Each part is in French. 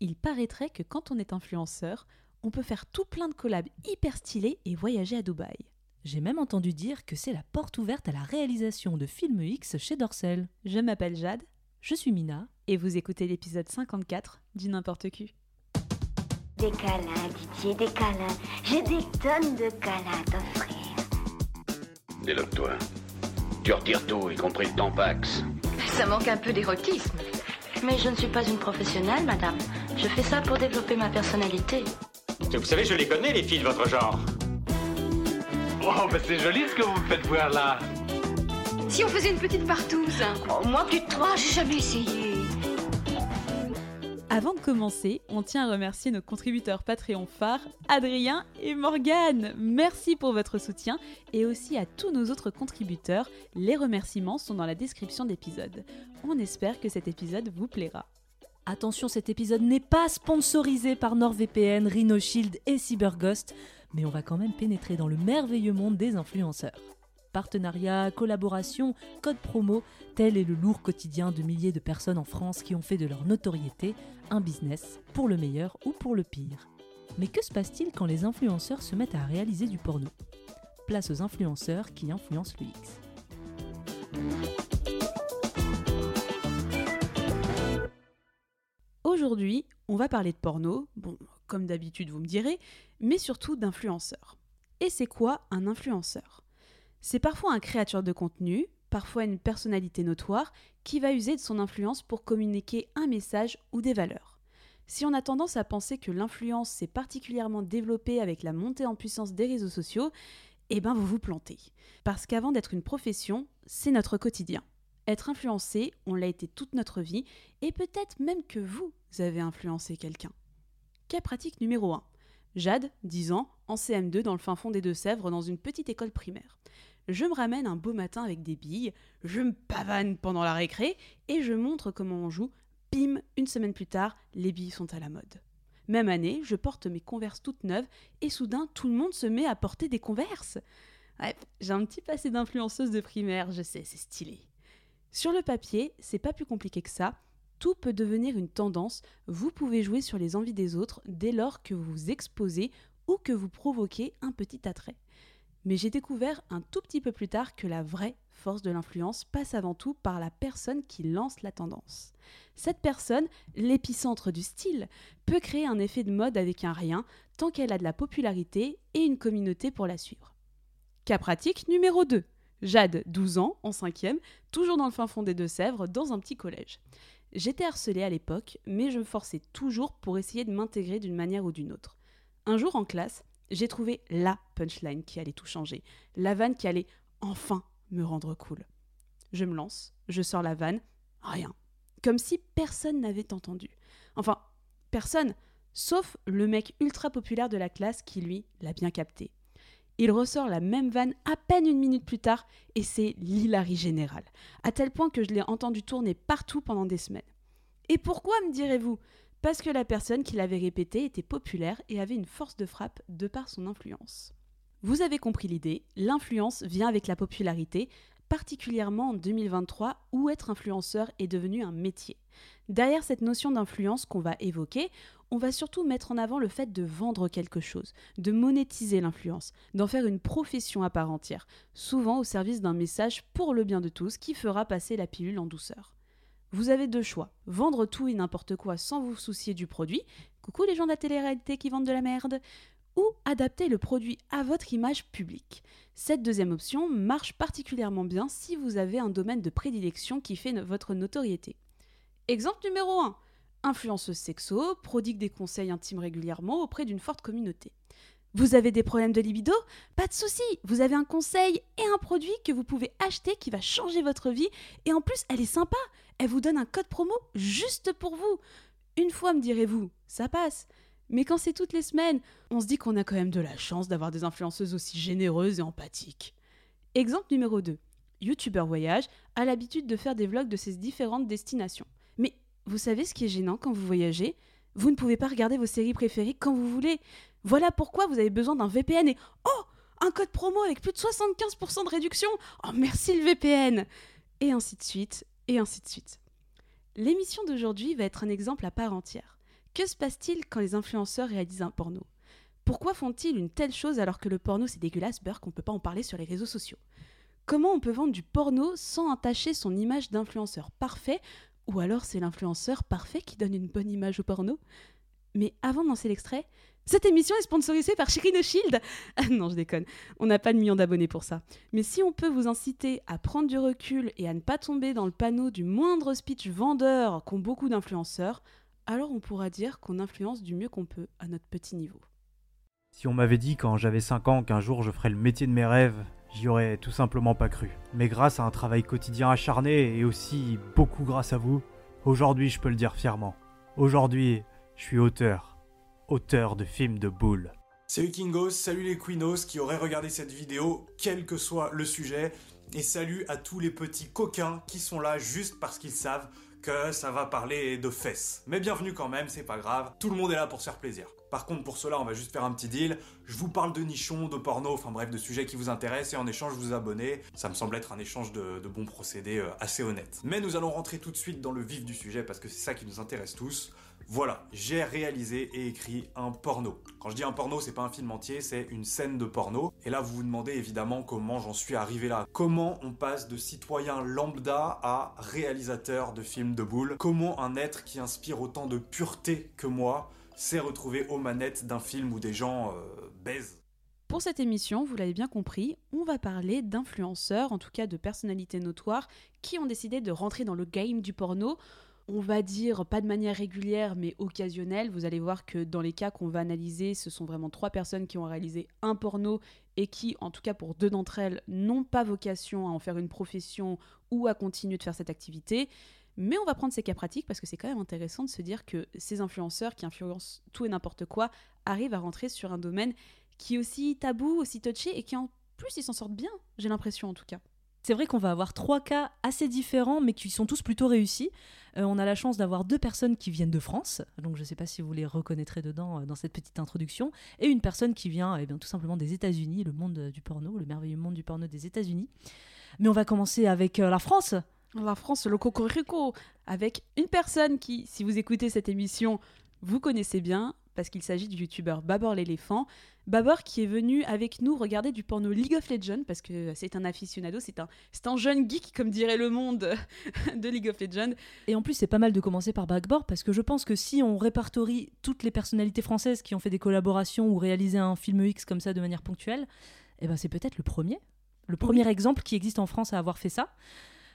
Il paraîtrait que quand on est influenceur, on peut faire tout plein de collabs hyper stylés et voyager à Dubaï. J'ai même entendu dire que c'est la porte ouverte à la réalisation de films X chez Dorsel. Je m'appelle Jade Je suis Mina. et vous écoutez l'épisode 54 du N'importe qui. Des câlins, Didier, des câlins. J'ai des tonnes de câlins à t'offrir. Déloque-toi. Tu retires tout, y compris le tampax. Ça manque un peu d'érotisme. Mais je ne suis pas une professionnelle, madame. Je fais ça pour développer ma personnalité. Vous savez, je les connais, les filles de votre genre. Oh, bah c'est joli ce que vous me faites voir là. Si on faisait une petite partouze Oh, moi, plus de trois, j'ai jamais essayé. Avant de commencer, on tient à remercier nos contributeurs Patreon phares, Adrien et Morgane. Merci pour votre soutien et aussi à tous nos autres contributeurs. Les remerciements sont dans la description d'épisode. On espère que cet épisode vous plaira. Attention, cet épisode n'est pas sponsorisé par NordVPN, RhinoShield et CyberGhost, mais on va quand même pénétrer dans le merveilleux monde des influenceurs. Partenariat, collaboration, code promo, tel est le lourd quotidien de milliers de personnes en France qui ont fait de leur notoriété un business, pour le meilleur ou pour le pire. Mais que se passe-t-il quand les influenceurs se mettent à réaliser du porno? Place aux influenceurs qui influencent le Aujourd'hui, on va parler de porno, bon, comme d'habitude vous me direz, mais surtout d'influenceurs. Et c'est quoi un influenceur? C'est parfois un créateur de contenu, parfois une personnalité notoire, qui va user de son influence pour communiquer un message ou des valeurs. Si on a tendance à penser que l'influence s'est particulièrement développée avec la montée en puissance des réseaux sociaux, eh ben vous vous plantez. Parce qu'avant d'être une profession, c'est notre quotidien. Être influencé, on l'a été toute notre vie, et peut-être même que vous avez influencé quelqu'un. Cas pratique numéro 1. Jade, 10 ans, en CM2 dans le fin fond des Deux-Sèvres dans une petite école primaire. Je me ramène un beau matin avec des billes, je me pavane pendant la récré et je montre comment on joue. Bim, une semaine plus tard, les billes sont à la mode. Même année, je porte mes converses toutes neuves et soudain tout le monde se met à porter des converses. Ouais, j'ai un petit passé d'influenceuse de primaire, je sais, c'est stylé. Sur le papier, c'est pas plus compliqué que ça. Tout peut devenir une tendance. Vous pouvez jouer sur les envies des autres dès lors que vous vous exposez ou que vous provoquez un petit attrait. Mais j'ai découvert un tout petit peu plus tard que la vraie force de l'influence passe avant tout par la personne qui lance la tendance. Cette personne, l'épicentre du style, peut créer un effet de mode avec un rien tant qu'elle a de la popularité et une communauté pour la suivre. Cas pratique numéro 2. Jade, 12 ans, en 5e, toujours dans le fin fond des Deux-Sèvres, dans un petit collège. J'étais harcelée à l'époque, mais je me forçais toujours pour essayer de m'intégrer d'une manière ou d'une autre. Un jour en classe, j'ai trouvé la punchline qui allait tout changer, la vanne qui allait enfin me rendre cool. Je me lance, je sors la vanne, rien. Comme si personne n'avait entendu. Enfin, personne, sauf le mec ultra populaire de la classe qui, lui, l'a bien capté. Il ressort la même vanne à peine une minute plus tard et c'est l'hilarie générale, à tel point que je l'ai entendu tourner partout pendant des semaines. Et pourquoi, me direz-vous? Parce que la personne qui l'avait répété était populaire et avait une force de frappe de par son influence. Vous avez compris l'idée, l'influence vient avec la popularité, particulièrement en 2023 où être influenceur est devenu un métier. Derrière cette notion d'influence qu'on va évoquer, on va surtout mettre en avant le fait de vendre quelque chose, de monétiser l'influence, d'en faire une profession à part entière, souvent au service d'un message pour le bien de tous qui fera passer la pilule en douceur. Vous avez deux choix, vendre tout et n'importe quoi sans vous soucier du produit, coucou les gens de la télé-réalité qui vendent de la merde, ou adapter le produit à votre image publique. Cette deuxième option marche particulièrement bien si vous avez un domaine de prédilection qui fait votre notoriété. Exemple numéro 1. Influenceuse sexo, prodigue des conseils intimes régulièrement auprès d'une forte communauté. Vous avez des problèmes de libido? Pas de souci, vous avez un conseil et un produit que vous pouvez acheter qui va changer votre vie et en plus elle est sympa, elle vous donne un code promo juste pour vous. Une fois me direz-vous, ça passe. Mais quand c'est toutes les semaines, on se dit qu'on a quand même de la chance d'avoir des influenceuses aussi généreuses et empathiques. Exemple numéro 2. YouTuber voyage a l'habitude de faire des vlogs de ses différentes destinations. Vous savez ce qui est gênant quand vous voyagez? Vous ne pouvez pas regarder vos séries préférées quand vous voulez. Voilà pourquoi vous avez besoin d'un VPN et oh un code promo avec plus de 75% de réduction. Oh merci le VPN. Et ainsi de suite, et ainsi de suite. L'émission d'aujourd'hui va être un exemple à part entière. Que se passe-t-il quand les influenceurs réalisent un porno? Pourquoi font-ils une telle chose alors que le porno c'est dégueulasse, beurre qu'on peut pas en parler sur les réseaux sociaux? Comment on peut vendre du porno sans entacher son image d'influenceur parfait Ou alors c'est l'influenceur parfait qui donne une bonne image au porno Mais avant de lancer l'extrait, cette émission est sponsorisée par Shirino Shield. Non, je déconne. On n'a pas de millions d'abonnés pour ça. Mais si on peut vous inciter à prendre du recul et à ne pas tomber dans le panneau du moindre speech vendeur qu'ont beaucoup d'influenceurs, alors on pourra dire qu'on influence du mieux qu'on peut à notre petit niveau. Si on m'avait dit quand j'avais 5 ans qu'un jour je ferais le métier de mes rêves, j'y aurais tout simplement pas cru. Mais grâce à un travail quotidien acharné et aussi beaucoup grâce à vous, aujourd'hui je peux le dire fièrement. Aujourd'hui, je suis auteur. Auteur de films de boules. Salut Kingos, salut les Queenos qui auraient regardé cette vidéo, quel que soit le sujet, et salut à tous les petits coquins qui sont là juste parce qu'ils savent que ça va parler de fesses. Mais bienvenue quand même, c'est pas grave, tout le monde est là pour se faire plaisir. Par contre, pour cela, on va juste faire un petit deal. Je vous parle de nichons, de porno, enfin bref, de sujets qui vous intéressent, et en échange, vous abonnez. Ça me semble être un échange de, bons procédés euh, assez honnête. Mais nous allons rentrer tout de suite dans le vif du sujet parce que c'est ça qui nous intéresse tous. Voilà, j'ai réalisé et écrit un porno. Quand je dis un porno, c'est pas un film entier, c'est une scène de porno. Et là, vous vous demandez évidemment comment j'en suis arrivé là. Comment on passe de citoyen lambda à réalisateur de films de boules? Comment un être qui inspire autant de pureté que moi s'est retrouvé aux manettes d'un film où des gens euh, baisent Pour cette émission, vous l'avez bien compris, on va parler d'influenceurs, en tout cas de personnalités notoires, qui ont décidé de rentrer dans le game du porno on va dire pas de manière régulière mais occasionnelle. Vous allez voir que dans les cas qu'on va analyser, ce sont vraiment trois personnes qui ont réalisé un porno et qui, en tout cas pour deux d'entre elles, n'ont pas vocation à en faire une profession ou à continuer de faire cette activité. Mais on va prendre ces cas pratiques parce que c'est quand même intéressant de se dire que ces influenceurs qui influencent tout et n'importe quoi arrivent à rentrer sur un domaine qui est aussi tabou, aussi touché et qui en plus ils s'en sortent bien, j'ai l'impression en tout cas. C'est vrai qu'on va avoir trois cas assez différents, mais qui sont tous plutôt réussis. Euh, on a la chance d'avoir deux personnes qui viennent de France, donc je ne sais pas si vous les reconnaîtrez dedans euh, dans cette petite introduction, et une personne qui vient eh bien, tout simplement des États-Unis, le monde du porno, le merveilleux monde du porno des États-Unis. Mais on va commencer avec euh, la France. La France, le cocorico, avec une personne qui, si vous écoutez cette émission, vous connaissez bien, parce qu'il s'agit du youtubeur Babor l'éléphant. Babor qui est venu avec nous regarder du porno League of Legends, parce que c'est un aficionado, c'est un, un jeune geek, comme dirait le monde de League of Legends. Et en plus, c'est pas mal de commencer par Backboard, parce que je pense que si on répertorie toutes les personnalités françaises qui ont fait des collaborations ou réalisé un film X comme ça de manière ponctuelle, eh ben c'est peut-être le premier. Le premier exemple qui existe en France à avoir fait ça.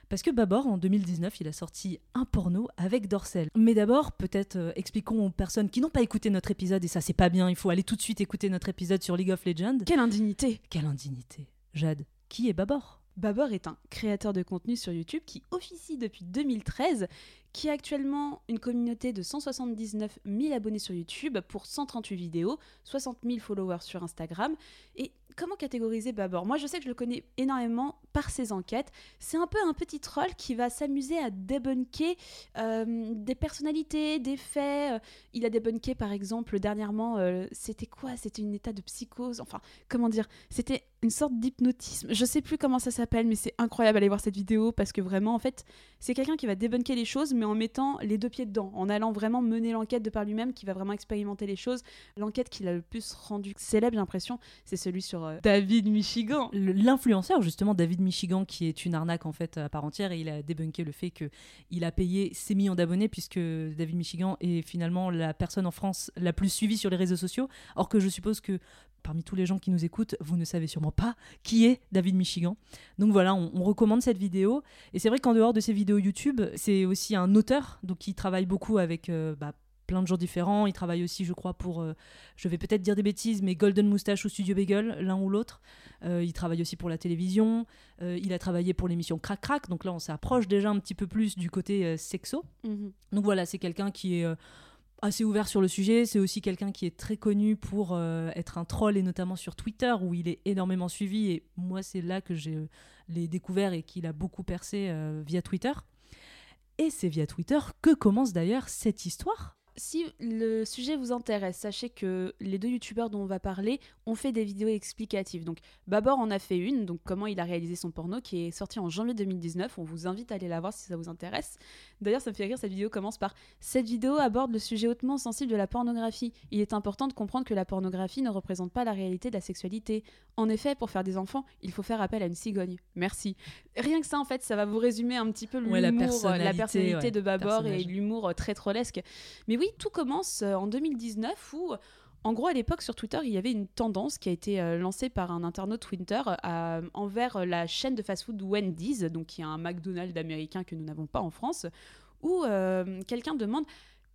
Parce que Babor, en 2019, il a sorti un porno avec Dorsel. Mais d'abord, peut-être euh, expliquons aux personnes qui n'ont pas écouté notre épisode, et ça c'est pas bien, il faut aller tout de suite écouter notre épisode sur League of Legends. Quelle indignité Quelle indignité Jade, qui est Babor Babor est un créateur de contenu sur YouTube qui officie depuis 2013, qui a actuellement une communauté de 179 000 abonnés sur YouTube pour 138 vidéos, 60 000 followers sur Instagram. Et comment catégoriser Babor? Moi, je sais que je le connais énormément par ses enquêtes. C'est un peu un petit troll qui va s'amuser à débunker euh, des personnalités, des faits. Il a débunké, par exemple, dernièrement, euh, c'était quoi? C'était une état de psychose. Enfin, comment dire? C'était une sorte d'hypnotisme. Je sais plus comment ça s'appelle, mais c'est incroyable d'aller voir cette vidéo parce que vraiment, en fait, c'est quelqu'un qui va débunker les choses, en mettant les deux pieds dedans, en allant vraiment mener l'enquête de par lui-même, qui va vraiment expérimenter les choses. L'enquête qu'il a le plus rendu célèbre, j'ai l'impression, c'est celui sur euh, David Michigan. L'influenceur, justement, David Michigan, qui est une arnaque en fait à part entière, et il a débunké le fait qu'il a payé 6 millions d'abonnés, puisque David Michigan est finalement la personne en France la plus suivie sur les réseaux sociaux. Or que je suppose que parmi tous les gens qui nous écoutent, vous ne savez sûrement pas qui est David Michigan. Donc voilà, on, recommande cette vidéo. Et c'est vrai qu'en dehors de ces vidéos YouTube, c'est aussi un auteur, donc il travaille beaucoup avec euh, bah, plein de gens différents. Il travaille aussi, je crois, pour, euh, je vais peut-être dire des bêtises, mais Golden Moustache ou Studio Bagel, l'un ou l'autre. Euh, il travaille aussi pour la télévision. il a travaillé pour l'émission Crac Crac. Donc là, on s'approche déjà un petit peu plus du côté sexo. Mhm. Donc voilà, c'est quelqu'un qui est assez ouvert sur le sujet. C'est aussi quelqu'un qui est très connu pour euh, être un troll et notamment sur Twitter où il est énormément suivi. Et moi, c'est là que je l'ai découvert et qu'il a beaucoup percé euh, via Twitter. Et c'est via Twitter que commence d'ailleurs cette histoire si le sujet vous intéresse, sachez que les deux youtubeurs dont on va parler ont fait des vidéos explicatives. Donc Babor en a fait une, donc comment il a réalisé son porno, qui est sorti en janvier 2019. On vous invite à aller la voir si ça vous intéresse. D'ailleurs, ça me fait rire, cette vidéo commence par Cette vidéo aborde le sujet hautement sensible de la pornographie. Il est important de comprendre que la pornographie ne représente pas la réalité de la sexualité. En effet, pour faire des enfants, il faut faire appel à une cigogne. Merci. Rien que ça, en fait, ça va vous résumer un petit peu l'humour, Ouais, la euh, personnalité, personnalité ouais, de Babor et l'humour euh, très trollesque. Mais oui, tout commence euh, en 2019 où en gros, à l'époque, sur Twitter, il y avait une tendance qui a été euh, lancée par un internaute Twitter euh, envers euh, la chaîne de fast-food Wendy's, donc qui est un McDonald's américain que nous n'avons pas en France, où euh, quelqu'un demande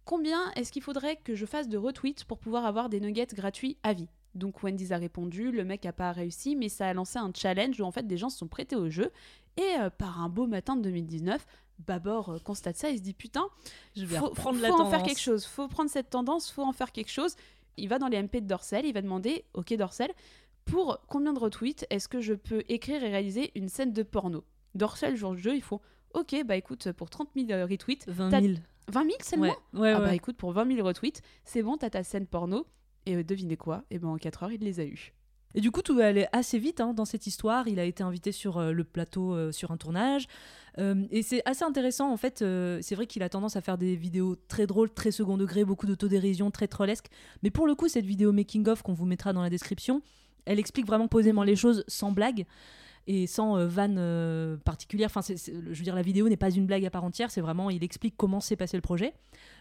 combien est-ce qu'il faudrait que je fasse de retweets pour pouvoir avoir des nuggets gratuits à vie? Donc Wendy's a répondu, le mec a pas réussi, mais ça a lancé un challenge où en fait des gens se sont prêtés au jeu. Et par un beau matin de 2019, Babor constate ça et se dit putain, Je vais faut, reprendre faut la en tendance. faire quelque chose, faut prendre cette tendance, faut en faire quelque chose. Il va dans les MP de Dorsel, il va demander, ok Dorsel, pour combien de retweets est-ce que je peux écrire et réaliser une scène de porno? Dorsel, jour jeu, il faut, ok, bah écoute, pour 30 000 euh, retweets, 20 T'as- 000. 20 000 seulement? Ouais, ouais, Ah ouais. bah écoute, pour 20 000 retweets, c'est bon, t'as ta scène porno. Et euh, devinez quoi? Et ben en 4 heures, il les a eus. Et du coup, tout va aller assez vite hein, dans cette histoire. Il a été invité sur euh, le plateau euh, sur un tournage. Euh, et c'est assez intéressant, en fait. c'est vrai qu'il a tendance à faire des vidéos très drôles, très second degré, beaucoup d'autodérision, très trollesque. Mais pour le coup, cette vidéo making-of qu'on vous mettra dans la description, elle explique vraiment posément les choses sans blague et sans vanne particulière. Enfin, je veux dire, la vidéo n'est pas une blague à part entière. C'est vraiment, il explique comment s'est passé le projet.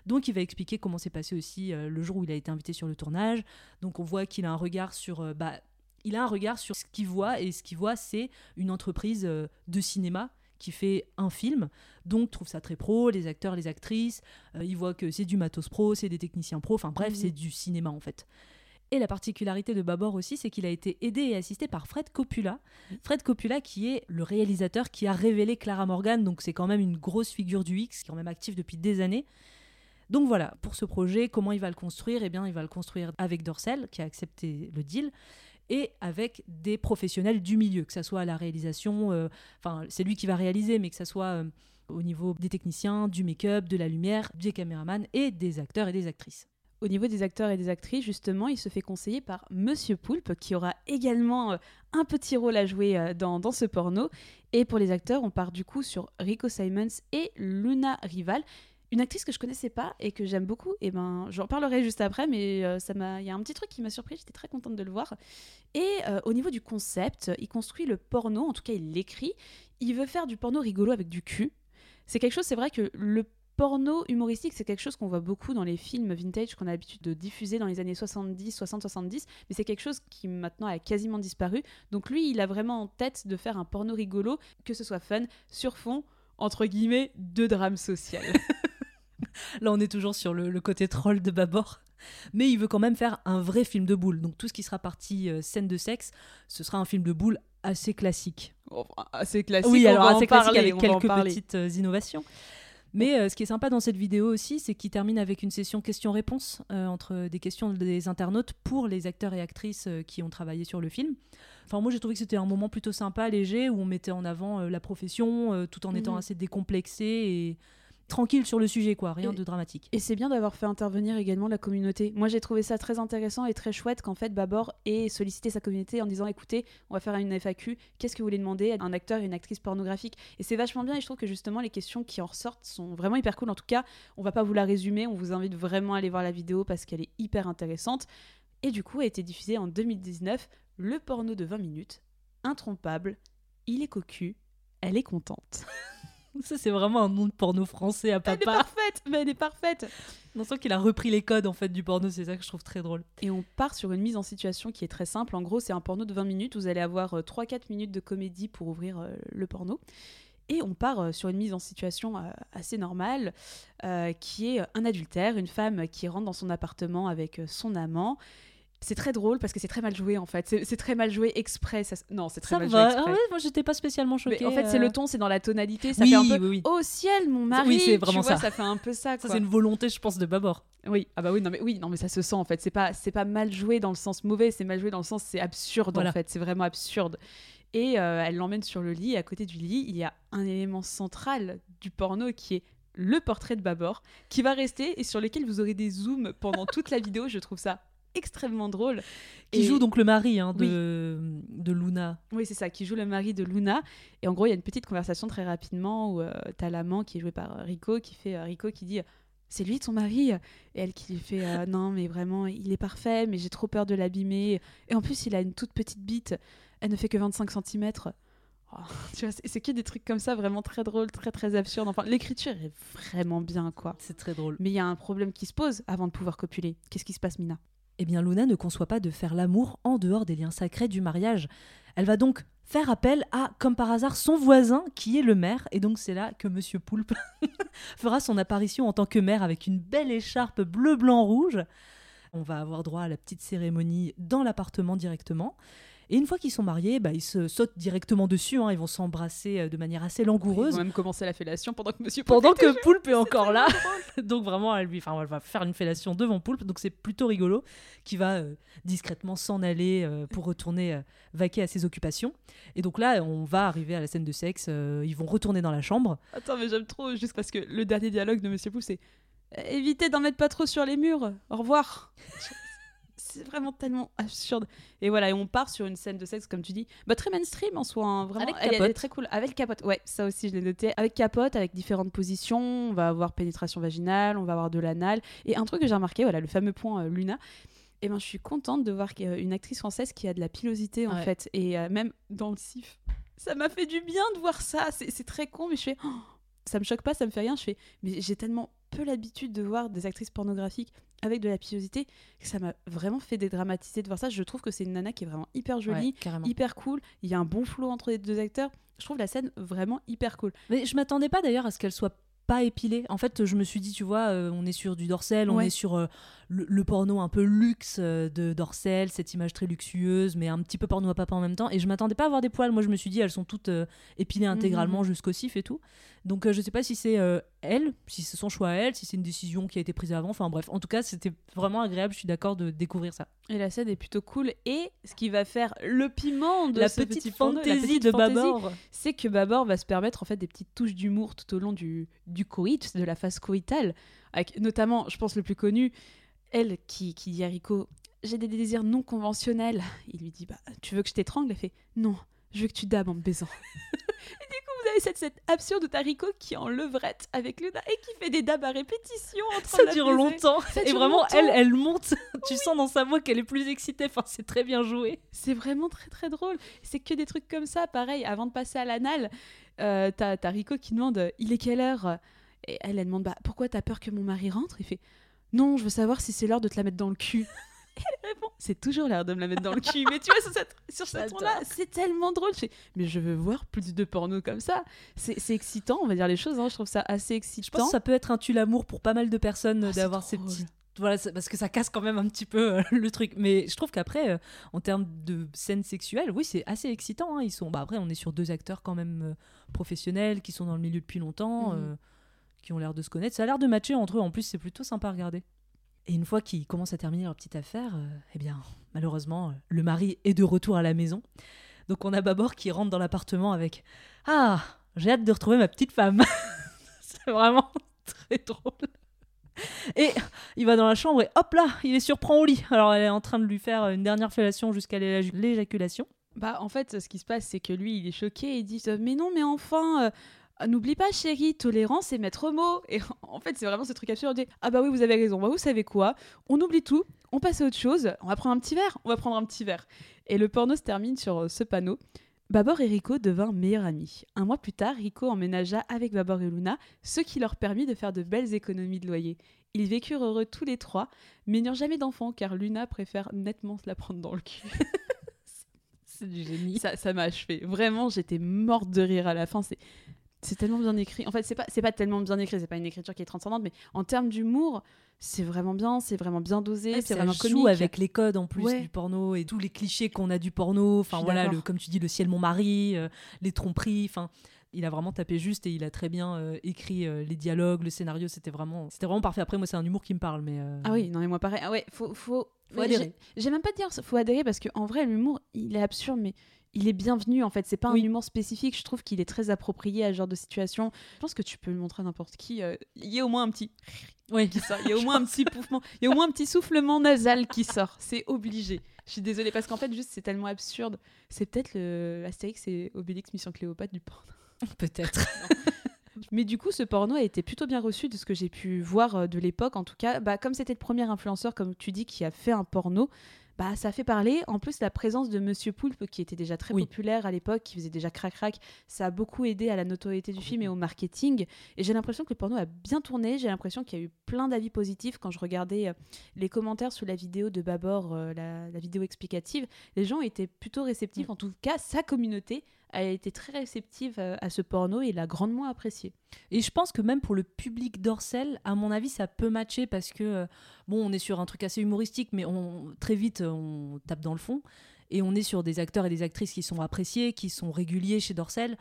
Donc, il va expliquer comment s'est passé aussi le jour où il a été invité sur le tournage. Donc, on voit qu'il a un regard sur. bah, il a un regard sur ce qu'il voit et ce qu'il voit, c'est une entreprise euh, de cinéma qui fait un film, donc il trouve ça très pro, les acteurs, les actrices, euh, il voit que c'est du matos pro, c'est des techniciens pro, enfin bref, Mhm. c'est du cinéma en fait. Et la particularité de Babor aussi, c'est qu'il a été aidé et assisté par Fred Coppola. Fred Coppola qui est le réalisateur qui a révélé Clara Morgan, donc c'est quand même une grosse figure du X, qui est quand même actif depuis des années. Donc voilà, pour ce projet, comment il va le construire? Eh bien, il va le construire avec Dorsel, qui a accepté le deal, et avec des professionnels du milieu, que ça soit à la réalisation, euh, enfin, c'est lui qui va réaliser, mais que ça soit euh, au niveau des techniciens, du make-up, de la lumière, des caméramans et des acteurs et des actrices. Au niveau des acteurs et des actrices, justement, il se fait conseiller par Monsieur Poulpe, qui aura également euh, un petit rôle à jouer dans, dans ce porno. Et pour les acteurs, on part du coup sur Rico Simons et Luna Rival. Une actrice que je connaissais pas et que j'aime beaucoup, et ben j'en parlerai juste après, mais euh, ça m'a, il y a un petit truc qui m'a surpris, j'étais très contente de le voir. Et euh, au niveau du concept, il construit le porno, en tout cas il l'écrit. Il veut faire du porno rigolo avec du cul. C'est quelque chose, c'est vrai que le porno humoristique, c'est quelque chose qu'on voit beaucoup dans les films vintage qu'on a l'habitude de diffuser dans les années 70, 60, 70, mais c'est quelque chose qui maintenant a quasiment disparu. Donc lui, il a vraiment en tête de faire un porno rigolo, que ce soit fun, sur fond, entre guillemets, de drame social. Là, on est toujours sur le, le côté troll de Babor. Mais il veut quand même faire un vrai film de boule. Donc tout ce qui sera partie euh, scène de sexe, ce sera un film de boule assez classique. Enfin, assez classique, oui, on alors va en assez classique parler, avec quelques petites euh, innovations. Mais euh, ce qui est sympa dans cette vidéo aussi, c'est qu'il termine avec une session questions-réponses euh, entre des questions des internautes pour les acteurs et actrices euh, qui ont travaillé sur le film. Enfin, moi, j'ai trouvé que c'était un moment plutôt sympa, léger, où on mettait en avant la profession, tout en étant Mhm. assez décomplexé et tranquille sur le sujet, quoi. Rien Et- de dramatique. Et c'est bien d'avoir fait intervenir également la communauté. Moi, j'ai trouvé ça très intéressant et très chouette qu'en fait Babor ait sollicité sa communauté en disant écoutez, on va faire une FAQ, qu'est-ce que vous voulez demander à un acteur et une actrice pornographique? Et c'est vachement bien et je trouve que justement les questions qui en ressortent sont vraiment hyper cool. En tout cas, on va pas vous la résumer, on vous invite vraiment à aller voir la vidéo parce qu'elle est hyper intéressante. Et du coup, a été diffusé en 2019 le porno de 20 minutes, intrompable, il est cocu, elle est contente. Ça, c'est vraiment un nom de porno français à Elle est papa. parfaite, mais elle est parfaite On sent qu'il a repris les codes en fait du porno, c'est ça que je trouve très drôle. Et on part sur une mise en situation qui est très simple. En gros, c'est un porno de 20 minutes. Vous allez avoir euh, 3-4 minutes de comédie pour ouvrir euh, le porno. Et on part euh, sur une mise en situation euh, assez normale, euh, qui est un adultère, une femme qui rentre dans son appartement avec euh, son amant. C'est très drôle parce que c'est très mal joué en fait. C'est très mal joué exprès. ça Non, c'est très Ça mal joué va. exprès. Ah ouais, moi j'étais pas spécialement choquée. Mais en fait, c'est euh. le ton, c'est dans la tonalité. Ça Oui, fait un peu oui, oui. Oh ciel, mon mari Oui, c'est tu vraiment vois, ça. ça fait un peu ça. Ça, c'est une volonté, je pense, de Babor. Oui, ah bah oui, non mais oui, non mais ça se sent en fait. C'est pas, c'est pas mal joué dans le sens mauvais, c'est mal joué dans le sens c'est absurde Voilà. en fait. C'est vraiment absurde. Et euh, elle l'emmène sur le lit. Et à côté du lit, il y a un élément central du porno qui est le portrait de Babor, qui va rester et sur lequel vous aurez des zooms pendant toute la vidéo. Je trouve ça extrêmement drôle. Qui Et- joue donc le mari hein, de, de Luna. Oui, c'est ça, qui joue le mari de Luna. Et en gros, il y a une petite conversation très rapidement où euh, t'as l'amant qui est joué par euh, Rico, qui fait euh, Rico qui dit c'est lui ton mari Et elle qui lui fait euh, non, mais vraiment, il est parfait, mais j'ai trop peur de l'abîmer. Et en plus, il a une toute petite bite, elle ne fait que 25 cm. tu vois, c'est c'est que des trucs comme ça, vraiment très drôles, très très absurdes. Enfin, l'écriture est vraiment bien, quoi. C'est très drôle. Mais il y a un problème qui se pose avant de pouvoir copuler. Qu'est-ce qui se passe, Mina? Eh bien, Luna ne conçoit pas de faire l'amour en dehors des liens sacrés du mariage. Elle va donc faire appel à, comme par hasard, son voisin qui est le maire. Et donc, c'est là que Monsieur Poulpe fera son apparition en tant que maire avec une belle écharpe bleu, blanc, rouge. On va avoir droit à la petite cérémonie dans l'appartement directement. Et une fois qu'ils sont mariés, bah, ils se sautent directement dessus. hein. Ils vont s'embrasser euh, de manière assez Ils langoureuse. vont même commencer la fellation pendant que Monsieur Pendant Poulpe que Poulpe est encore là. donc vraiment, elle, lui, enfin, elle va faire une fellation devant Poulpe. Donc c'est plutôt rigolo. Qui va euh, discrètement s'en aller euh, pour retourner euh, vaquer à ses occupations. Et donc là, on va arriver à la scène de sexe. ils vont retourner dans la chambre. Attends, mais j'aime trop, juste parce que le dernier dialogue de Monsieur Poulpe, c'est évitez d'en mettre pas trop sur les murs. Au revoir. c'est vraiment tellement absurde. Et voilà, et on part sur une scène de sexe, comme tu dis, bah, très mainstream en soi. hein, vraiment. Avec Elle- elle, capote. est très cool. Avec capote, ouais, ça aussi je l'ai noté. Avec capote, avec différentes positions. On va avoir pénétration vaginale, on va avoir de l'anal. Et un truc que j'ai remarqué, voilà, le fameux point euh, Luna. Et ben, je suis contente de voir une actrice française qui a de la pilosité en Ouais. fait. Et euh, même dans le sif, ça m'a fait du bien de voir ça. C'est c'est très con, mais je fais. oh, ça me choque pas, ça me fait rien. Je fais, mais j'ai tellement peu l'habitude de voir des actrices pornographiques avec de la pilosité ça m'a vraiment fait dédramatiser de voir ça. Je trouve que c'est une nana qui est vraiment hyper jolie, Ouais, hyper cool. Il y a un bon flow entre les deux acteurs. Je trouve la scène vraiment hyper cool. Mais je m'attendais pas d'ailleurs à ce qu'elle soit pas épilée. En fait, je me suis dit, tu vois, euh, on est sur du Dorsel, on est sur euh, le, le porno un peu luxe euh, de Dorsel, cette image très luxueuse, mais un petit peu porno à papa en même temps. Et je m'attendais pas à voir des poils. Moi, je me suis dit, elles sont toutes euh, épilées intégralement jusqu'au cif et tout. Donc, euh, je sais pas si c'est euh, elle, si c'est son choix à elle, si c'est une décision qui a été prise avant. Enfin, bref, en tout cas, c'était vraiment agréable. Je suis d'accord de découvrir ça. Et la scène est plutôt cool. Et ce qui va faire le piment de la ce petite petit porno, la fantaisie petite de fantaisie, Babor. c'est que Babor va se permettre en fait des petites touches d'humour tout au long du, du coït, de la phase coïtale, avec notamment, je pense le plus connu, elle qui, qui dit à Rico j'ai des désirs non conventionnels. Il lui dit bah tu veux que je t'étrangle? Elle fait non, je veux que tu dabs en me baisant. et du coup vous avez cette, cette absurde de Rico qui est en levrette avec Luna et qui fait des dabs à répétition en train Ça dure longtemps. Et vraiment, longtemps. elle, elle monte. tu sens dans sa voix qu'elle est plus excitée. Enfin, c'est très bien joué. C'est vraiment très très drôle. C'est que des trucs comme ça. Pareil, avant de passer à l'anal, euh, t'as Rico qui demande Il est quelle heure? Et elle, elle demande bah, Pourquoi t'as peur que mon mari rentre? Il fait Non, je veux savoir si c'est l'heure de te la mettre dans le cul. Et elle répond C'est toujours l'heure de me la mettre dans le cul. Mais tu vois, sur, cette, sur ce J'adore. ton-là, c'est tellement drôle. Je fais, Mais je veux voir plus de porno comme ça. C'est excitant, on va dire les choses. hein. Je trouve ça assez excitant. Je pense que ça peut être un tue l'amour pour pas mal de personnes Ah, d'avoir ces petits. Voilà, parce que ça casse quand même un petit peu euh, le truc. Mais je trouve qu'après, euh, en termes de scènes sexuelles, oui, c'est assez excitant. hein. Ils sont, bah, après, on est sur deux acteurs quand même euh, professionnels qui sont dans le milieu depuis longtemps, Mhm. Ont l'air de se connaître. Ça a l'air de matcher entre eux. En plus, c'est plutôt sympa à regarder. Et une fois qu'ils commencent à terminer leur petite affaire, euh, eh bien, malheureusement, euh, le mari est de retour à la maison. Donc on a Babor qui rentre dans l'appartement avec Ah, j'ai hâte de retrouver ma petite femme. c'est vraiment très drôle. Et il va dans la chambre et hop là, il les surprend au lit. Alors elle est en train de lui faire une dernière fellation jusqu'à l'éja- l'éjaculation. Bah, en fait, ce qui se passe, c'est que lui, il est choqué. Il dit Mais non, mais enfin, euh, n'oublie pas, chérie, tolérance et maître mot. Et en fait, c'est vraiment ce truc absurde. Ah, bah oui, vous avez raison. Bah, vous savez quoi? On oublie tout, on passe à autre chose. On va prendre un petit verre. On va prendre un petit verre. Et le porno se termine sur euh, ce panneau. Babor et Rico devinrent meilleurs amis. Un mois plus tard, Rico emménagea avec Babor et Luna, ce qui leur permit de faire de belles économies de loyer. Ils vécurent heureux tous les trois, mais n'eurent jamais d'enfants car Luna préfère nettement se la prendre dans le cul. C'est du génie. ça, ça m'a achevé. Vraiment, j'étais morte de rire à la fin. C'est, c'est tellement bien écrit. En fait, c'est pas, c'est pas tellement bien écrit. C'est pas une écriture qui est transcendante, mais en termes d'humour, c'est vraiment bien. C'est vraiment bien dosé. C'est vraiment joue comique. avec les codes en plus Ouais. du porno et tous les clichés qu'on a du porno. Enfin voilà, le, comme tu dis, le ciel mon mari, euh, les tromperies. Enfin, il a vraiment tapé juste et il a très bien euh, écrit euh, les dialogues, le scénario. C'était vraiment, c'était vraiment parfait. Après moi, c'est un humour qui me parle, mais Ah oui, non mais moi pareil. Ah ouais, faut, faut, J'ai même pas dire, faut adhérer parce qu'en vrai, l'humour, il est absurde, mais il est bienvenu en fait. C'est pas Oui. un humour spécifique. Je trouve qu'il est très approprié à ce genre de situation. Je pense que tu peux le montrer à n'importe qui. euh, Il y a au moins un petit Oui. qui sort. Il y a au moins un petit pouffement. Il y a au moins un petit soufflement nasal qui sort. C'est obligé. Je suis désolée parce qu'en fait, juste, c'est tellement absurde. C'est peut-être le Astérix et Obélix Mission Cléopâtre du porno. Peut-être. Mais du coup, ce porno a été plutôt bien reçu de ce que j'ai pu voir euh, de l'époque. En tout cas, bah, comme c'était le premier influenceur, comme tu dis, qui a fait un porno, bah, ça fait parler. En plus, la présence de Monsieur Poulpe, qui était déjà très Oui. populaire à l'époque, qui faisait déjà crac-crac, ça a beaucoup aidé à la notoriété du film et au marketing. Et j'ai l'impression que le porno a bien tourné. J'ai l'impression qu'il y a eu plein d'avis positifs quand je regardais euh, les commentaires sous la vidéo de Babor, euh, la, la vidéo explicative. Les gens étaient plutôt réceptifs. En tout cas, sa communauté a été très réceptive euh, à ce porno et l'a grandement apprécié. Et je pense que même pour le public d'Orcel, à mon avis, ça peut matcher parce que, euh, bon, on est sur un truc assez humoristique, mais très vite, euh, on tape dans le fond. Et on est sur des acteurs et des actrices qui sont appréciés, qui sont réguliers chez Dorcel.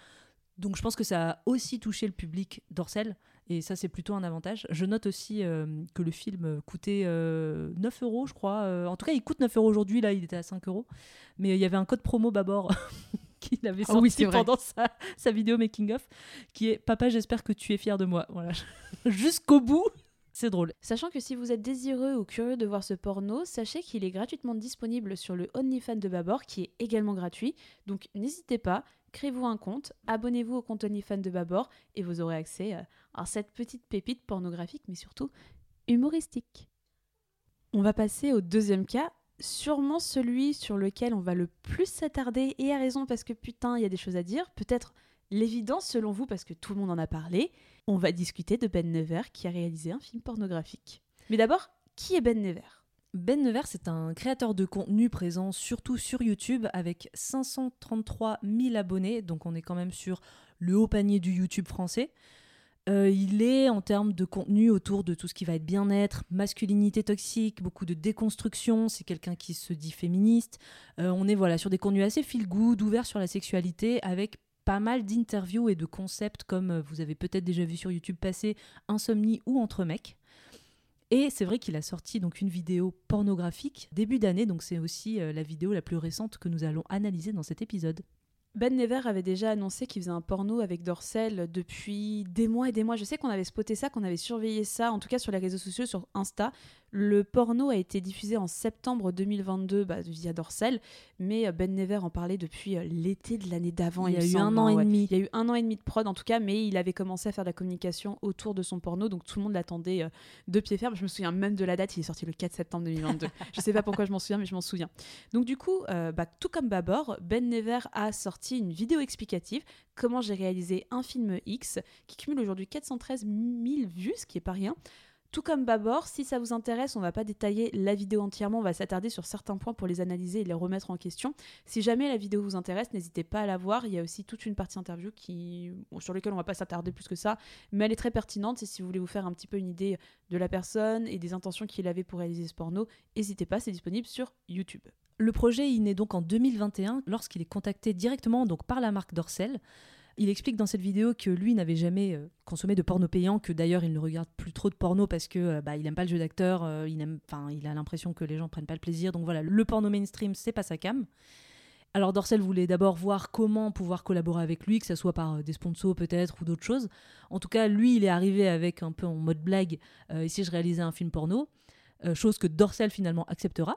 Donc je pense que ça a aussi touché le public d'Orcel. Et ça, c'est plutôt un avantage. Je note aussi que le film coûtait euh, 9 euros, je crois. En tout cas, il coûte 9 euros aujourd'hui. Là, il était à 5 euros. Mais il y avait un code promo Babor qu'il avait Ah sorti oui, vrai. pendant sa, sa vidéo making-of qui est Papa, j'espère que tu es fier de moi. Voilà. Jusqu'au bout, c'est drôle. Sachant que si vous êtes désireux ou curieux de voir ce porno, sachez qu'il est gratuitement disponible sur le OnlyFans de Babor, qui est également gratuit. Donc n'hésitez pas, créez-vous un compte, abonnez-vous au compte OnlyFans de Babor et vous aurez accès à cette petite pépite pornographique, mais surtout humoristique. On va passer au deuxième cas, sûrement celui sur lequel on va le plus s'attarder, et à raison parce que putain, il y a des choses à dire, peut-être l'évidence selon vous parce que tout le monde en a parlé, on va discuter de Ben Never qui a réalisé un film pornographique. Mais d'abord, qui est Ben Never? Ben Nevers, c'est un créateur de contenu présent surtout sur YouTube avec 533 000 abonnés, donc on est quand même sur le haut panier du YouTube français. Euh, il est en termes de contenu autour de tout ce qui va être bien-être, masculinité toxique, beaucoup de déconstruction. C'est quelqu'un qui se dit féministe. Euh, on est voilà sur des contenus assez feel good, ouverts sur la sexualité, avec pas mal d'interviews et de concepts comme euh, vous avez peut-être déjà vu sur YouTube passer Insomnie ou Entre mecs. Et c'est vrai qu'il a sorti donc une vidéo pornographique début d'année, donc c'est aussi la vidéo la plus récente que nous allons analyser dans cet épisode. Ben Never avait déjà annoncé qu'il faisait un porno avec Dorsel depuis des mois et des mois. Je sais qu'on avait spoté ça, qu'on avait surveillé ça, en tout cas sur les réseaux sociaux, sur Insta. Le porno a été diffusé en septembre 2022 bah, via Dorsel, mais euh, Ben Never en parlait depuis euh, l'été de l'année d'avant. Il y a eu semble, un an hein, et ouais. demi. Il y a eu un an et demi de prod en tout cas, mais il avait commencé à faire de la communication autour de son porno, donc tout le monde l'attendait euh, de pied ferme. Je me souviens même de la date, il est sorti le 4 septembre 2022. je sais pas pourquoi je m'en souviens, mais je m'en souviens. Donc du coup, euh, bah, tout comme Babor, Ben Never a sorti une vidéo explicative comment j'ai réalisé un film X qui cumule aujourd'hui 413 000 vues, ce qui est pas rien. Tout comme Babor, si ça vous intéresse, on va pas détailler la vidéo entièrement, on va s'attarder sur certains points pour les analyser et les remettre en question. Si jamais la vidéo vous intéresse, n'hésitez pas à la voir. Il y a aussi toute une partie interview qui, sur laquelle on va pas s'attarder plus que ça, mais elle est très pertinente. Et si vous voulez vous faire un petit peu une idée de la personne et des intentions qu'il avait pour réaliser ce porno, n'hésitez pas, c'est disponible sur YouTube. Le projet il naît donc en 2021 lorsqu'il est contacté directement par la marque Dorsel. Il explique dans cette vidéo que lui n'avait jamais euh, consommé de porno payant, que d'ailleurs il ne regarde plus trop de porno parce que euh, bah, il aime pas le jeu d'acteur, euh, il il a l'impression que les gens prennent pas le plaisir. Donc voilà, le porno mainstream c'est pas sa cam. Alors Dorsel voulait d'abord voir comment pouvoir collaborer avec lui, que ce soit par des sponsors peut-être ou d'autres choses. En tout cas, lui il est arrivé avec un peu en mode blague. euh, ici je réalisais un film porno, chose que Dorsel finalement acceptera.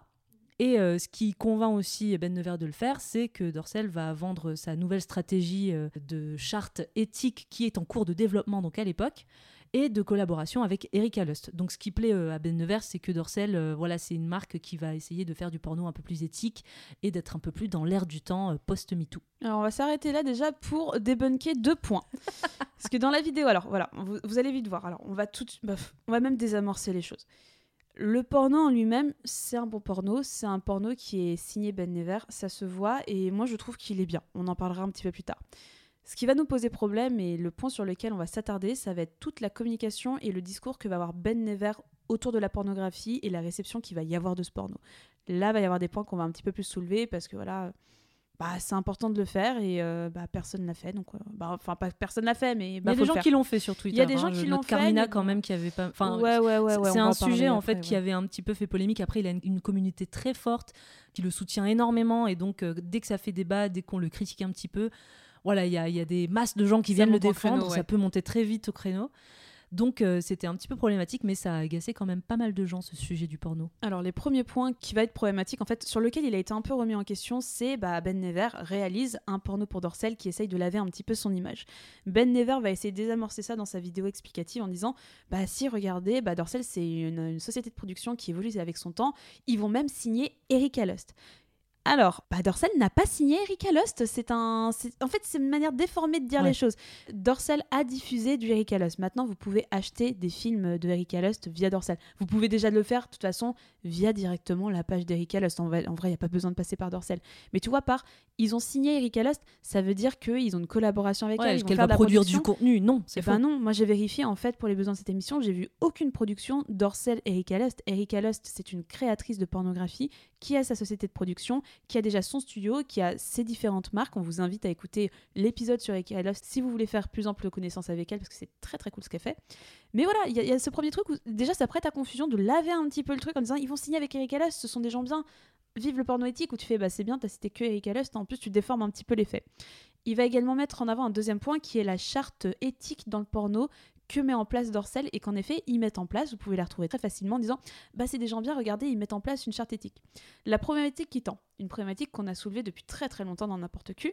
Et euh, ce qui convainc aussi Ben Nevers de le faire, c'est que Dorsel va vendre sa nouvelle stratégie euh, de charte éthique qui est en cours de développement donc à l'époque et de collaboration avec Erika Lust. Donc ce qui plaît euh, à Ben Nevers, c'est que Dorsel, euh, voilà, c'est une marque qui va essayer de faire du porno un peu plus éthique et d'être un peu plus dans l'ère du temps post-MeToo. Alors on va s'arrêter là déjà pour débunker deux points. Parce que dans la vidéo, alors voilà, vous, allez vite voir. Alors on va tout, on va même désamorcer les choses. Le porno en lui-même, c'est un bon porno, c'est un porno qui est signé Ben Never, ça se voit et moi je trouve qu'il est bien. On en parlera un petit peu plus tard. Ce qui va nous poser problème et le point sur lequel on va s'attarder, ça va être toute la communication et le discours que va avoir Ben Never autour de la pornographie et la réception qu'il va y avoir de ce porno. Là, va y avoir des points qu'on va un petit peu plus soulever parce que voilà, bah, c'est important de le faire et euh, bah, personne l'a fait. Donc, euh, bah, enfin, pas personne l'a fait, mais Il bah, y a des gens faire. qui l'ont fait sur Twitter. Il y a des hein. gens Je qui l'ont fait, Carmina mais quand même qui avait pas. Enfin, ouais, ouais, ouais, ouais, on c'est un en sujet en après, fait qui avait un petit peu fait polémique. Après, il a une, une communauté très forte qui le soutient énormément et donc euh, dès que ça fait débat, dès qu'on le critique un petit peu, voilà, il y a, il y a des masses de gens qui Ça viennent le défendre. créneau. Ça peut monter très vite au créneau. Donc euh, c'était un petit peu problématique, mais ça a agacé quand même pas mal de gens ce sujet du porno. Alors, les premiers points qui va être problématique, en fait, sur lequel il a été un peu remis en question, c'est bah, Ben Never réalise un porno pour Dorsel qui essaye de laver un petit peu son image. Ben Never va essayer de désamorcer ça dans sa vidéo explicative en disant Bah, si, regardez, bah, Dorsel, c'est une, une société de production qui évolue avec son temps. Ils vont même signer Erika Lust. Alors, bah, Dorsel n'a pas signé Erika Lust. C'est un, en fait, c'est une manière déformée de dire Ouais. les choses. Dorsel a diffusé du Erika Lust. Maintenant, vous pouvez acheter des films de Erika Lust via Dorsel. Vous pouvez déjà le faire, de toute façon, via directement la page d'Erika Lust. En vrai, il n'y a pas besoin de passer par Dorsel. Mais tu vois, par ils ont signé Erika Lust, ça veut dire qu'ils ont une collaboration avec elle. Ouais, vont qu'elle va de produire production. du contenu? Non, Eh c'est ben faux. non, moi j'ai vérifié en fait pour les besoins de cette émission, j'ai vu aucune production d'Orcel Erika Lust. Erika Lust, c'est une créatrice de pornographie qui a sa société de production, qui a déjà son studio, qui a ses différentes marques. On vous invite à écouter l'épisode sur Erika Lust si vous voulez faire plus ample connaissance avec elle parce que c'est très très cool ce qu'elle fait. Mais voilà, il y, a- il y a ce premier truc où déjà ça prête à confusion de laver un petit peu le truc en disant ils vont signer avec Erika Lust, ce sont des gens bien. Vive le porno éthique où tu fais bah c'est bien, t'as cité que Erika Lust, en plus tu déformes un petit peu les faits. Il va également mettre en avant un deuxième point qui est la charte éthique dans le porno que met en place Dorsel et qu'en effet ils mettent en place, vous pouvez la retrouver très facilement en disant bah c'est des gens bien, regardez, ils mettent en place une charte éthique. La problématique qui tend, une problématique qu'on a soulevée depuis très très longtemps dans n'importe qui,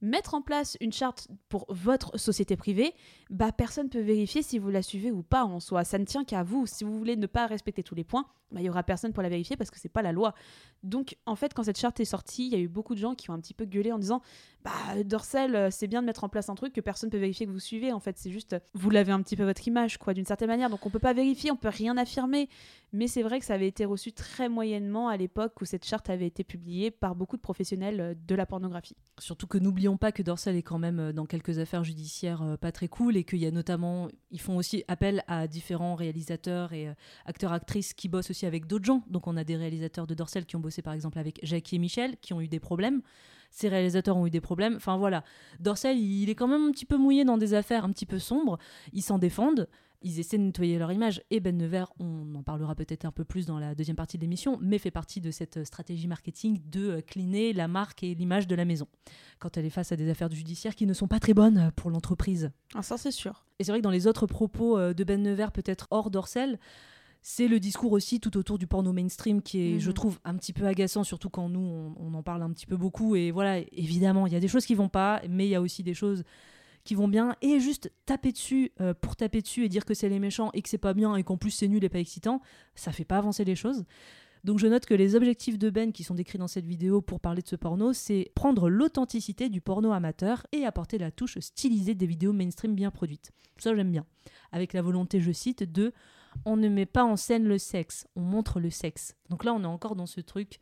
mettre en place une charte pour votre société privée, bah personne peut vérifier si vous la suivez ou pas en soi. Ça ne tient qu'à vous. Si vous voulez ne pas respecter tous les points, bah, il y aura personne pour la vérifier parce que c'est pas la loi. Donc en fait, quand cette charte est sortie, il y a eu beaucoup de gens qui ont un petit peu gueulé en disant bah Dorsel, euh, c'est bien de mettre en place un truc que personne peut vérifier que vous suivez. En fait, c'est juste vous lavez un petit peu votre image, quoi, d'une certaine manière. Donc on peut pas vérifier, on peut rien affirmer. Mais c'est vrai que ça avait été reçu très moyennement à l'époque où cette charte avait été publiée par beaucoup de professionnels euh, de la pornographie. Surtout que n'oublions pas que Dorsal est quand même euh, dans quelques affaires judiciaires euh, pas très cool et qu'il y a notamment, ils font aussi appel à différents réalisateurs et acteurs actrices qui bossent aussi avec d'autres gens. Donc on a des réalisateurs de Dorsal qui ont bossé par exemple avec Jackie et Michel qui ont eu des problèmes. Ces réalisateurs ont eu des problèmes. Enfin voilà, Dorsal il est quand même un petit peu mouillé dans des affaires un petit peu sombres. Ils s'en défendent. Ils essaient de nettoyer leur image et Ben Nevers, on en parlera peut-être un peu plus dans la deuxième partie de l'émission, mais fait partie de cette euh, stratégie marketing de euh, cleaner la marque et l'image de la maison quand elle est face à des affaires judiciaires qui ne sont pas très bonnes pour l'entreprise. Ah, ça c'est sûr. Et c'est vrai que dans les autres propos euh, de Ben Nevers, peut-être hors d'Orcel, c'est le discours aussi tout autour du porno mainstream qui est, je Mhm. trouve, un petit peu agaçant, surtout quand nous, on, on en parle un petit peu beaucoup. Et voilà, évidemment, il y a des choses qui vont pas, mais il y a aussi des choses qui vont bien. Et juste taper dessus euh, pour taper dessus et dire que c'est les méchants et que c'est pas bien et qu'en plus c'est nul et pas excitant, ça fait pas avancer les choses. Donc je note que les objectifs de Ben qui sont décrits dans cette vidéo pour parler de ce porno, c'est prendre l'authenticité du porno amateur et apporter la touche stylisée des vidéos mainstream bien produites. Ça j'aime bien. Avec la volonté, je cite, de on ne met pas en scène le sexe, on montre le sexe. Donc là on est encore dans ce truc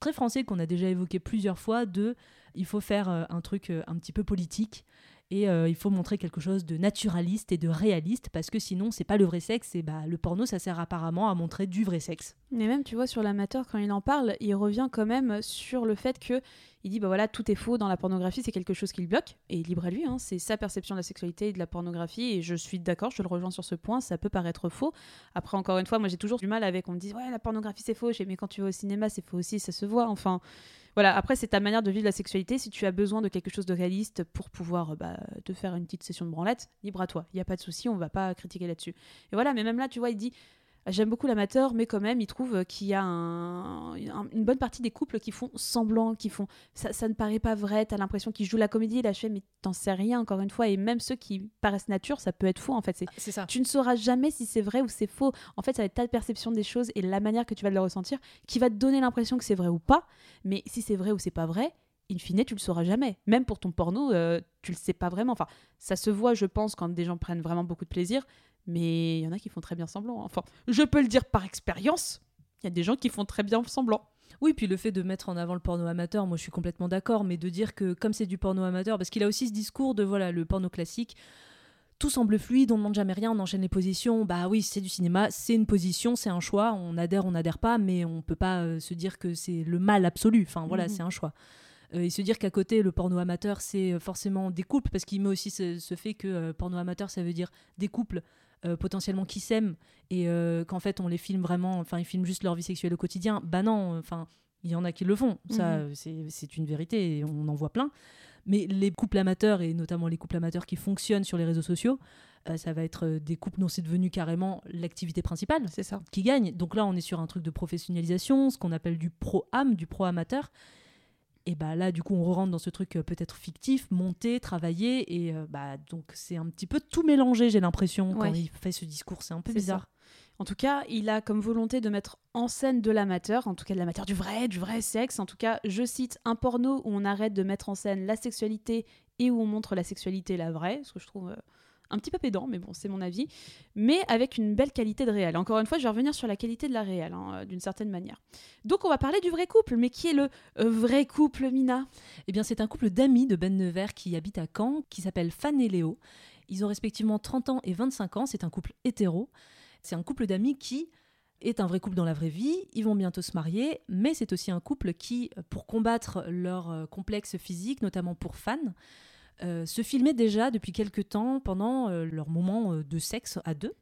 très français qu'on a déjà évoqué plusieurs fois de il faut faire euh, un truc euh, un petit peu politique et euh, il faut montrer quelque chose de naturaliste et de réaliste parce que sinon c'est pas le vrai sexe et bah le porno ça sert apparemment à montrer du vrai sexe. Mais même, tu vois, sur l'amateur, quand il en parle, il revient quand même sur le fait que il dit bah voilà, tout est faux dans la pornographie, c'est quelque chose qui le bloque. Et libre à lui, hein, c'est sa perception de la sexualité et de la pornographie. Et je suis d'accord, je le rejoins sur ce point, ça peut paraître faux. Après, encore une fois, moi j'ai toujours du mal avec, on me dit ouais, la pornographie c'est faux, mais quand tu vas au cinéma, c'est faux aussi, ça se voit. Enfin. Voilà, après c'est ta manière de vivre la sexualité. Si tu as besoin de quelque chose de réaliste pour pouvoir bah, te faire une petite session de branlette, libre à toi. Il n'y a pas de souci, on va pas critiquer là-dessus. Et voilà, mais même là, tu vois, il dit J'aime beaucoup l'amateur, mais quand même, il trouve qu'il y a un- un- une bonne partie des couples qui font semblant, qui font ça, ça ne paraît pas vrai. T'as l'impression qu'ils jouent la comédie, et là je fais, mais t'en sais rien encore une fois. Et même ceux qui paraissent nature, ça peut être faux en fait. C'est C'est ça. tu ne sauras jamais si c'est vrai ou c'est faux. En fait, ça va être ta perception des choses et la manière que tu vas le ressentir qui va te donner l'impression que c'est vrai ou pas. Mais si c'est vrai ou c'est pas vrai, in fine, tu le sauras jamais. Même pour ton porno, euh, tu le sais pas vraiment. Enfin, ça se voit, je pense, quand des gens prennent vraiment beaucoup de plaisir. Mais il y en a qui font très bien semblant. hein. Enfin, je peux le dire par expérience. Il y a des gens qui font très bien semblant. Oui, puis le fait de mettre en avant le porno amateur, moi je suis complètement d'accord, mais de dire que comme c'est du porno amateur, parce qu'il a aussi ce discours de voilà le porno classique, tout semble fluide, on ne demande jamais rien, on enchaîne les positions. Bah oui, c'est du cinéma, c'est une position, c'est un choix, on adhère, on n'adhère pas, mais on peut pas euh, se dire que c'est le mal absolu. Enfin voilà, Mhm. c'est un choix. Euh, et se dire qu'à côté, le porno amateur, c'est euh, forcément des couples, parce qu'il met aussi ce, ce fait que euh, porno amateur, ça veut dire des couples euh, potentiellement qui s'aiment, et euh, qu'en fait, on les filme vraiment, enfin, ils filment juste leur vie sexuelle au quotidien. Bah non, enfin, il y en a qui le font. Ça, Mhm. c'est- une vérité, et on en voit plein. Mais les couples amateurs, et notamment les couples amateurs qui fonctionnent sur les réseaux sociaux, euh, ça va être des couples dont c'est devenu carrément l'activité principale C'est ça. qui gagne. Donc là, on est sur un truc de professionnalisation, ce qu'on appelle du pro-am, du pro-amateur. Et bah là, du coup, on rentre dans ce truc euh, peut-être fictif, monté, travaillé. Et euh, bah donc c'est un petit peu tout mélangé, j'ai l'impression, quand Ouais. il fait ce discours. C'est un peu bizarre. ça. En tout cas, il a comme volonté de mettre en scène de l'amateur, en tout cas de l'amateur du vrai, du vrai sexe. En tout cas, je cite un porno où on arrête de mettre en scène la sexualité et où on montre la sexualité la vraie, ce que je trouve euh, un petit peu pédant, mais bon, c'est mon avis. Mais avec une belle qualité de réel. Encore une fois, je vais revenir sur la qualité de la réelle, hein, euh, d'une certaine manière. Donc, on va parler du vrai couple, mais qui est le euh, vrai couple, Mina? Eh bien, c'est un couple d'amis de Ben Nevers qui habite à Caen, qui s'appelle Fan et Léo. Ils ont respectivement 30 ans et 25 ans. C'est un couple hétéro. C'est un couple d'amis qui est un vrai couple dans la vraie vie. Ils vont bientôt se marier, mais c'est aussi un couple qui, pour combattre leur euh, complexe physique, notamment pour Fan, euh, se filmait déjà depuis quelques temps pendant euh, leur moment euh, de sexe à deux.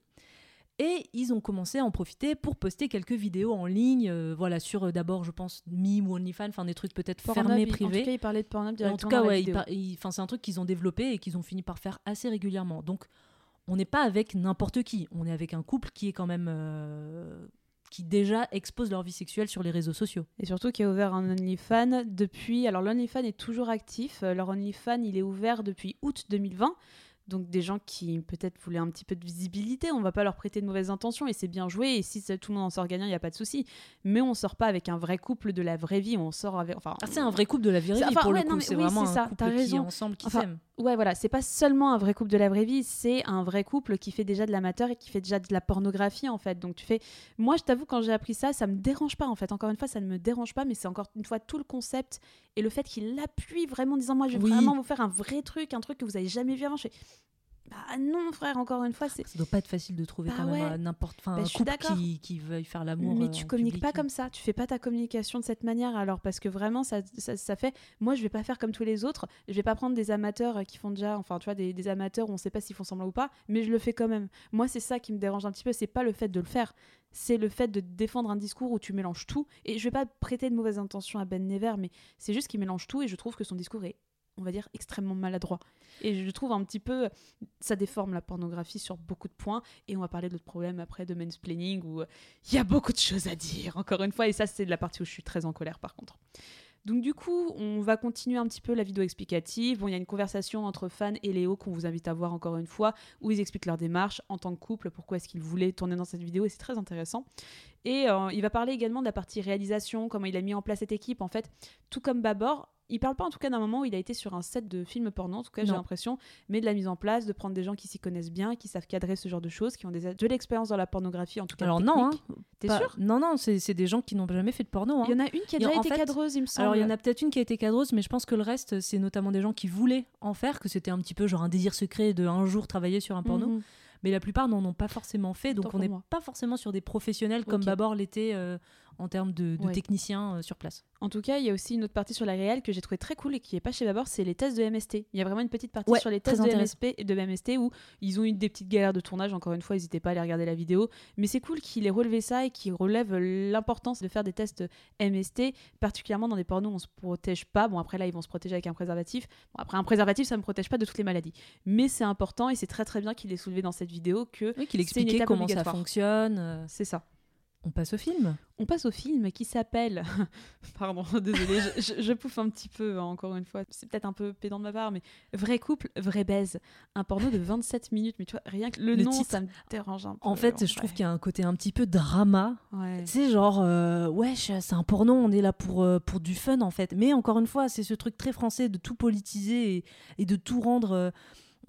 Et ils ont commencé à en profiter pour poster quelques vidéos en ligne, voilà, sur d'abord, je pense, Mime ou OnlyFans, enfin des trucs peut-être fermés, il- En privés. tout cas, il parlait de Pornhub En directement tout cas, ouais, c'est un truc qu'ils ont développé et qu'ils ont fini par faire assez régulièrement. Donc, on n'est pas avec n'importe qui. On est avec un couple qui est quand même. euh, qui déjà expose leur vie sexuelle sur les réseaux sociaux. Et surtout qui a ouvert un OnlyFans depuis. Alors l'OnlyFans est toujours actif. Euh, Leur OnlyFans, il est ouvert depuis août 2020. Donc des gens qui peut-être voulaient un petit peu de visibilité, on va pas leur prêter de mauvaises intentions et c'est bien joué. Et si tout le monde en sort gagnant, il y a pas de souci. Mais on sort pas avec un vrai couple de la vraie vie. On sort avec. Enfin, Ah, c'est un vrai couple de la vraie vie enfin, pour ouais, le coup. C'est oui, vraiment un ça, couple t'as qui est ensemble, qui Enfin, s'aime. Ouais, voilà, c'est pas seulement un vrai couple de la vraie vie, c'est un vrai couple qui fait déjà de l'amateur et qui fait déjà de la pornographie en fait. Donc tu fais, moi je t'avoue quand j'ai appris ça, ça me dérange pas en fait. Encore une fois, ça ne me dérange pas, mais c'est encore une fois tout le concept et le fait qu'il appuie vraiment en disant moi je vais Oui. vraiment vous faire un vrai truc, un truc que vous avez jamais vu avant. Je fais, bah non frère, encore une fois c'est. Ça doit pas être facile de trouver Bah quand même ouais. euh, n'importe. Enfin, Bah, un couple qui, qui veuille faire l'amour. Mais euh, tu communiques public. pas comme ça, tu fais pas ta communication de cette manière alors parce que vraiment ça, ça, ça fait moi je vais pas faire comme tous les autres, je vais pas prendre des amateurs euh, qui font déjà enfin tu vois des, des amateurs où on sait pas s'ils font semblant ou pas, mais je le fais quand même. Moi c'est ça qui me dérange un petit peu, c'est pas le fait de le faire, c'est le fait de défendre un discours où tu mélanges tout et je vais pas prêter de mauvaises intentions à Ben Never mais c'est juste qu'il mélange tout et je trouve que son discours est on va dire extrêmement maladroit et je trouve un petit peu ça déforme la pornographie sur beaucoup de points et on va parler de l'autre problème après de mansplaining où euh, il y a beaucoup de choses à dire, encore une fois, et ça, c'est la partie où je suis très en colère, par contre. Donc, du coup, on va continuer un petit peu la vidéo explicative. Bon, il y a une conversation entre Fan et Léo qu'on vous invite à voir encore une fois, où ils expliquent leur démarche en tant que couple, pourquoi est-ce qu'ils voulaient tourner dans cette vidéo, et c'est très intéressant. Et euh, il va parler également de la partie réalisation, comment il a mis en place cette équipe. En fait, tout comme Babor, il parle pas en tout cas d'un moment où il a été sur un set de films porno, en tout cas j'ai l'impression, mais de la mise en place, de prendre des gens qui s'y connaissent bien, qui savent cadrer ce genre de choses, qui ont des, de l'expérience dans la pornographie, en tout cas Alors non, hein. T'es pas- sûr? Non, non, c'est des gens qui n'ont jamais fait de porno. hein. Il y en a une qui a déjà été fait- cadreuse, il me semble. Alors il y en a peut-être une qui a été cadreuse, mais je pense que le reste, c'est notamment des gens qui voulaient en faire, que c'était un petit peu genre un désir secret de un jour travailler sur un porno. Mhm. Mais la plupart n'en ont pas forcément fait, donc on n'est pas forcément sur des professionnels comme Ok. Babor l'était euh, en termes de, de Ouais. techniciens euh, sur place. En tout cas, il y a aussi une autre partie sur la réelle que j'ai trouvé très cool et qui est pas chez Babor, c'est les tests de MST. Il y a vraiment une petite partie Ouais, sur les tests de. MSP et de MST où ils ont eu des petites galères de tournage. Encore une fois, n'hésitez pas à aller regarder la vidéo. Mais c'est cool qu'il ait relevé ça et qu'il relève l'importance de faire des tests MST, particulièrement dans des pornos où on se protège pas. Bon, après là, ils vont se protéger avec un préservatif. Bon, après, un préservatif, ça ne me protège pas de toutes les maladies. Mais c'est important et c'est très très bien qu'il ait soulevé dans cette vidéo que Oui, qu'il expliquait comment ça fonctionne. euh. c'est ça. On passe au film. On passe au film qui s'appelle. Pardon, désolé, je, je- je pouffe un petit peu, hein, encore une fois. C'est peut-être un peu pédant de ma part, mais Vrai couple, vraie baise. Un porno de 27 minutes, mais tu vois, rien que le, Le nom, titre. ça me dérange un peu. En fait, je trouve qu'il y a un côté un petit peu drama. Ouais. Tu sais, genre, euh, wesh, c'est un porno, on est là pour, euh, pour du fun en fait. Mais encore une fois, c'est ce truc très français de tout politiser et, et de tout rendre euh,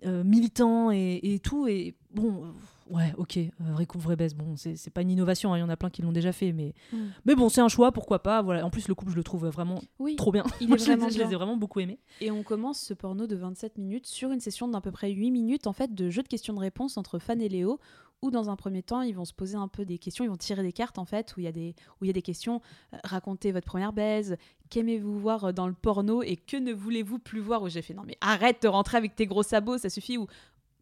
euh, militant et, et tout. Et bon, ouais, ok, euh, vrai baisse. Bon, c'est pas une innovation, hein, il y en a plein qui l'ont déjà fait. Mais, Mm. mais bon, c'est un choix, pourquoi pas. Voilà. En plus, le couple, je le trouve vraiment Oui, trop bien. Il est Moi, je les- vraiment je les bien. ai vraiment beaucoup aimés. Et on commence ce porno de 27 minutes sur une session d'à peu près 8 minutes en fait de jeu de questions-réponses entre Fan et Léo où dans un premier temps, ils vont se poser un peu des questions, ils vont tirer des cartes en fait, où il y a des, où il y a des questions. Euh, racontez votre première baise, qu'aimez-vous voir dans le porno et que ne voulez-vous plus voir Où j'ai fait non mais arrête de rentrer avec tes gros sabots, ça suffit. Ou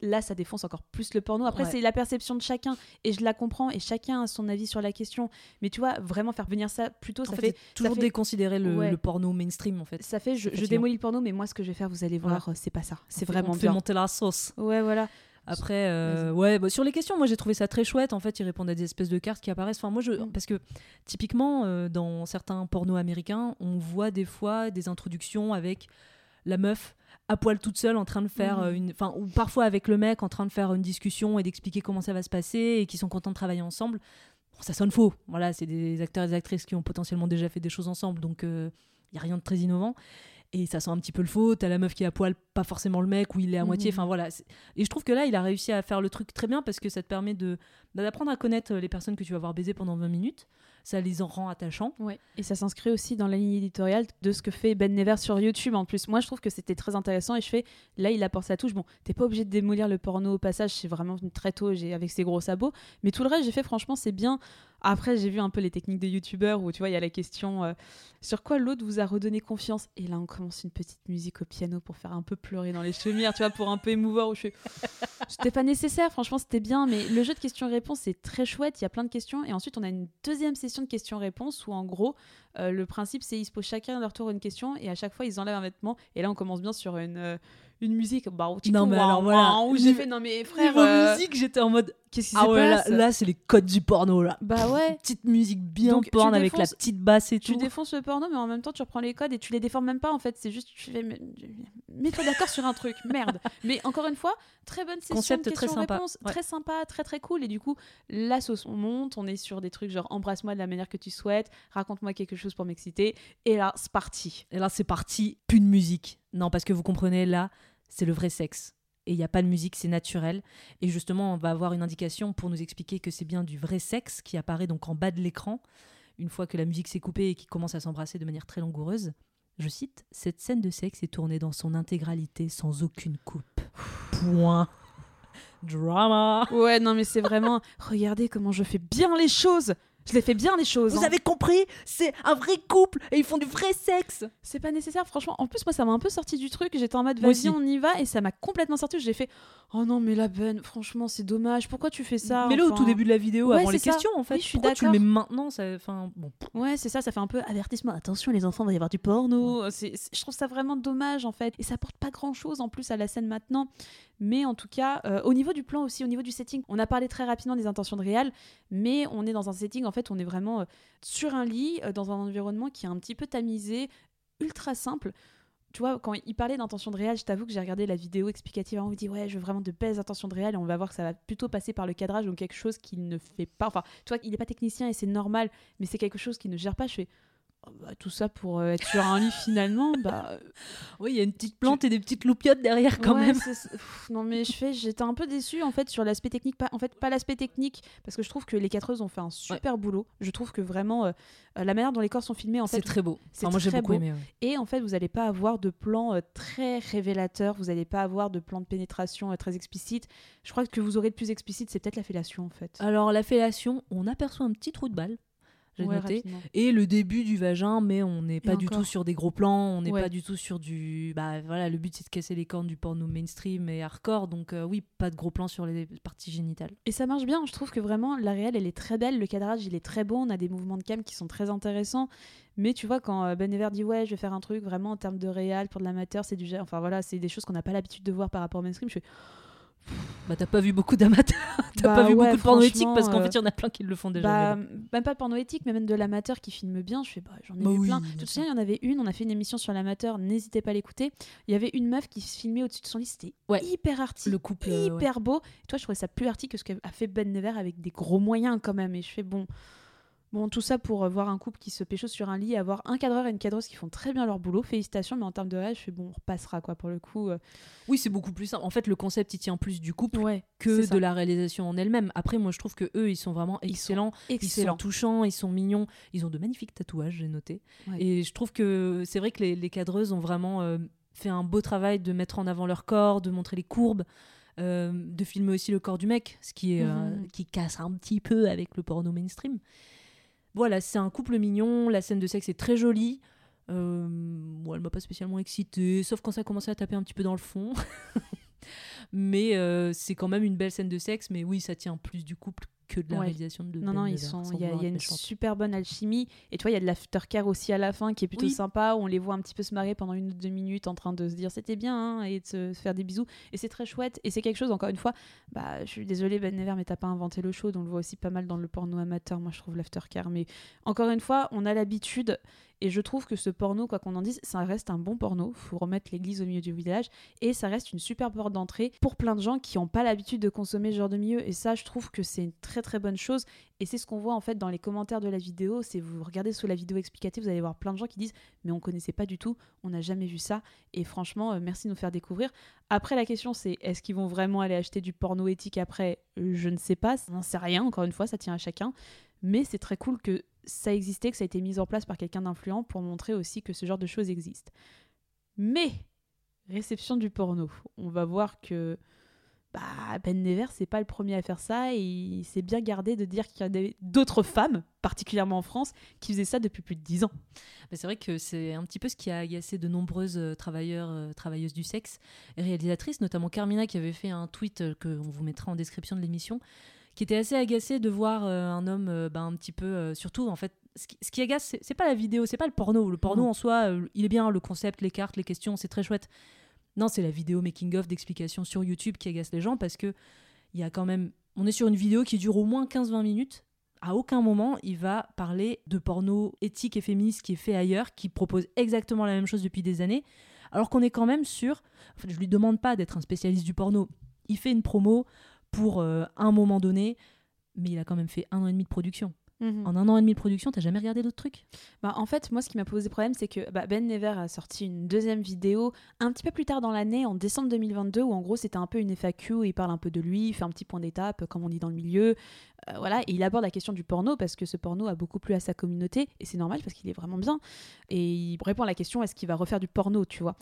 là, ça défonce encore plus le porno. Après, Ouais. c'est la perception de chacun et je la comprends et chacun a son avis sur la question. Mais tu vois, vraiment faire venir ça plutôt, En ça fait, toujours fait- déconsidérer le, Ouais. le porno mainstream en fait. ça fait, je, démolis le porno, mais moi, ce que je vais faire, vous allez voir, euh, c'est pas ça. C'est vraiment on fait bien. monter la sauce. Ouais, voilà. Après, euh, ouais, bah, sur les questions, moi j'ai trouvé ça très chouette. En fait, ils répondent à des espèces de cartes qui apparaissent. Enfin, moi, je, Mm. parce que typiquement, euh, dans certains pornos américains, on voit des fois des introductions avec la meuf à poil toute seule en train de faire Mhm. euh, une, enfin, ou parfois avec le mec en train de faire une discussion et d'expliquer comment ça va se passer et qui sont contents de travailler ensemble. Bon, ça sonne faux. Voilà, c'est des acteurs et des actrices qui ont potentiellement déjà fait des choses ensemble, donc il y a rien de très innovant. Et ça sent un petit peu le faux. T'as la meuf qui est à poil, pas forcément le mec, ou il est à Mhm. moitié. Enfin voilà. Et je trouve que là, il a réussi à faire le truc très bien parce que ça te permet de bah, d'apprendre à connaître les personnes que tu vas voir baiser pendant 20 minutes. Ça les en rend attachants. Ouais. Et ça s'inscrit aussi dans la ligne éditoriale de ce que fait Ben Never sur YouTube en plus. Moi, je trouve que c'était très intéressant et je fais, là, il apporte sa touche. Bon, t'es pas obligé de démolir le porno au passage, c'est vraiment très tôt avec ses gros sabots. Mais tout le reste, j'ai fait, franchement, c'est bien. Après, j'ai vu un peu les techniques de YouTubeurs où tu vois, il y a la question euh, sur quoi l'autre vous a redonné confiance? Et là, on commence une petite musique au piano pour faire un peu pleurer dans les chaumières, tu vois, pour un peu émouvoir. Où je fais, c'était pas nécessaire, franchement, c'était bien. Mais le jeu de questions-réponses, c'est très chouette. Il y a plein de questions. Et ensuite, on a une deuxième session de questions-réponses où, en gros, euh, le principe, c'est ils se posent chacun à leur tour une question et à chaque fois, ils enlèvent un vêtement. Et là, on commence bien sur une, euh, une musique. Bah, au Non, mais alors, voilà. où j'ai fait, non, mais frère, Niveau euh, musique, j'étais en mode. Qu'est-ce qui Ah se ouais, là, passe là, c'est les codes du porno là. Bah ouais. Petite musique bien Donc, tu porn avec la petite basse et Tu tout. défonces le porno, mais en même temps, tu reprends les codes et tu les déformes même pas. En fait, c'est juste, tu fais, mets-toi d'accord sur un truc, merde. Mais encore une fois, très bonne session Concept très sympa, ouais. très sympa, très très cool. Et du coup, la sauce on monte, on est sur des trucs genre embrasse-moi de la manière que tu souhaites, raconte-moi quelque chose pour m'exciter. Et là, c'est parti. Et là, c'est parti, plus de musique. Non, parce que vous comprenez, là, c'est le vrai sexe. Et il n'y a pas de musique, c'est naturel. Et justement, on va avoir une indication pour nous expliquer que c'est bien du vrai sexe qui apparaît donc en bas de l'écran, une fois que la musique s'est coupée et qu'ils commencent à s'embrasser de manière très langoureuse. Je cite Cette scène de sexe est tournée dans son intégralité sans aucune coupe. Point. Drama. Ouais, non, mais c'est vraiment, regardez comment je fais bien les choses. Je les fais bien les choses. Vous hein. avez compris C'est un vrai couple et ils font du vrai sexe. C'est pas nécessaire, franchement. En plus, moi, ça m'a un peu sorti du truc. J'étais en mode, Moi vas-y, aussi. on y va. Et ça m'a complètement sorti. J'ai fait, oh non, mais la Ben, franchement, c'est dommage. Pourquoi tu fais ça Mais là, au tout début de la vidéo, Ouais, avant les ça. questions, en fait. Oui, je suis Pourquoi tu le d'accord. mets maintenant ça... enfin, bon. Ouais, c'est ça, ça fait un peu avertissement. Attention, les enfants, il va y avoir du porno. Je trouve ça vraiment dommage, en fait. Et ça apporte pas grand chose, en plus, à la scène maintenant. Mais en tout cas, euh, au niveau du plan aussi, au niveau du setting, on a parlé très rapidement des intentions de réal, mais on est dans un setting, en fait, on est vraiment euh, sur un lit, euh, dans un environnement qui est un petit peu tamisé, ultra simple. Tu vois, quand il parlait d'intention de réal, je t'avoue que j'ai regardé la vidéo explicative. On me dit, ouais, je veux vraiment de belles intentions de réal, et on va voir que ça va plutôt passer par le cadrage, donc quelque chose qu'il ne fait pas. Enfin, tu vois, il n'est pas technicien et c'est normal, mais c'est quelque chose qu'il ne gère pas. Je fais, oh, bah, tout ça pour euh, être sur un lit finalement, bah. euh, Oui, il y a une petite plante et des petites loupiottes derrière quand ouais, même. pff, non mais je fais, j'étais un peu déçue en fait sur l'aspect technique. Pas, en fait, pas l'aspect technique parce que je trouve que les quatre ont fait un super boulot. Je trouve que vraiment euh, la manière dont les corps sont filmés en fait, C'est très beau. c'est Enfin, moi, j'ai beaucoup beau. aimé. ouais. et en fait vous n'allez pas avoir de plans euh, très révélateurs. Vous n'allez pas avoir de plans de pénétration euh, très explicites. Je crois que ce que vous aurez de plus explicite, c'est peut-être la fellation en fait. Alors, la fellation, on aperçoit un petit trou de balle. J'ai Ouais, noté. rapidement. Et le début du vagin, mais on n'est pas du encore. tout sur des gros plans, on n'est Ouais. pas du tout sur du. Bah voilà, le but c'est de casser les cornes du porno mainstream et hardcore, donc euh, oui, pas de gros plans sur les parties génitales. Et ça marche bien, je trouve que vraiment la réelle elle est très belle, le cadrage il est très beau, on a des mouvements de cam qui sont très intéressants. Mais tu vois, quand euh, Ben Ever dit ouais, je vais faire un truc vraiment en termes de réal pour de l'amateur, c'est du Enfin voilà, c'est des choses qu'on n'a pas l'habitude de voir par rapport au mainstream. Je fais Bah t'as pas vu beaucoup d'amateurs, t'as Bah pas vu ouais, beaucoup de porno éthique parce qu'en fait il y en a plein qui le font déjà. bah, même pas de porno éthique, mais même de l'amateur qui filme bien. Je fais bah j'en ai Bah vu oui, plein. souviens, il y en avait une, on a fait une émission sur l'amateur, n'hésitez pas à l'écouter. Il y avait une meuf qui se filmait au-dessus de son lit, c'était Ouais. hyper arty. Le couple, euh, ouais. hyper beau. Et toi, je trouvais ça plus arty que ce qu'a fait Ben Never avec des gros moyens quand même. Et je fais bon. Bon, tout ça pour euh, voir un couple qui se pécho sur un lit, avoir un cadreur et une cadreuse qui font très bien leur boulot. Félicitations, mais en termes de réel, je fais bon, on repassera quoi pour le coup. euh. Oui, c'est beaucoup plus simple. En fait, le concept il tient plus du couple Ouais, que ça. de la réalisation en elle-même. Après, moi je trouve que eux ils sont vraiment Ils sont excellents. Ils sont touchants, ils sont mignons, ils ont de magnifiques tatouages, j'ai noté. Ouais. Et je trouve que c'est vrai que les, les cadreuses ont vraiment euh, fait un beau travail de mettre en avant leur corps, de montrer les courbes. euh, de filmer aussi le corps du mec, ce qui, est, euh, Mhm. qui casse un petit peu avec le porno mainstream. Voilà, c'est un couple mignon, la scène de sexe est très jolie. Euh, moi, elle m'a pas spécialement excitée, sauf quand ça commençait à taper un petit peu dans le fond. mais euh, c'est quand même une belle scène de sexe, mais oui, ça tient plus du couple que de la Ouais. réalisation de Non, Ben non, ils sont. Il y a, y une méchante. super bonne alchimie. Et tu vois, il y a de l'aftercare aussi à la fin qui est plutôt Oui. sympa. Où on les voit un petit peu se marrer pendant une ou deux minutes en train de se dire c'était bien hein, et de se faire des bisous. Et c'est très chouette. Et c'est quelque chose, encore une fois, bah, je suis désolée, Ben Never, mais t'as pas inventé le show. On le voit aussi pas mal dans le porno amateur, moi je trouve l'aftercare. Mais encore une fois, on a l'habitude. Et je trouve que ce porno, quoi qu'on en dise, ça reste un bon porno. Faut remettre l'église au milieu du village. Et ça reste une super porte d'entrée pour plein de gens qui n'ont pas l'habitude de consommer ce genre de milieu. Et ça, je trouve que c'est une très très bonne chose. Et c'est ce qu'on voit en fait dans les commentaires de la vidéo. C'est vous regardez sous la vidéo explicative, vous allez voir plein de gens qui disent Mais on connaissait pas du tout, on n'a jamais vu ça. Et franchement, euh, merci de nous faire découvrir. Après, la question c'est Est-ce qu'ils vont vraiment aller acheter du porno éthique après? Je ne sais pas, ça n'en sait rien. Encore une fois, ça tient à chacun. Mais c'est très cool que ça existait, que ça a été mis en place par quelqu'un d'influent pour montrer aussi que ce genre de choses existe. Mais, réception du porno. On va voir que bah, Ben Never, c'est pas le premier à faire ça et il s'est bien gardé de dire qu'il y a des- d'autres femmes, particulièrement en France, qui faisaient ça depuis plus de 10 ans. Mais c'est vrai que c'est un petit peu ce qui a agacé de nombreuses euh, travailleurs, euh, travailleuses du sexe et réalisatrices, notamment Carmina qui avait fait un tweet euh, que on vous mettra en description de l'émission, qui était assez agacée de voir euh, un homme euh, ben, un petit peu, euh, surtout en fait, ce qui, ce qui agace, c'est- pas la vidéo, c'est pas le porno. Le porno Non. en soi, il est bien, le concept, les cartes, les questions, c'est très chouette. Non, c'est la vidéo making-of d'explications sur YouTube qui agace les gens parce que il y a quand même. On est sur une vidéo qui dure au moins 15-20 minutes. À aucun moment, il va parler de porno éthique et féministe qui est fait ailleurs, qui propose exactement la même chose depuis des années, alors qu'on est quand même sur. En fait, je lui demande pas d'être un spécialiste du porno. Il fait une promo pour euh, un moment donné, mais il a quand même fait un an et demi de production. En un an et demi de production, t'as jamais regardé d'autres trucs? Bah, en fait, moi, ce qui m'a posé problème, c'est que bah, Ben Never a sorti une deuxième vidéo un petit peu plus tard dans l'année, en décembre 2022, où en gros, c'était un peu une FAQ, où il parle un peu de lui, il fait un petit point d'étape, comme on dit dans le milieu. Euh, voilà, et il aborde la question du porno, parce que ce porno a beaucoup plu à sa communauté, et c'est normal, parce qu'il est vraiment bien. Et il répond à la question est-ce qu'il va refaire du porno, tu vois?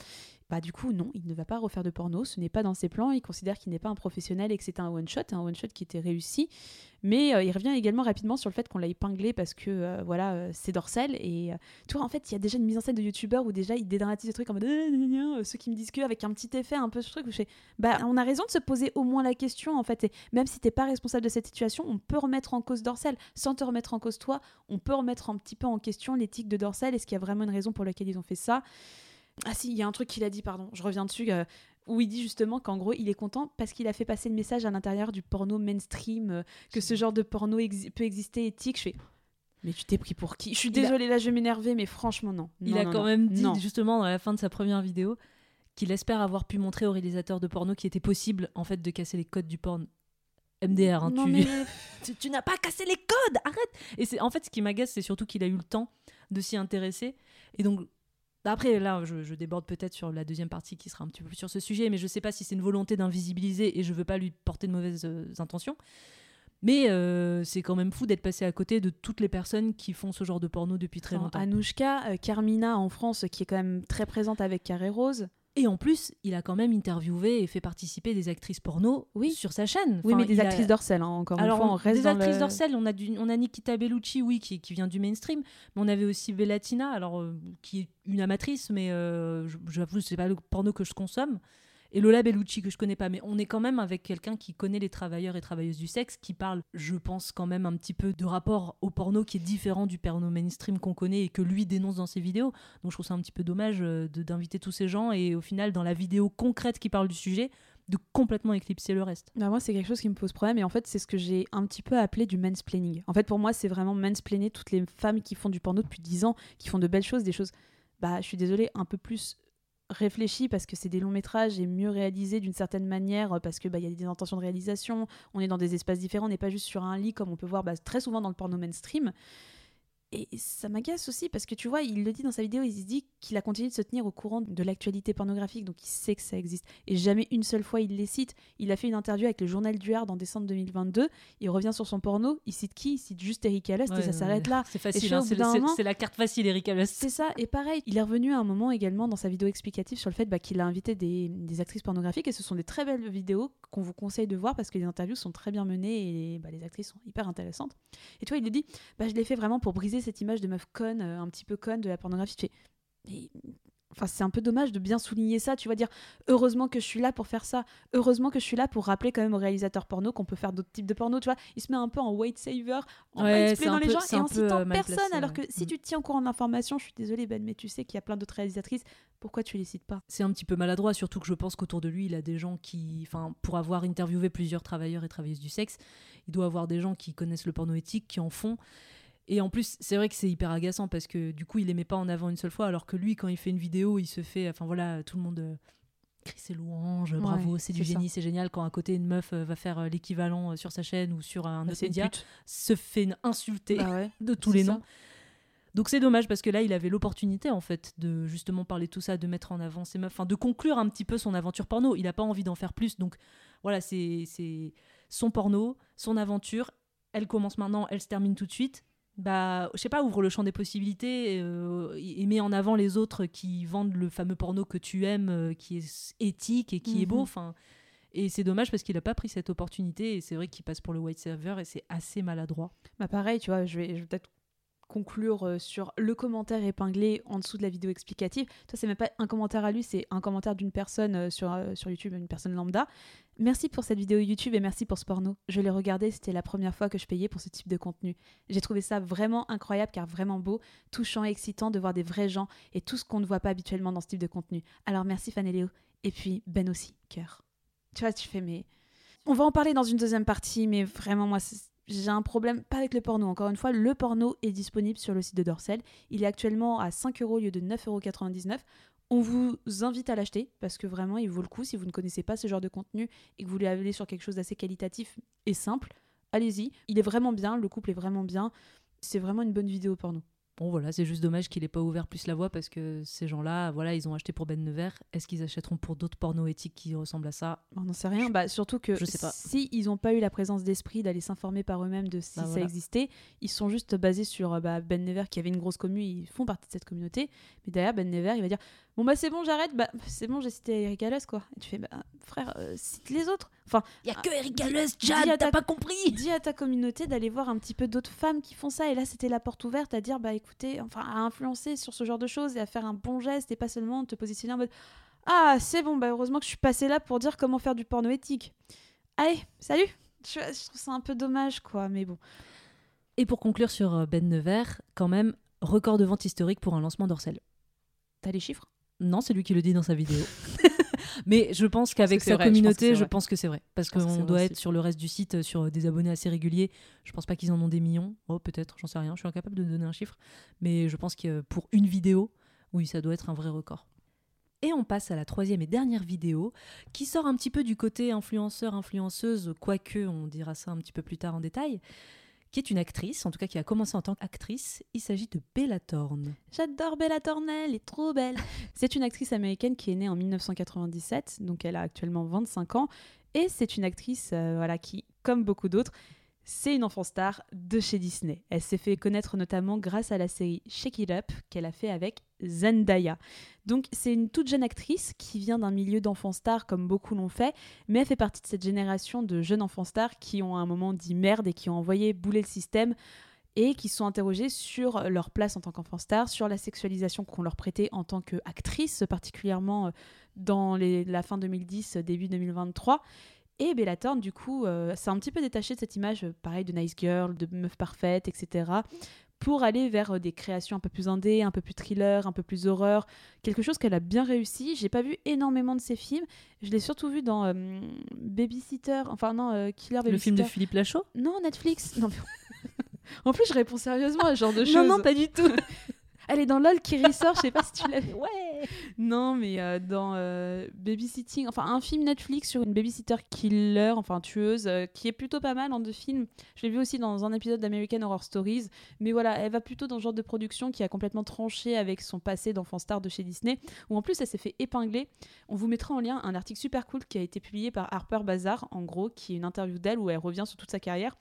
Bah du coup non, il ne va pas refaire de porno, ce n'est pas dans ses plans, il considère qu'il n'est pas un professionnel et que c'est un one shot, un one shot qui était réussi. Mais euh, il revient également rapidement sur le fait qu'on l'a épinglé parce que euh, voilà, c'est Dorsel et vois en fait, il y a déjà une mise en scène de youtubeur où déjà il dédramatise le truc en mode ceux qui me disent que avec un petit effet un peu ce truc où je fais bah on a raison de se poser au moins la question en fait et même si t'es pas responsable de cette situation, on peut remettre en cause Dorsel sans te remettre en cause toi, on peut remettre un petit peu en question l'éthique de Dorsel, est-ce qu'il y a vraiment une raison pour laquelle ils ont fait ça? Ah si, il y a un truc qu'il a dit, pardon, je reviens dessus, euh, où il dit justement qu'en gros, il est content parce qu'il a fait passer le message à l'intérieur du porno mainstream, euh, que ce genre de porno exi- peut exister éthique. Je fais, mais tu t'es pris pour qui? Je suis a- désolée, là, je vais m'énerver, mais franchement, non. Il Non, a quand non. même dit justement dans la fin de sa première vidéo qu'il espère avoir pu montrer aux réalisateurs de porno qu'il était possible en fait de casser les codes du porn. MDR, hein, Non, tu, mais- tu, tu n'as pas cassé les codes, arrête Et c'est en fait ce qui m'agace, c'est surtout qu'il a eu le temps de s'y intéresser. Et donc après là, je, je déborde peut-être sur la deuxième partie qui sera un petit peu plus sur ce sujet, mais je sais pas si c'est une volonté d'invisibiliser et je veux pas lui porter de mauvaises euh, intentions. Mais euh, c'est quand même fou d'être passé à côté de toutes les personnes qui font ce genre de porno depuis très Enfin, longtemps. Anouchka, euh, Carmina en France, qui est quand même très présente avec Carré Rose. Et en plus, il a quand même interviewé et fait participer des actrices porno Oui. sur sa chaîne. Oui, Enfin, mais des il a- actrices d'Orcel, hein, encore Alors, une fois, on reste des dans actrices le- d'Orcel, on a, du, on a Nikita Bellucci, oui, qui, qui vient du mainstream, mais on avait aussi Bellatina, alors, euh, qui est une amatrice, mais euh, j'avoue, c'est pas le porno que je consomme. Et Lola Bellucci, que je connais pas, mais on est quand même avec quelqu'un qui connaît les travailleurs et travailleuses du sexe, qui parle, je pense, quand même un petit peu de rapport au porno qui est différent du porno mainstream qu'on connaît et que lui dénonce dans ses vidéos. Donc je trouve ça un petit peu dommage euh, d'inviter tous ces gens et au final, dans la vidéo concrète qui parle du sujet, de complètement éclipser le reste. Bah, moi, c'est quelque chose qui me pose problème. Et en fait, c'est ce que j'ai un petit peu appelé du mansplaining. En fait, pour moi, c'est vraiment mansplainer toutes les femmes qui font du porno depuis 10 ans, qui font de belles choses, des choses, bah, je suis désolée, un peu plus réfléchies parce que c'est des longs métrages et mieux réalisés d'une certaine manière euh, parce que bah, y a des intentions de réalisation, on est dans des espaces différents, on n'est pas juste sur un lit comme on peut voir bah, très souvent dans le porno mainstream. Et ça m'agace aussi parce que tu vois, il le dit dans sa vidéo, il se dit qu'il a continué de se tenir au courant de l'actualité pornographique, donc il sait que ça existe. Et jamais une seule fois il les cite. Il a fait une interview avec le journal du Hard en décembre 2022. Il revient sur son porno, il cite qui? Il cite juste Erika Lust et ça ouais, s'arrête là. C'est facile, hein, c'est moment- la carte facile, Erika Lust. C'est ça, et pareil, il est revenu à un moment également dans sa vidéo explicative sur le fait bah, qu'il a invité des, des actrices pornographiques et ce sont des très belles vidéos qu'on vous conseille de voir parce que les interviews sont très bien menées et bah, les actrices sont hyper intéressantes. Et toi, il lui dit bah, Je l'ai fait vraiment pour briser cette image de meuf conne, euh, un petit peu conne de la pornographie. Tu fais Mais Enfin, c'est un peu dommage de bien souligner ça, tu vas dire heureusement que je suis là pour faire ça, heureusement que je suis là pour rappeler quand même aux réalisateurs porno qu'on peut faire d'autres types de porno, tu vois. Il se met un peu en weight saver, en Ouais, un les gens et en citant euh, personne, placé, alors ouais. que si Mm. tu te tiens au courant d'informations, je suis désolée Ben, mais tu sais qu'il y a plein d'autres réalisatrices, pourquoi tu les cites pas? C'est un petit peu maladroit, surtout que je pense qu'autour de lui, il a des gens qui. Enfin, pour avoir interviewé plusieurs travailleurs et travailleuses du sexe, il doit avoir des gens qui connaissent le porno éthique, qui en font. Et en plus, c'est vrai que c'est hyper agaçant parce que du coup, il les met pas en avant une seule fois, alors que lui, quand il fait une vidéo, il se fait. Enfin voilà, tout le monde euh, crie ses louanges, bravo, c'est du génie, c'est génial. Quand à côté, une meuf euh, va faire euh, l'équivalent sur sa chaîne ou sur un Bah, autre média, se fait insulter Bah ouais, de tous les ça. noms. Donc c'est dommage parce que là, il avait l'opportunité en fait de justement parler de tout ça, de mettre en avant ses meufs, enfin de conclure un petit peu son aventure porno. Il n'a pas envie d'en faire plus, donc voilà, c'est son porno, son aventure. Elle commence maintenant, elle se termine tout de suite. Bah, je sais pas, ouvre le champ des possibilités euh, et met en avant les autres qui vendent le fameux porno que tu aimes, euh, qui est éthique et qui est beau. Mhm. Enfin, et c'est dommage parce qu'il n'a pas pris cette opportunité et c'est vrai qu'il passe pour le white server et c'est assez maladroit. Bah pareil, tu vois, je vais, je vais peut-être conclure euh, sur le commentaire épinglé en dessous de la vidéo explicative. Toi, c'est même pas un commentaire à lui, c'est un commentaire d'une personne euh, sur, euh, sur YouTube, une personne lambda. Merci pour cette vidéo YouTube et merci pour ce porno. Je l'ai regardé, c'était la première fois que je payais pour ce type de contenu. J'ai trouvé ça vraiment incroyable car vraiment beau, touchant excitant de voir des vrais gens et tout ce qu'on ne voit pas habituellement dans ce type de contenu. Alors merci Fan. Et puis Ben aussi, cœur. Tu vois, tu fais mais... On va en parler dans une deuxième partie, mais vraiment, moi, c'est- j'ai un problème, pas avec le porno. Encore une fois, le porno est disponible sur le site de Dorsel. Il est actuellement à 5 euros au lieu de 9,99 On vous invite à l'acheter parce que vraiment, il vaut le coup. Si vous ne connaissez pas ce genre de contenu et que vous voulez aller sur quelque chose d'assez qualitatif et simple, allez-y. Il est vraiment bien, le couple est vraiment bien. C'est vraiment une bonne vidéo porno. Bon voilà, c'est juste dommage qu'il ait pas ouvert plus la voie parce que ces gens-là, voilà, ils ont acheté pour Ben Nevers. Est-ce qu'ils achèteront pour d'autres pornos éthiques qui ressemblent à ça? On n'en sait rien. Bah, surtout que je sais pas. si ils n'ont pas eu la présence d'esprit d'aller s'informer par eux-mêmes de si Bah, ça voilà. existait, ils sont juste basés sur bah, Ben Never qui avait une grosse commu, ils font partie de cette communauté. Mais derrière, Ben Never, il va dire Bon, bah c'est bon, j'arrête, bah c'est bon, j'ai cité Eric Alès, quoi. Et tu fais Bah frère, euh, cite les autres. Enfin, Il y a ah, que Eric Alès, dis à Jad, ta- t'as pas compris dis à ta communauté d'aller voir un petit peu d'autres femmes qui font ça. Et là, c'était la porte ouverte à dire Bah écoutez, enfin, à influencer sur ce genre de choses et à faire un bon geste et pas seulement te positionner en mode Ah, c'est bon, bah heureusement que je suis passée là pour dire comment faire du porno éthique. Allez, salut je, je trouve ça un peu dommage, quoi, mais bon. Et pour conclure sur euh, Ben Nevers, quand même, record de vente historique pour un lancement d'Orcel. T'as les chiffres? Non, c'est lui qui le dit dans sa vidéo. Mais je pense qu'avec sa vrai, communauté, je pense que c'est vrai. Parce qu'on doit être aussi. sur le reste du site, euh, sur des abonnés assez réguliers. Je pense pas qu'ils en ont des millions. Oh, peut-être, j'en sais rien. Je suis incapable de donner un chiffre. Mais je pense que pour une vidéo, oui, ça doit être un vrai record. Et on passe à la troisième et dernière vidéo, qui sort un petit peu du côté influenceur-influenceuse, quoique on dira ça un petit peu plus tard en détail, qui est une actrice, en tout cas qui a commencé en tant qu'actrice. Il s'agit de Bella Thorne. J'adore Bella Thorne, elle est trop belle. c'est une actrice américaine qui est née en 1997, donc elle a actuellement 25 ans. Et c'est une actrice euh, voilà, qui, comme beaucoup d'autres, c'est une enfant star de chez Disney. Elle s'est fait connaître notamment grâce à la série Shake It Up qu'elle a fait avec Zendaya. Donc c'est une toute jeune actrice qui vient d'un milieu d'enfants stars comme beaucoup l'ont fait, mais elle fait partie de cette génération de jeunes enfants stars qui ont à un moment dit merde et qui ont envoyé bouler le système et qui sont interrogés sur leur place en tant qu'enfant star, sur la sexualisation qu'on leur prêtait en tant qu'actrice, particulièrement euh, dans la fin 2010, début 2023. Et Bella Thorne, du coup, euh, s'est un petit peu détachée de cette image, euh, pareil, de nice girl, de meuf parfaite, etc., pour aller vers euh, des créations un peu plus indé, un peu plus thriller, un peu plus horreur, quelque chose qu'elle a bien réussi. J'ai pas vu énormément de ses films, je l'ai surtout vu dans euh, Babysitter, enfin non, euh, Killer Babysitter. Le film de Philippe Lachaud? Non, Netflix. Non, mais- en plus, je réponds sérieusement à ce genre de choses. Non, non, pas du tout. Elle est dans LOL qui ressort, je sais pas si tu l'as vu. ouais. Non, mais euh, dans euh, Babysitting, enfin un film Netflix sur une babysitter killer, enfin tueuse, euh, qui est plutôt pas mal en deux films. Je l'ai vu aussi dans un épisode d'American Horror Stories. Mais voilà, elle va plutôt dans ce genre de production qui a complètement tranché avec son passé d'enfant star de chez Disney, où en plus elle s'est fait épingler. On vous mettra en lien un article super cool qui a été publié par Harper Bazaar, en gros, qui est une interview d'elle où elle revient sur toute sa carrière.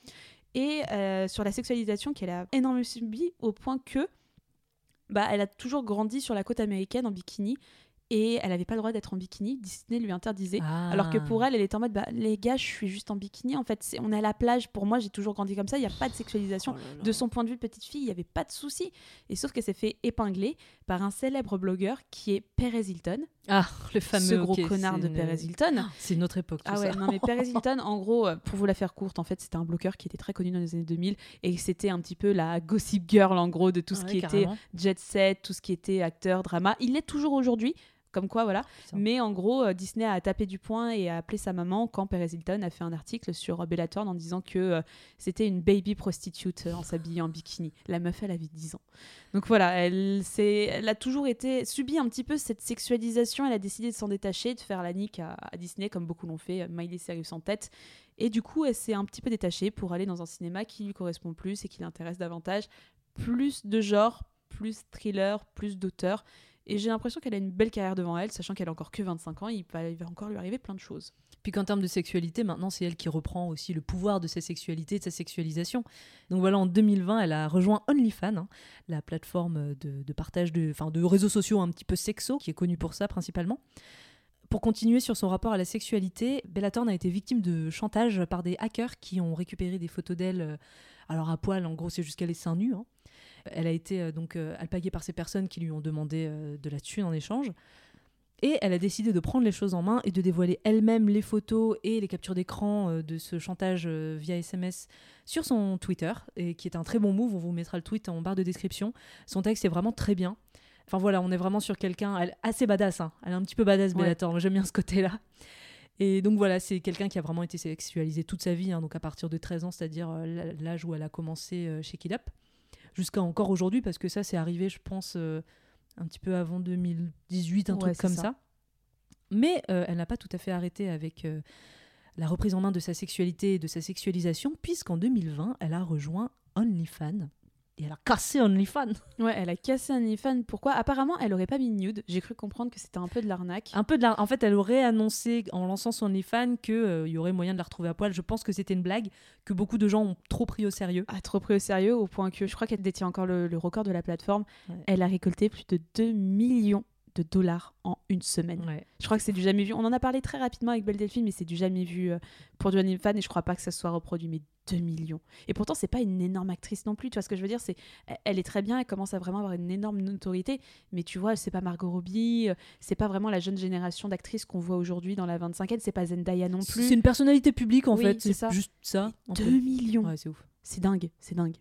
Et sur la sexualisation qu'elle a énormément subie au point que bah, elle a toujours grandi sur la côte américaine en bikini et elle n'avait pas le droit d'être en bikini. Disney lui interdisait. Ah. Alors que pour elle, elle était en mode bah, les gars, je suis juste en bikini. En fait, on est à la plage. Pour moi, j'ai toujours grandi comme ça. Il n'y a pas de sexualisation. Oh là là. De son point de vue de petite fille, il n'y avait pas de souci. Et sauf qu'elle s'est fait épingler par un célèbre blogueur qui est Perez Hilton. Ah, le fameux. ce gros connard de une- Perez Hilton. C'est une autre époque. Tout Ah ouais, ça. non mais Perez Hilton, en gros, euh, pour vous la faire courte, en fait, c'était un bloqueur qui était très connu dans les années 2000 et c'était un petit peu la gossip girl en gros de tout ce Ouais, qui était jet set, tout ce qui était acteur, drama. Il l'est toujours aujourd'hui. Comme quoi, voilà. Mais en gros, euh, Disney a tapé du poing et a appelé sa maman quand Perez Hilton a fait un article sur euh, Bellator en disant que euh, c'était une baby prostitute euh, en s'habillant en bikini. La meuf, elle avait 10 ans. Donc voilà, elle, elle a toujours été subi un petit peu cette sexualisation. Elle a décidé de s'en détacher, de faire la nique à, à Disney, comme beaucoup l'ont fait, Miley Cyrus en tête. Et du coup, elle s'est un petit peu détachée pour aller dans un cinéma qui lui correspond plus et qui l'intéresse davantage. Plus de genre, plus thriller, plus d'auteur. Et j'ai l'impression qu'elle a une belle carrière devant elle, sachant qu'elle a encore que 25 ans, il va, va encore lui arriver plein de choses. Puis qu'en termes de sexualité, maintenant, c'est elle qui reprend aussi le pouvoir de sa sexualité, de sa sexualisation. Donc voilà, en 2020, elle a rejoint OnlyFans, hein, la plateforme de, partage de, de réseaux sociaux un petit peu sexo, qui est connue pour ça principalement. Pour continuer sur son rapport à la sexualité, Bella Thorne a été victime de chantage par des hackers qui ont récupéré des photos d'elle, euh, alors à poil, en gros, c'est jusqu'à les seins nus. hein. Elle a été euh, donc euh, alpaguée par ces personnes qui lui ont demandé euh, de la thune en échange. Et elle a décidé de prendre les choses en main et de dévoiler elle-même les photos et les captures d'écran de ce chantage via SMS sur son Twitter, et qui est un très bon move. On vous mettra le tweet en barre de description. Son texte est vraiment très bien. Enfin voilà, on est vraiment sur quelqu'un assez badass. hein. Elle est un petit peu badass, Ouais. Bellator. J'aime bien ce côté-là. Et donc voilà, c'est quelqu'un qui a vraiment été sexualisé toute sa vie, hein, donc à partir de 13 ans, c'est-à-dire l'âge où elle a commencé chez Kid Up, jusqu'à encore aujourd'hui, parce que ça, c'est arrivé, je pense, euh, un petit peu avant 2018, un Ouais, truc comme ça. ça. Mais euh, elle n'a pas tout à fait arrêté avec euh, la reprise en main de sa sexualité et de sa sexualisation, puisqu'en 2020, elle a rejoint OnlyFans. Et elle a cassé OnlyFans. Ouais, elle a cassé un OnlyFans. Pourquoi? Apparemment, elle aurait pas mis nude. J'ai cru comprendre que c'était un peu de l'arnaque. Un peu de la... En fait, elle aurait annoncé en lançant son OnlyFans qu'il y aurait moyen de la retrouver à poil. Je pense que c'était une blague que beaucoup de gens ont trop pris au sérieux. Ah, trop pris au sérieux au point que je crois qu'elle détient encore le, le record de la plateforme. Ouais. Elle a récolté plus de 2 millions de dollars en une semaine. Ouais. Je crois que c'est du jamais vu. On en a parlé très rapidement avec Belle Delphine, mais c'est du jamais vu euh, pour du OnlyFans et je crois pas que ça soit reproduit. Mais 2 millions. Et pourtant, c'est pas une énorme actrice non plus. Tu vois ce que je veux dire C'est, elle- est très bien, elle commence à vraiment avoir une énorme notoriété. Mais tu vois, c'est pas Margot Robbie, euh, c'est pas vraiment la jeune génération d'actrices qu'on voit aujourd'hui dans la 25e. C'est pas Zendaya non plus. C'est une personnalité publique en Oui, fait, c'est ça. juste ça. un 2 peu. millions. Ouais, c'est ouf. C'est dingue, c'est dingue.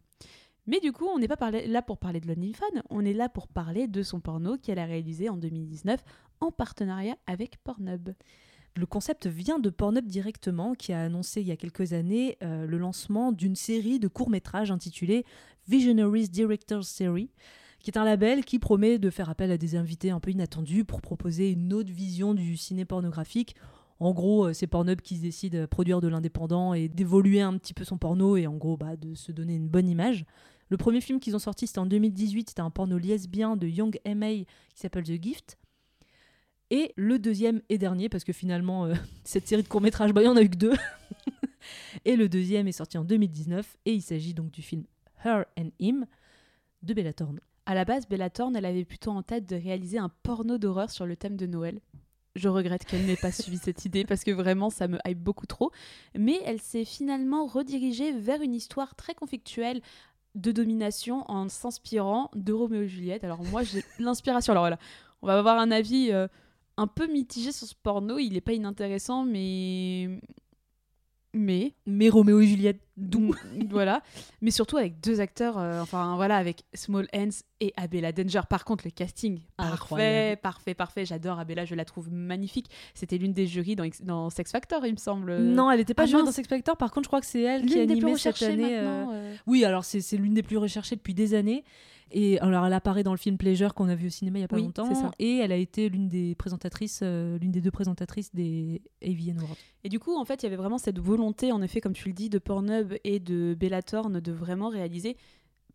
Mais du coup, on n'est pas parlé- là pour parler de l'OnlyFans, on est là pour parler de son porno qu'elle a réalisé en 2019 en partenariat avec Pornhub. Le concept vient de Pornhub directement, qui a annoncé il y a quelques années euh, le lancement d'une série de courts-métrages intitulée Visionaries Directors Series, qui est un label qui promet de faire appel à des invités un peu inattendus pour proposer une autre vision du ciné pornographique. En gros, euh, c'est Pornhub qui décide de produire de l'indépendant et d'évoluer un petit peu son porno et en gros bah, de se donner une bonne image. Le premier film qu'ils ont sorti, c'était en 2018, c'était un porno lesbien de Young M.A. qui s'appelle The Gift. Et le deuxième et dernier, parce que finalement, euh, cette série de courts-métrages, bah, il y en a eu que deux. et le deuxième est sorti en 2019, et il s'agit donc du film Her and Him de Bella Thorne. À la base, Bella Thorne, elle avait plutôt en tête de réaliser un porno d'horreur sur le thème de Noël. Je regrette qu'elle n'ait pas suivi cette idée parce que vraiment ça me hype beaucoup trop. Mais elle s'est finalement redirigée vers une histoire très conflictuelle de domination en s'inspirant de Roméo et Juliette. Alors moi j'ai l'inspiration. Alors voilà, on va avoir un avis euh, un peu mitigé sur ce porno. Il n'est pas inintéressant, mais mais Mais Roméo et Juliette, d'où Mm, voilà mais surtout avec deux acteurs euh, enfin voilà avec Small Hands et Abella Danger par contre le casting parfait Incroyable. parfait parfait j'adore Abella je la trouve magnifique c'était l'une des jurys dans, X- dans Sex Factor il me semble Non, elle n'était pas ah, mince. dans Sex Factor, par contre, je crois que c'est elle qui a animé cette année. euh, euh. Oui, alors c'est l'une des plus recherchées depuis des années. Et alors elle apparaît dans le film Pleasure qu'on a vu au cinéma il y a pas Oui, longtemps. ça. Et elle a été l'une des présentatrices, euh, l'une des deux présentatrices des AVN Awards. Et du coup, en fait, il y avait vraiment cette volonté, en effet, comme tu le dis, de Pornhub et de Bellatorn de vraiment réaliser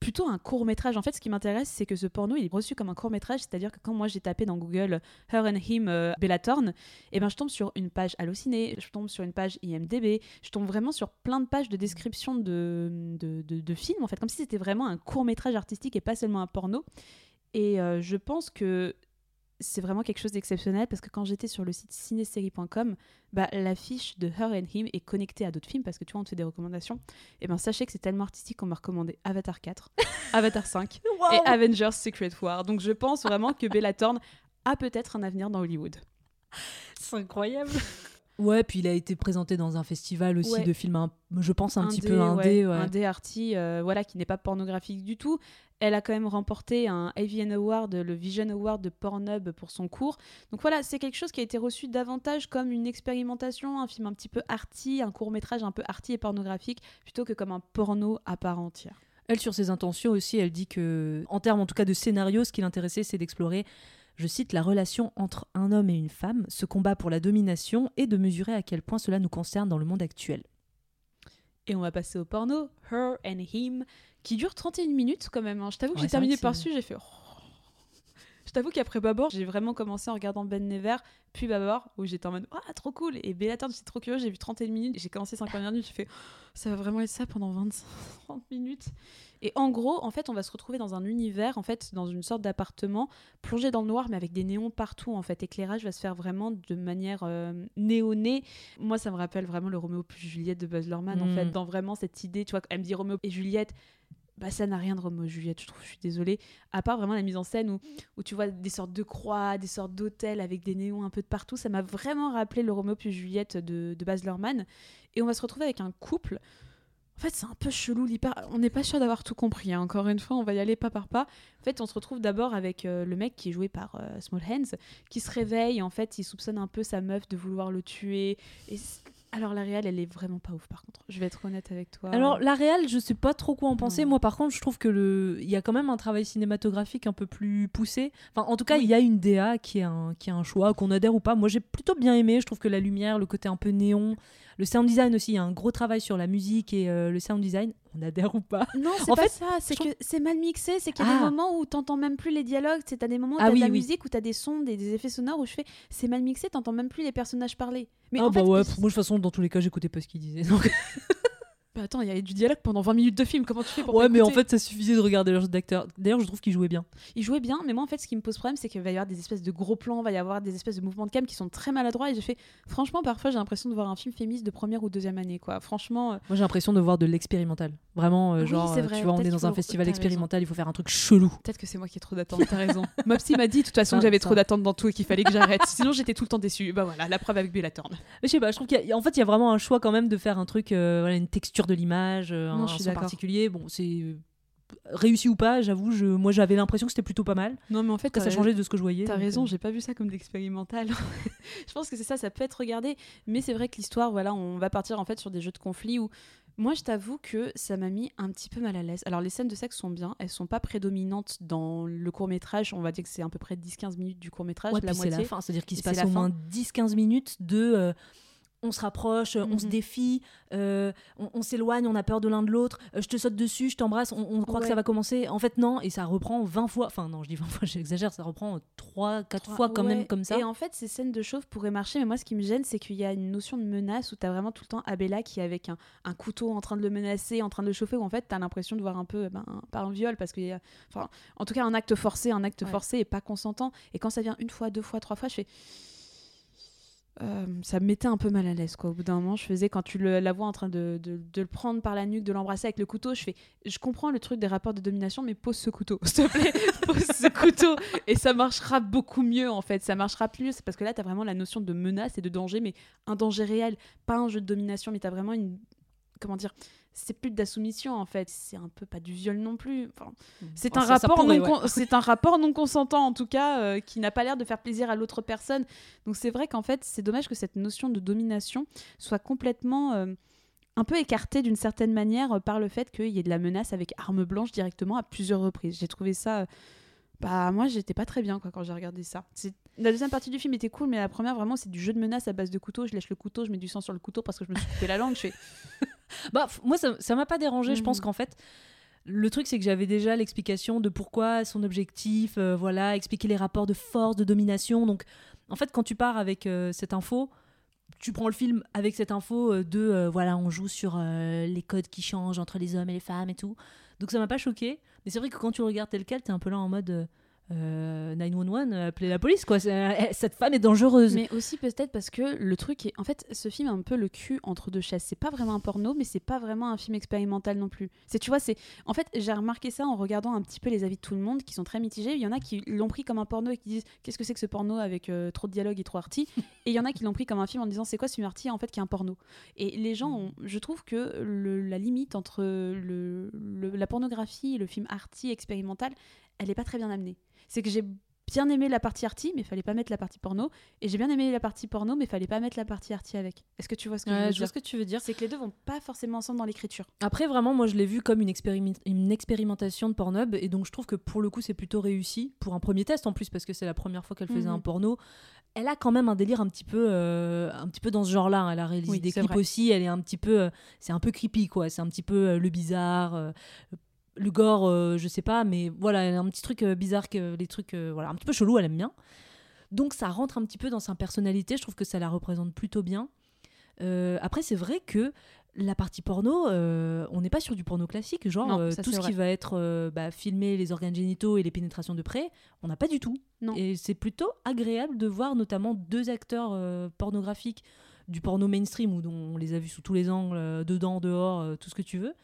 plutôt un court métrage. En fait, ce qui m'intéresse, c'est que ce porno, il est reçu comme un court métrage, c'est-à-dire que quand moi j'ai tapé dans Google Her and Him euh, Bellatorn, et ben je tombe sur une page Allociné, je tombe sur une page IMDb, je tombe vraiment sur plein de pages de description de, de, de- de films, en fait, comme si c'était vraiment un court métrage artistique et pas seulement un porno. Et euh, je pense que c'est vraiment quelque chose d'exceptionnel parce que quand j'étais sur le site cinésérie.com, bah, l'affiche de Her and Him est connectée à d'autres films parce que tu vois, on te fait des recommandations. Et ben sachez que c'est tellement artistique qu'on m'a recommandé Avatar 4, Avatar 5 et Avengers Secret War. Donc je pense vraiment que Bella Thorne a peut-être un avenir dans Hollywood. C'est incroyable. Ouais, puis il a été présenté dans un festival aussi Ouais. de films, un- je pense un, petit dé, peu indé. ouais, ouais. Un dé arty, euh, voilà, qui n'est pas pornographique du tout. Elle a quand même remporté un AVN Award, le Vision Award de Pornhub pour son cours. Donc voilà, c'est quelque chose qui a été reçu davantage comme une expérimentation, un film un petit peu arty, un court métrage un peu arty et pornographique, plutôt que comme un porno à part entière. Elle, sur ses intentions aussi, elle dit que, en termes en tout cas de scénario, ce qui l'intéressait, c'est d'explorer, je cite, la relation entre un homme et une femme, ce combat pour la domination et de mesurer à quel point cela nous concerne dans le monde actuel. Et on va passer au porno, Her and Him, qui dure 31 minutes quand même. hein. Je t'avoue que Ouais, j'ai terminé par dessus, j'ai fait. oh. Je t'avoue qu'après Babor, j'ai vraiment commencé en regardant Ben Never, puis Babor, où j'étais en mode Ah, trop cool Et Bellator, j'étais trop curieux, j'ai vu 31 minutes, j'ai commencé 5 premières minutes, j'ai fait Ça va vraiment être ça pendant 25 30 minutes Et en gros, en fait, on va se retrouver dans un univers, en fait, dans une sorte d'appartement, plongé dans le noir, mais avec des néons partout, en fait. L'éclairage va se faire vraiment de manière euh, néonée. Moi, ça me rappelle vraiment le Roméo plus Juliette de Buzz Luhrmann, en Mm. fait, dans vraiment cette idée, tu vois, elle me dit Roméo et Juliette, bah ça n'a rien de Roméo et Juliette, je trouve, je suis désolée. À part vraiment la mise en scène où, où tu vois des sortes de croix, des sortes d'hôtels avec des néons un peu de partout, ça m'a vraiment rappelé le Roméo plus Juliette de, de Baz Luhrmann. Et on va se retrouver avec un couple. En fait, c'est un peu chelou. On n'est pas sûr d'avoir tout compris. hein. Encore une fois, on va y aller pas par pas. En fait, on se retrouve d'abord avec euh, le mec qui est joué par euh, Small Hands, qui se réveille. En fait, il soupçonne un peu sa meuf de vouloir le tuer. Et alors, la réelle, elle est vraiment pas ouf, par contre. Je vais être honnête avec toi. Alors, la réelle, je sais pas trop quoi en penser. Non. Moi, par contre, je trouve que le... il y a quand même un travail cinématographique un peu plus poussé. Enfin, en tout cas, Oui. il y a une DA qui est un, qui est un choix, qu'on adhère ou pas. Moi, j'ai plutôt bien aimé. Je trouve que la lumière, le côté un peu néon, le sound design aussi, il y a un gros travail sur la musique et euh, le sound design. On adhère ou pas? Non, c'est pas fait, ça. C'est que c'est mal mixé. C'est qu'il y a des Ah. moments où t'entends même plus les dialogues. C'est t'as des moments où Ah t'as oui, de la oui. musique, où t'as des sons, des, des effets sonores où je fais c'est mal mixé. T'entends même plus les personnages parler. Mais ah en bah fait, ouais, moi, de toute façon, dans tous les cas, j'écoutais pas ce qu'il disait. donc- Bah attends, il y a du dialogue pendant 20 minutes de film. Comment tu fais pour ouais, mais en fait, ça suffisait de regarder leur jeu d'acteur. D'ailleurs, je trouve qu'il jouait bien. il jouait bien, mais moi en fait, ce qui me pose problème, c'est qu'il va y avoir des espèces de gros plans, il va y avoir des espèces de mouvements de cam qui sont très maladroits. Et j'ai fait, franchement, parfois, j'ai l'impression de voir un film féministe de première ou deuxième année, quoi. Franchement, euh, Moi, j'ai l'impression de voir de l'expérimental. Vraiment, euh, Oui, genre, euh, vrai, tu vois, on est dans un festival raison. expérimental, il faut faire un truc chelou. peut-être que c'est moi qui ai trop d'attentes. T'as raison. Mopsy m'a dit de toute façon que Ça- j'avais trop d'attentes dans tout et qu'il fallait que j'arrête. Sinon, j'étais tout le temps déçue. Bah voilà, la preuve avec. Mais je sais pas, je trouve qu'il y a, en fait, il y a vraiment un choix quand même de faire un truc, une texture de l'image, euh, un son particulier. Bon, c'est réussi ou pas, j'avoue, je, moi j'avais l'impression que c'était plutôt pas mal. Non, mais en fait, ça t'as changeait de ce que je voyais. T'as raison, euh, j'ai pas vu ça comme d'expérimental. je pense que c'est ça, ça peut être regardé, mais c'est vrai que l'histoire, voilà, on va partir en fait sur des jeux de conflit où moi je t'avoue que ça m'a mis un petit peu mal à l'aise. Alors les scènes de sexe sont bien, elles sont pas prédominantes dans le court métrage, on va dire que c'est à peu près 10-15 minutes du court métrage, Ouais, la puis c'est moitié. la fin, c'est-à-dire qu'il se passe la au fin. moins 10-15 minutes de. euh, on se rapproche, on se Mhm. défie, euh, on, on s'éloigne, on a peur de l'un de l'autre, euh, je te saute dessus, je t'embrasse, on, on croit que ça va commencer. En fait, non, et ça reprend 20 fois. Enfin, non, je dis 20 fois, j'exagère, ça reprend 3-4 Trois- fois quand ouais. même comme ça. Et en fait, ces scènes de chauve pourraient marcher, mais moi, ce qui me gêne, c'est qu'il y a une notion de menace où t'as vraiment tout le temps Abella qui est avec un, un couteau en train de le menacer, en train de le chauffer, où en fait, t'as l'impression de voir un peu, ben, pas un viol, parce qu'il y a, enfin, en tout cas, un acte forcé, un acte Ouais. forcé et pas consentant. Et quand ça vient une fois, deux fois, trois fois, je fais. Euh, ça me mettait un peu mal à l'aise quoi. Au bout d'un moment, je faisais quand tu la vois en train de, le prendre par la nuque, de l'embrasser avec le couteau, je fais je comprends le truc des rapports de domination, mais pose ce couteau, s'il te plaît, pose ce couteau et ça marchera beaucoup mieux en fait. Ça marchera plus c'est parce que là, tu as vraiment la notion de menace et de danger, mais un danger réel, pas un jeu de domination, mais tu vraiment une. Comment dire c'est plus de la soumission en fait, c'est un peu pas du viol non plus. Enfin, c'est Oh, un rapport pourrait, non ouais. con- c'est un rapport non consentant en tout cas euh, qui n'a pas l'air de faire plaisir à l'autre personne. Donc c'est vrai qu'en fait, c'est dommage que cette notion de domination soit complètement euh, un peu écartée d'une certaine manière euh, par le fait qu'il y ait de la menace avec arme blanche directement à plusieurs reprises. J'ai trouvé ça bah moi j'étais pas très bien quoi quand j'ai regardé ça. La deuxième partie du film était cool mais la première vraiment c'est du jeu de menace à base de couteau, je lèche le couteau, je mets du sang sur le couteau parce que je me suis coupé la langue, je fais Bah, moi, ça ça m'a pas dérangé. Je pense Mhm. qu'en fait, le truc, c'est que j'avais déjà l'explication de pourquoi son objectif, euh, voilà, expliquer les rapports de force, de domination. Donc, en fait, quand tu pars avec euh, cette info, tu prends le film avec cette info euh, de, voilà, on joue sur les codes qui changent entre les hommes et les femmes et tout. Donc, ça m'a pas choqué. Mais c'est vrai que quand tu le regardes tel quel, t'es un peu là en mode. Euh, euh, 911, euh, appelez la police, quoi. Euh, cette femme est dangereuse. Mais aussi peut-être parce que le truc est. En fait, ce film est un peu le cul entre deux chaises. C'est pas vraiment un porno, mais c'est pas vraiment un film expérimental non plus. C'est, tu vois, c'est. En fait, j'ai remarqué ça en regardant un petit peu les avis de tout le monde qui sont très mitigés. Il y en a qui l'ont pris comme un porno et qui disent Qu'est-ce que c'est que ce porno avec euh, trop de dialogue et trop arty? Et il y en a qui l'ont pris comme un film en disant C'est quoi ce film arty en fait qui est un porno? Et les gens, ont- je trouve que le- la limite entre le, le- la pornographie et le film arty expérimental, elle est pas très bien amenée. C'est que j'ai bien aimé la partie arty, mais il fallait pas mettre la partie porno. Et j'ai bien aimé la partie porno, mais il fallait pas mettre la partie arty avec. Est-ce que tu vois ce que je veux je vois dire ce que tu veux dire. C'est que les deux vont pas forcément ensemble dans l'écriture. Après, vraiment, moi, je l'ai vu comme une, expériment- une expérimentation de Pornhub, et donc je trouve que pour le coup, c'est plutôt réussi pour un premier test en plus, parce que c'est la première fois qu'elle faisait Mhm. un porno. Elle a quand même un délire un petit peu, euh, un petit peu dans ce genre-là. hein. Elle a réalisé Oui, des clips vrai. aussi. Elle est un petit peu, euh, c'est un peu creepy, quoi. C'est un petit peu euh, le bizarre. Le gore, euh, je sais pas, mais voilà, un petit truc euh, bizarre, que les trucs, euh, voilà, un petit peu chelou, elle aime bien. Donc ça rentre un petit peu dans sa personnalité, je trouve que ça la représente plutôt bien. Euh, après, c'est vrai que la partie porno, on n'est pas sur du porno classique, genre Non, ça, tout ce qui va être bah, filmer les organes génitaux et les pénétrations de près, on n'a pas du tout. Non. Et c'est plutôt agréable de voir notamment deux acteurs pornographiques du porno mainstream où on les a vus sous tous les angles, dedans, dehors, tout ce que tu veux,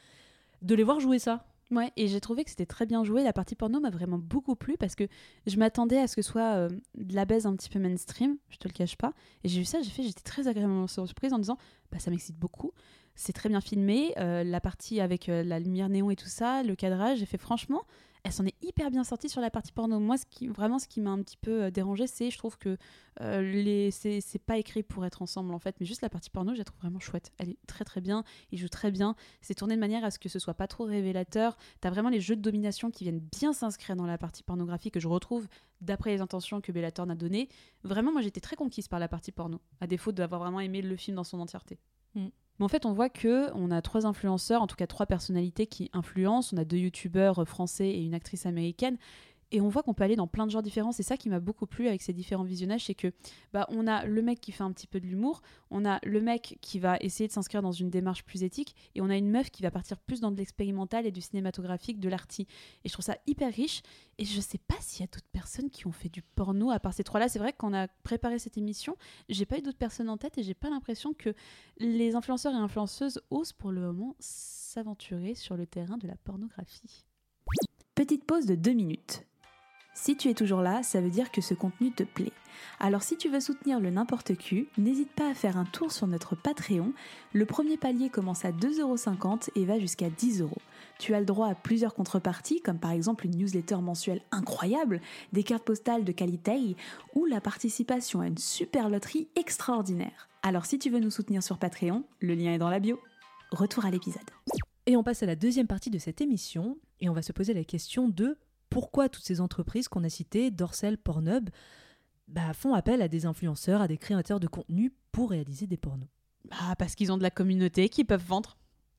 de les voir jouer ça. Ouais, et j'ai trouvé que c'était très bien joué. La partie porno m'a vraiment beaucoup plu parce que je m'attendais à ce que ce soit euh, de la baise un petit peu mainstream, je te le cache pas. Et j'ai vu ça, j'ai fait, j'étais très agréablement surprise en disant, bah ça m'excite beaucoup. C'est très bien filmé, euh, la partie avec euh, la lumière néon et tout ça, le cadrage, j'ai fait franchement, elle s'en est hyper bien sortie sur la partie porno. Moi, vraiment, ce qui m'a un petit peu euh, dérangé, c'est, je trouve que euh, les, c'est, pas écrit pour être ensemble en fait, mais juste la partie porno, je la trouve vraiment chouette. Elle est très très bien, il joue très bien. C'est tourné de manière à ce que ce soit pas trop révélateur. T'as vraiment les jeux de domination qui viennent bien s'inscrire dans la partie pornographie que je retrouve d'après les intentions que Bellator n'a données. Vraiment, moi j'étais très conquise par la partie porno, à défaut d'avoir vraiment aimé le film dans son entièreté. Mm. Mais en fait, on voit que on a trois influenceurs, en tout cas trois personnalités qui influencent. On a deux youtubeurs français et une actrice américaine. Et on voit qu'on peut aller dans plein de genres différents. C'est ça qui m'a beaucoup plu avec ces différents visionnages, c'est que bah, on a le mec qui fait un petit peu de l'humour, on a le mec qui va essayer de s'inscrire dans une démarche plus éthique, et on a une meuf qui va partir plus dans de l'expérimental et du cinématographique, de l'arty. Et je trouve ça hyper riche. Et je sais pas s'il y a d'autres personnes qui ont fait du porno à part ces trois-là. C'est vrai que quand on a préparé cette émission, j'ai pas eu d'autres personnes en tête et j'ai pas l'impression que les influenceurs et influenceuses osent pour le moment s'aventurer sur le terrain de la pornographie. Petite pause de deux minutes. Si tu es toujours là, ça veut dire que ce contenu te plaît. Alors si tu veux soutenir le n'importe qui, n'hésite pas à faire un tour sur notre Patreon. Le premier palier commence à 2,50€ et va jusqu'à 10€. Tu as le droit à plusieurs contreparties, comme par exemple une newsletter mensuelle incroyable, des cartes postales de qualité ou la participation à une super loterie extraordinaire. Alors si tu veux nous soutenir sur Patreon, le lien est dans la bio. Retour à l'épisode. Et on passe à la deuxième partie de cette émission, et on va se poser la question de pourquoi toutes ces entreprises qu'on a citées, Dorsel, Pornhub, bah, font appel à des influenceurs, à des créateurs de contenu pour réaliser des pornos. Ah, parce qu'ils ont de la communauté qu'ils peuvent vendre.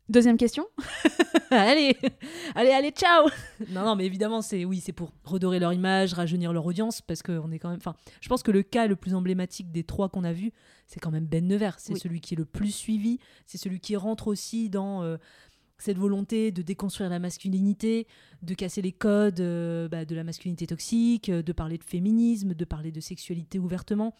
Deuxième question allez, allez, allez, ciao Non, non, mais évidemment, c'est oui, c'est pour redorer leur image, rajeunir leur audience, parce que on est quand même. Enfin, je pense que le cas le plus emblématique des trois qu'on a vus, c'est quand même Ben Nevers. C'est Oui. celui qui est le plus suivi. C'est celui qui rentre aussi dans euh, cette volonté de déconstruire la masculinité, de casser les codes euh, bah, de la masculinité toxique, euh, de parler de féminisme, de parler de sexualité ouvertement.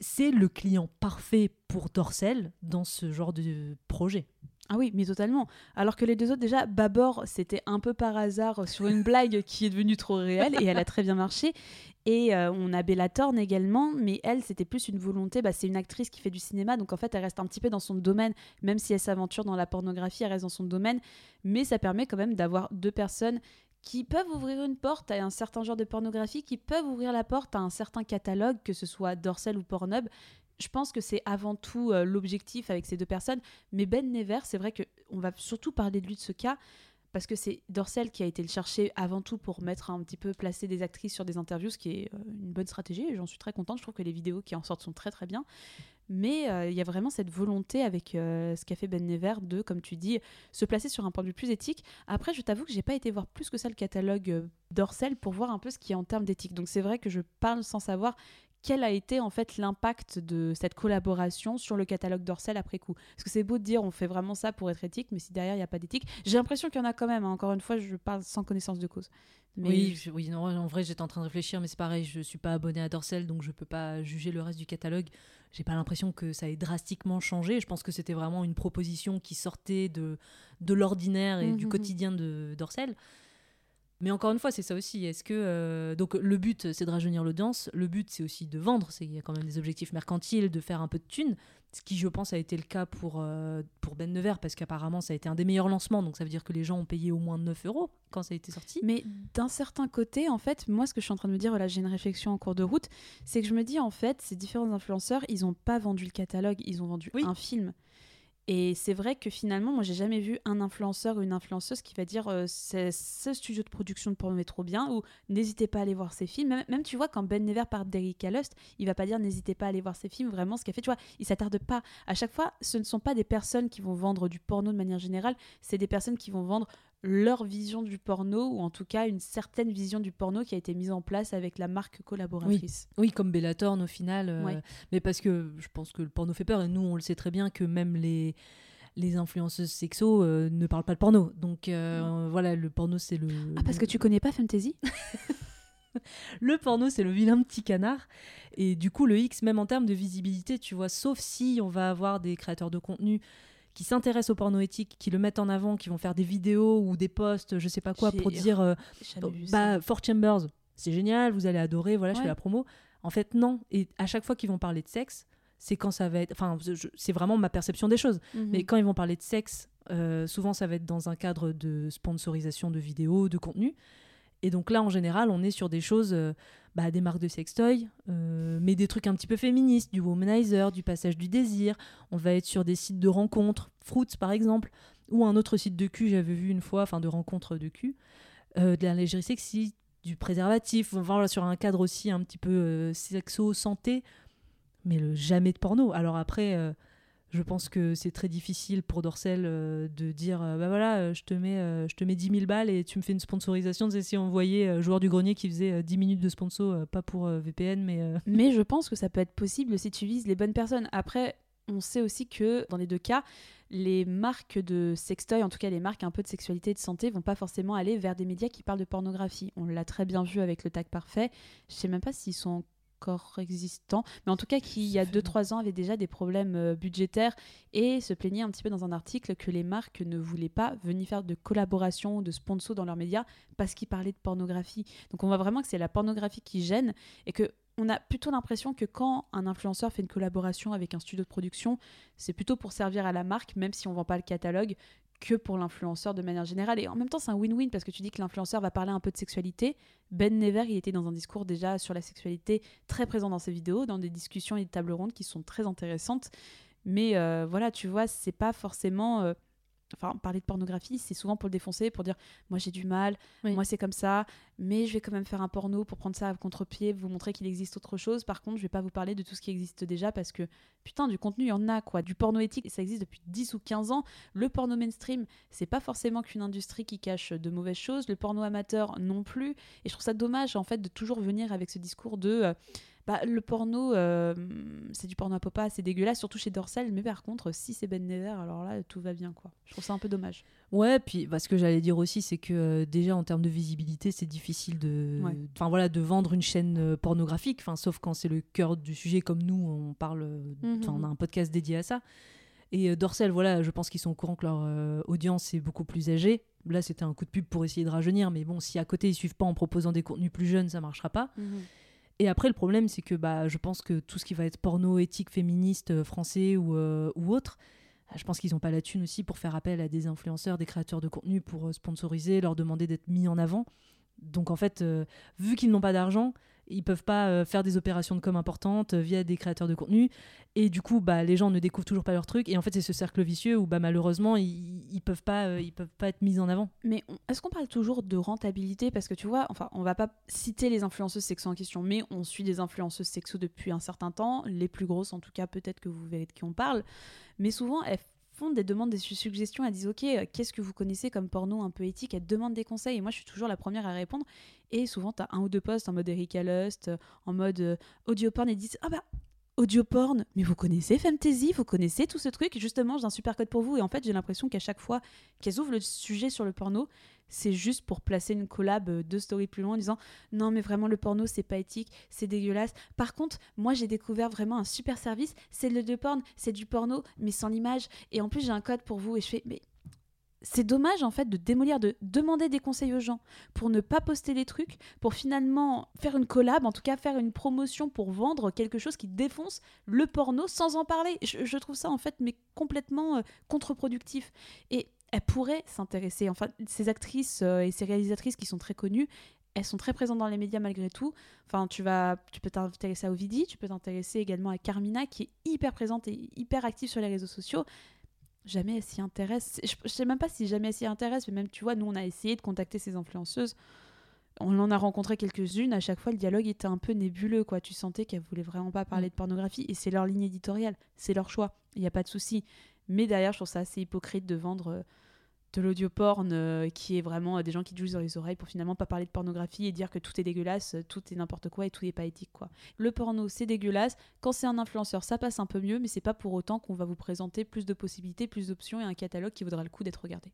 C'est le client parfait pour Dorsel dans ce genre de projet. Ah oui, mais totalement. Alors que les deux autres, déjà, Babor, c'était un peu par hasard sur une blague qui est devenue trop réelle et elle a très bien marché. Et euh, on a Bella Thorne également, mais elle, c'était plus une volonté. Bah, c'est une actrice qui fait du cinéma, donc en fait, elle reste un petit peu dans son domaine, même si elle s'aventure dans la pornographie, elle reste dans son domaine. Mais ça permet quand même d'avoir deux personnes qui peuvent ouvrir une porte à un certain genre de pornographie, qui peuvent ouvrir la porte à un certain catalogue, que ce soit Dorsel ou Pornhub. Je pense que c'est avant tout euh, l'objectif avec ces deux personnes. Mais Ben Never, c'est vrai que on va surtout parler de lui de ce cas parce que c'est Dorsel qui a été le chercher avant tout pour mettre un petit peu placer des actrices sur des interviews, ce qui est euh, une bonne stratégie et j'en suis très contente. Je trouve que les vidéos qui en sortent sont très très bien. Mais euh, il y a vraiment cette volonté avec ce qu'a fait Ben Never de, comme tu dis, se placer sur un point de vue plus éthique. Après, je t'avoue que j'ai pas été voir plus que ça le catalogue Dorsel pour voir un peu ce qu'il y a en termes d'éthique. Donc c'est vrai que je parle sans savoir quel a été en fait l'impact de cette collaboration sur le catalogue Dorsel après coup? Parce que c'est beau de dire on fait vraiment ça pour être éthique, mais si derrière il n'y a pas d'éthique, j'ai l'impression qu'il y en a quand même. hein. Encore une fois, je parle sans connaissance de cause. Mais Oui, je- oui non, en vrai, j'étais en train de réfléchir, mais c'est pareil, je suis pas abonné à Dorsel, donc je peux pas juger le reste du catalogue. J'ai pas l'impression que ça ait drastiquement changé. Je pense que c'était vraiment une proposition qui sortait de, de l'ordinaire et du Mhm. quotidien de Dorsel. Mais encore une fois, c'est ça aussi. Est-ce que euh, donc le but c'est de rajeunir l'audience, le but c'est aussi de vendre. C'est il y a quand même des objectifs mercantiles, de faire un peu de thunes. Ce qui, je pense, a été le cas pour euh, pour Ben Nevers parce qu'apparemment ça a été un des meilleurs lancements. Donc ça veut dire que les gens ont payé au moins 9 euros quand ça a été sorti. Mais d'un certain côté, en fait, moi, ce que je suis en train de me dire, voilà, j'ai une réflexion en cours de route, c'est que je me dis, en fait, ces différents influenceurs, ils n'ont pas vendu le catalogue, ils ont vendu Oui. un film. Et c'est vrai que finalement, moi, j'ai jamais vu un influenceur ou une influenceuse qui va dire euh, ce studio de production de porno est trop bien ou n'hésitez pas à aller voir ces films. Même, tu vois, quand Ben Never parle d'Erika Lust, il va pas dire n'hésitez pas à aller voir ces films. Vraiment, ce qu'il a fait, tu vois, il s'attarde pas. À chaque fois, ce ne sont pas des personnes qui vont vendre du porno de manière générale, c'est des personnes qui vont vendre leur vision du porno ou en tout cas une certaine vision du porno qui a été mise en place avec la marque collaboratrice. Oui, comme Bellatorn au final. euh, Ouais. Mais parce que je pense que le porno fait peur et nous, on le sait très bien que même les, les influenceuses sexo euh, ne parlent pas de porno. Donc euh, voilà, le porno, c'est le. Ah, parce que tu connais pas Fantasy? Le porno, c'est le vilain petit canard. Et du coup, le X, même en termes de visibilité, tu vois, sauf si on va avoir des créateurs de contenu qui s'intéressent au porno éthique, qui le mettent en avant, qui vont faire des vidéos ou des posts, je sais pas quoi, pour dire euh, bah, Four Chambers, c'est génial, vous allez adorer, voilà, je fais la promo. En fait, non. Et à chaque fois qu'ils vont parler de sexe, c'est quand ça va être. Enfin, c'est vraiment ma perception des choses. Mhm. Mais quand ils vont parler de sexe, euh, souvent ça va être dans un cadre de sponsorisation de vidéos, de contenu. Et donc là, en général, on est sur des choses, euh, bah, des marques de sextoy, euh, mais des trucs un petit peu féministes, du womanizer, du passage du désir. On va être sur des sites de rencontres, Fruits par exemple, ou un autre site de cul, j'avais vu une fois, enfin de rencontres de cul, euh, de la lingerie sexy, du préservatif, on va sur un cadre aussi un petit peu sexo-santé, mais le jamais de porno. Alors après, je pense que c'est très difficile pour Dorsel euh, de dire euh, bah voilà, euh, je te mets je te mets 10 000 balles et tu me fais une sponsorisation. C'est si on voyait joueur du grenier qui faisait euh, 10 minutes de sponsor, pas pour VPN, mais Mais je pense que ça peut être possible si tu vises les bonnes personnes. Après, on sait aussi que dans les deux cas, les marques de sextoy, en tout cas les marques un peu de sexualité et de santé, vont pas forcément aller vers des médias qui parlent de pornographie. On l'a très bien vu avec le tag parfait. Je sais même pas s'ils sont encore existants, mais en tout cas qui il y a Ça fait 2-3 ans avaient déjà des problèmes euh, budgétaires et se plaignaient un petit peu dans un article que les marques ne voulaient pas venir faire de collaboration ou de sponsor dans leurs médias parce qu'ils parlaient de pornographie. Donc on voit vraiment que c'est la pornographie qui gêne et que on a plutôt l'impression que quand un influenceur fait une collaboration avec un studio de production, c'est plutôt pour servir à la marque, même si on vend pas le catalogue, que pour l'influenceur de manière générale. Et en même temps, c'est un win-win parce que tu dis que l'influenceur va parler un peu de sexualité. Ben Never, il était dans un discours déjà sur la sexualité très présent dans ses vidéos, dans des discussions et des tables rondes qui sont très intéressantes. Mais euh, voilà, tu vois, c'est pas forcément. euh, Enfin, parler de pornographie, c'est souvent pour le défoncer, pour dire moi j'ai du mal, Oui. moi c'est comme ça, mais je vais quand même faire un porno pour prendre ça à contre-pied, vous montrer qu'il existe autre chose. Par contre, je vais pas vous parler de tout ce qui existe déjà parce que putain, du contenu, il y en a quoi. Du porno éthique, ça existe depuis 10 ou 15 ans. Le porno mainstream, c'est pas forcément qu'une industrie qui cache de mauvaises choses. Le porno amateur non plus. Et je trouve ça dommage en fait de toujours venir avec ce discours de. euh, bah, le porno, euh, c'est du porno à popa, c'est dégueulasse, surtout chez Dorsal. Mais par contre, si c'est Ben Never, alors là, tout va bien, quoi. Je trouve ça un peu dommage. Ouais, puis bah, ce que j'allais dire aussi, c'est que euh, déjà en termes de visibilité, c'est difficile de, Ouais. enfin voilà, de vendre une chaîne euh, pornographique. Enfin, sauf quand c'est le cœur du sujet, comme nous, on parle, Mhm. on a un podcast dédié à ça. Et euh, Dorsel, voilà, je pense qu'ils sont au courant que leur euh, audience est beaucoup plus âgée. Là, c'était un coup de pub pour essayer de rajeunir, mais bon, si à côté ils suivent pas en proposant des contenus plus jeunes, ça marchera pas. Et après, le problème, c'est que bah, je pense que tout ce qui va être porno, éthique, féministe, euh, français ou, euh, ou autre, je pense qu'ils n'ont pas la thune aussi pour faire appel à des influenceurs, des créateurs de contenu pour euh, sponsoriser, leur demander d'être mis en avant. Donc en fait, vu qu'ils n'ont pas d'argent, ils peuvent pas euh, faire des opérations de com importantes euh, via des créateurs de contenu. Et du coup, bah, les gens ne découvrent toujours pas leur truc. Et en fait, c'est ce cercle vicieux où bah, malheureusement, ils, ils peuvent pas, euh, ils peuvent pas être mis en avant. Mais est-ce qu'on parle toujours de rentabilité? Parce que tu vois, enfin, on va pas citer les influenceuses sexo en question, mais on suit des influenceuses sexo depuis un certain temps, les plus grosses en tout cas, peut-être que vous verrez de qui on parle. Mais souvent, elles font des demandes, des su- suggestions, elles disent ok, euh, qu'est-ce que vous connaissez comme porno un peu éthique? Elles demandent des conseils. Et moi je suis toujours la première à répondre. Et souvent tu as un ou deux posts en mode Erika Lust, euh, en mode euh, audio porn. Et disent ah bah audio porn, mais vous connaissez Fantasy, vous connaissez tout ce truc. Justement, j'ai un super code pour vous et en fait j'ai l'impression qu'à chaque fois qu'elles ouvrent le sujet sur le porno, c'est juste pour placer une collab euh, deux stories plus loin en disant non mais vraiment le porno c'est pas éthique, c'est dégueulasse. Par contre, moi j'ai découvert vraiment un super service, c'est le de porn, c'est du porno mais sans l'image et en plus j'ai un code pour vous et je fais mais c'est dommage en fait de démolir, de demander des conseils aux gens pour ne pas poster des trucs, pour finalement faire une collab, en tout cas faire une promotion pour vendre quelque chose qui défonce le porno sans en parler. Je, trouve ça en fait mais complètement euh, contre-productif. Et elle pourrait s'intéresser, enfin ces actrices euh, et ces réalisatrices qui sont très connues, elles sont très présentes dans les médias malgré tout. Enfin, tu vas, tu peux t'intéresser à Ovidie, tu peux t'intéresser également à Carmina qui est hyper présente et hyper active sur les réseaux sociaux jamais elle s'y intéresse. Je, je sais même pas si jamais elle s'y intéresse, mais même, tu vois, nous, on a essayé de contacter ces influenceuses. On en a rencontré quelques-unes. À chaque fois, le dialogue était un peu nébuleux, quoi. Tu sentais qu'elles voulaient vraiment pas parler de pornographie. Et c'est leur ligne éditoriale. C'est leur choix. Il n'y a pas de souci. Mais derrière, je trouve ça assez hypocrite de vendre euh, de l'audio porn euh, qui est vraiment euh, des gens qui jouent dans les oreilles pour finalement pas parler de pornographie et dire que tout est dégueulasse, euh, tout est n'importe quoi et tout n'est pas éthique, quoi. Le porno, c'est dégueulasse. Quand c'est un influenceur, ça passe un peu mieux, mais c'est pas pour autant qu'on va vous présenter plus de possibilités, plus d'options et un catalogue qui vaudra le coup d'être regardé.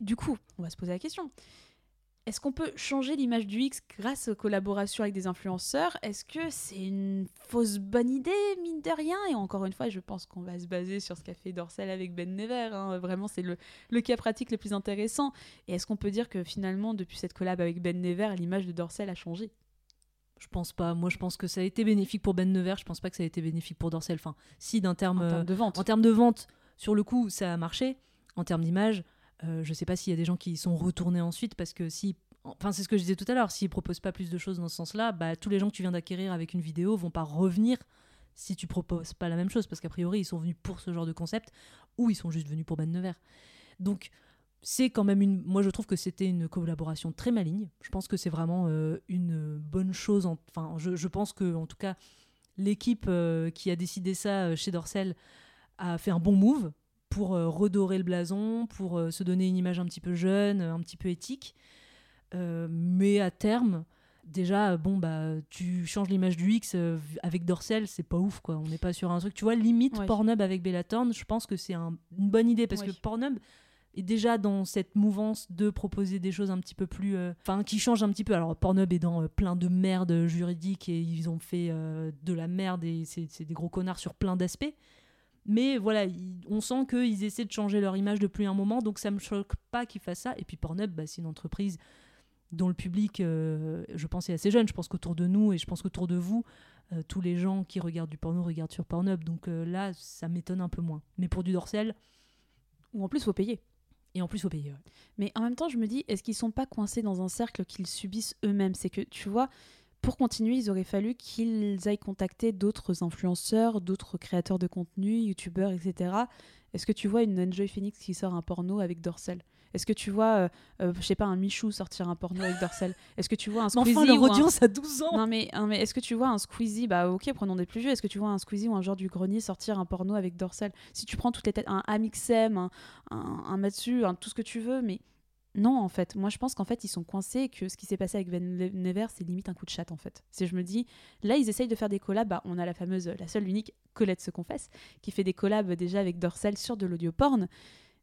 Du coup, on va se poser la question. Est-ce qu'on peut changer l'image du X grâce aux collaborations avec des influenceurs? Est-ce que c'est une fausse bonne idée, mine de rien? Et encore une fois, je pense qu'on va se baser sur ce qu'a fait Dorsel avec Ben Never. hein. Vraiment, c'est le, le cas pratique le plus intéressant. Et est-ce qu'on peut dire que finalement, depuis cette collab avec Ben Never, l'image de Dorsel a changé? Je pense pas. Moi, je pense que ça a été bénéfique pour Ben Nevers. Je pense pas que ça a été bénéfique pour Dorsel. Enfin, si d'un terme, en euh, termes de vente en termes de vente, sur le coup, ça a marché. En termes d'image, euh, je sais pas s'il y a des gens qui y sont retournés ensuite parce que si, enfin, c'est ce que je disais tout à l'heure. S'ils proposent pas plus de choses dans ce sens-là, bah, tous les gens que tu viens d'acquérir avec une vidéo vont pas revenir si tu proposes pas la même chose parce qu'a priori, ils sont venus pour ce genre de concept ou ils sont juste venus pour Ben Nevers. Donc c'est quand même une. Moi, je trouve que c'était une collaboration très maligne. Je pense que c'est vraiment euh, une bonne chose. en- Enfin, je, pense que, en tout cas, l'équipe euh, qui a décidé ça chez Dorsel a fait un bon move pour euh, redorer le blason, pour euh, se donner une image un petit peu jeune, un petit peu éthique. Euh, mais à terme, déjà, bon, bah, tu changes l'image du X euh, avec Dorsel, c'est pas ouf, quoi. On n'est pas sur un truc. Tu vois, limite Ouais. Pornhub avec Bellatorn, je pense que c'est un- une bonne idée parce Ouais. que Pornhub est déjà dans cette mouvance de proposer des choses un petit peu plus. euh, Enfin, qui changent un petit peu. Alors, Pornhub est dans euh, plein de merde juridique et ils ont fait euh, de la merde et c'est des gros connards sur plein d'aspects. Mais voilà, on sent qu'ils essaient de changer leur image depuis un moment, donc ça me choque pas qu'ils fassent ça. Et puis Pornhub, bah, c'est une entreprise dont le public, euh, je pense, est assez jeune. Je pense qu'autour de nous et je pense qu'autour de vous, euh, tous les gens qui regardent du porno regardent sur Pornhub. Donc euh, là, ça m'étonne un peu moins. Mais pour du Dorsel, Ou en plus, faut payer. et en plus, faut payer. ouais. Mais en même temps, je me dis, est-ce qu'ils sont pas coincés dans un cercle qu'ils subissent eux-mêmes? C'est que, tu vois, pour continuer, il aurait fallu qu'ils aillent contacter d'autres influenceurs, d'autres créateurs de contenu, youtubeurs, etc. Est-ce que tu vois une Enjoy Phoenix qui sort un porno avec Dorsel Est-ce que tu vois, euh, euh, je sais pas, un Michou sortir un porno avec Dorsel Est-ce que tu vois un Squeezie enfin, leur un- audience a 12 ans. Non mais, non, mais est-ce que tu vois un Squeezie? Bah ok, prenons des plus vieux. Est-ce que tu vois un Squeezie ou un genre du grenier sortir un porno avec Dorsel Si tu prends toutes les têtes, un Amixem, un, un, un Matsu, un tout ce que tu veux, mais non en fait. Moi je pense qu'en fait ils sont coincés et que ce qui s'est passé avec Ben Never c'est limite un coup de chat en fait. Je me dis, là ils essayent de faire des collabs, bah, on a la fameuse, la seule unique Colette se confesse, qui fait des collabs déjà avec Dorsel sur de l'audio porn.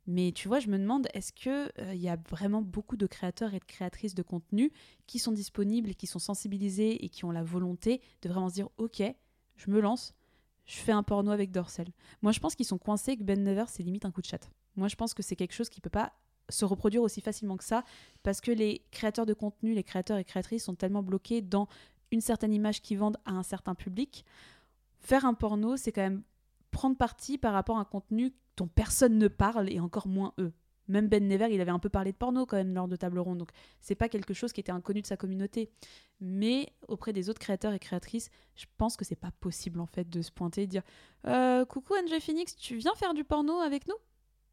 Mais tu vois, je me demande, est-ce qu'il il y a vraiment beaucoup de créateurs et de créatrices de contenu qui sont disponibles, et qui sont sensibilisés et qui ont la volonté de vraiment se dire ok, je me lance, je fais un porno avec Dorsel. Moi, je pense qu'ils sont coincés que Ben Never, c'est limite un coup de chat. Moi, je pense que c'est quelque chose qui peut pas se reproduire aussi facilement que ça parce que les créateurs de contenu, les créateurs et créatrices sont tellement bloqués dans une certaine image qu'ils vendent à un certain public. Faire un porno, c'est quand même prendre parti par rapport à un contenu dont personne ne parle et encore moins eux. Même Ben Never, il avait un peu parlé de porno quand même lors de table ronde, donc c'est pas quelque chose qui était inconnu de sa communauté. Mais auprès des autres créateurs et créatrices, je pense que c'est pas possible en fait de se pointer et dire Euh, Coucou NJ Phoenix, tu viens faire du porno avec nous?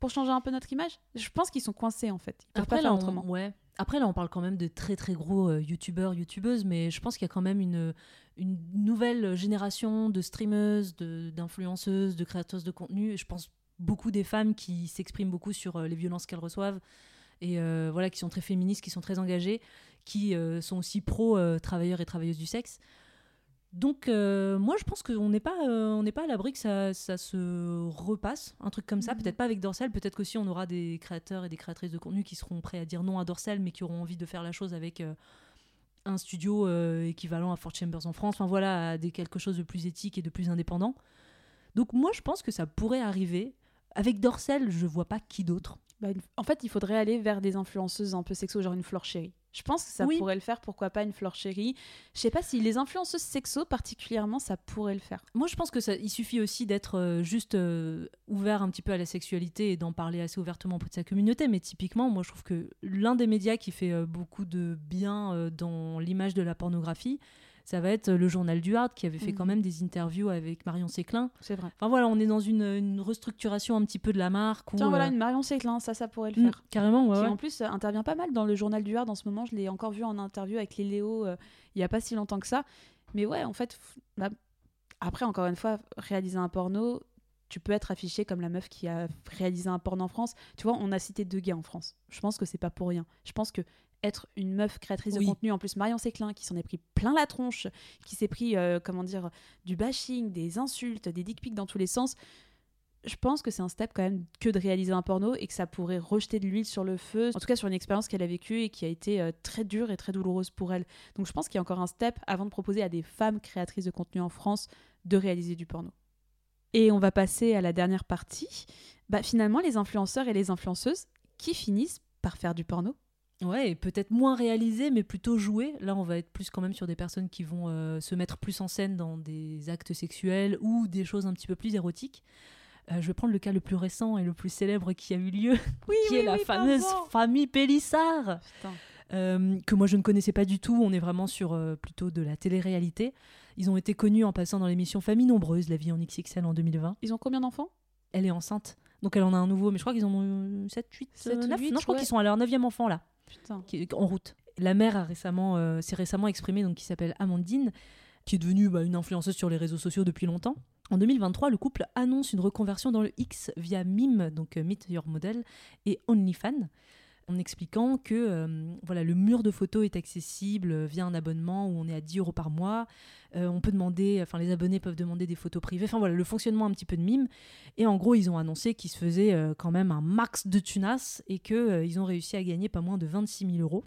Pour changer un peu notre image Je pense qu'ils sont coincés en fait. Ils Après pas là, on, ouais. Après, là, on parle quand même de très très gros euh, youtubeurs, youtubeuses, mais je pense qu'il y a quand même une, une nouvelle génération de streameuses, de- d'influenceuses, de, créateuses de contenu. Je pense beaucoup des femmes qui s'expriment beaucoup sur euh, les violences qu'elles reçoivent et euh, voilà qui sont très féministes, qui sont très engagées, qui sont aussi pro euh, travailleurs et travailleuses du sexe. Donc euh, moi je pense qu'on n'est pas euh, on n'est pas à l'abri que ça, ça se repasse un truc comme ça. Mhm. peut-être pas avec Dorsal peut-être qu'aussi on aura des créateurs et des créatrices de contenu qui seront prêts à dire non à Dorsal mais qui auront envie de faire la chose avec euh, un studio équivalent à Fort Chambers en France. Enfin voilà à des quelque chose de plus éthique et de plus indépendant. Donc moi je pense que ça pourrait arriver. Avec Dorsal je vois pas qui d'autre. Bah, en fait, il faudrait aller vers des influenceuses un peu sexo, genre une Flore Chérie. Je pense que ça Oui. pourrait le faire, pourquoi pas une Flore Chérie. Je sais pas si les influenceuses sexo, particulièrement, ça pourrait le faire. Moi, je pense que ça, il suffit aussi d'être euh, juste euh, ouvert un petit peu à la sexualité et d'en parler assez ouvertement auprès de sa communauté. Mais typiquement, moi, je trouve que l'un des médias qui fait euh, beaucoup de bien dans l'image de la pornographie, ça va être euh, le journal du Hard qui avait fait quand Mhm. même des interviews avec Marion Séclin. C'est vrai. Enfin voilà, on est dans une, une restructuration un petit peu de la marque. Où, Tiens, voilà, euh, une Marion Séclin, ça, ça pourrait le mm, faire. carrément, ouais, qui en plus euh, intervient pas mal dans le journal du Hard en ce moment. Je l'ai encore vu en interview avec les Léo euh, il y a pas si longtemps que ça. Mais ouais, en fait, bah, après, encore une fois, réaliser un porno, tu peux être affiché comme la meuf qui a réalisé un porno en France. Tu vois, on a cité deux gars en France. Je pense que c'est pas pour rien. Je pense que être une meuf créatrice Oui. de contenu, en plus Marion Séclin, qui s'en est pris plein la tronche, qui s'est pris, euh, comment dire, du bashing, des insultes, des dick pics dans tous les sens, je pense que c'est un step quand même que de réaliser un porno et que ça pourrait rejeter de l'huile sur le feu, en tout cas sur une expérience qu'elle a vécue et qui a été euh, très dure et très douloureuse pour elle. Donc je pense qu'il y a encore un step avant de proposer à des femmes créatrices de contenu en France de réaliser du porno. Et on va passer à la dernière partie. Bah, finalement, les influenceurs et les influenceuses qui finissent par faire du porno? Ouais, et peut-être moins réalisé, mais plutôt joué. Là, on va être plus quand même sur des personnes qui vont euh, se mettre plus en scène dans des actes sexuels ou des choses un petit peu plus érotiques. Euh, je vais prendre le cas le plus récent et le plus célèbre qui a eu lieu, Oui, qui est la fameuse famille Pélissard, euh, que moi je ne connaissais pas du tout. On est vraiment sur plutôt de la télé-réalité. Ils ont été connus en passant dans l'émission Famille Nombreuse, la vie en XXL en 2020. Ils ont combien d'enfants? Elle est enceinte, donc elle en a un nouveau, mais je crois qu'ils en ont 7, 8, Sept ou 9. huit, non, je crois ouais. qu'ils sont à leur neuvième enfant là Qui en route. La mère a récemment, euh, s'est récemment exprimée, donc qui s'appelle Amandine, qui est devenue bah, une influenceuse sur les réseaux sociaux depuis longtemps. En 2023, le couple annonce une reconversion dans le X via Mime, donc euh, Meet Your Model, et OnlyFans, en expliquant que euh, voilà, le mur de photos est accessible via un abonnement où on est à 10 euros par mois. Euh, on peut demander, enfin les abonnés peuvent demander des photos privées. Enfin voilà, le fonctionnement un petit peu de Mime. Et en gros, ils ont annoncé qu'ils se faisaient euh, quand même un max de tunas et qu'ils ils ont réussi à gagner pas moins de 26 000 euros.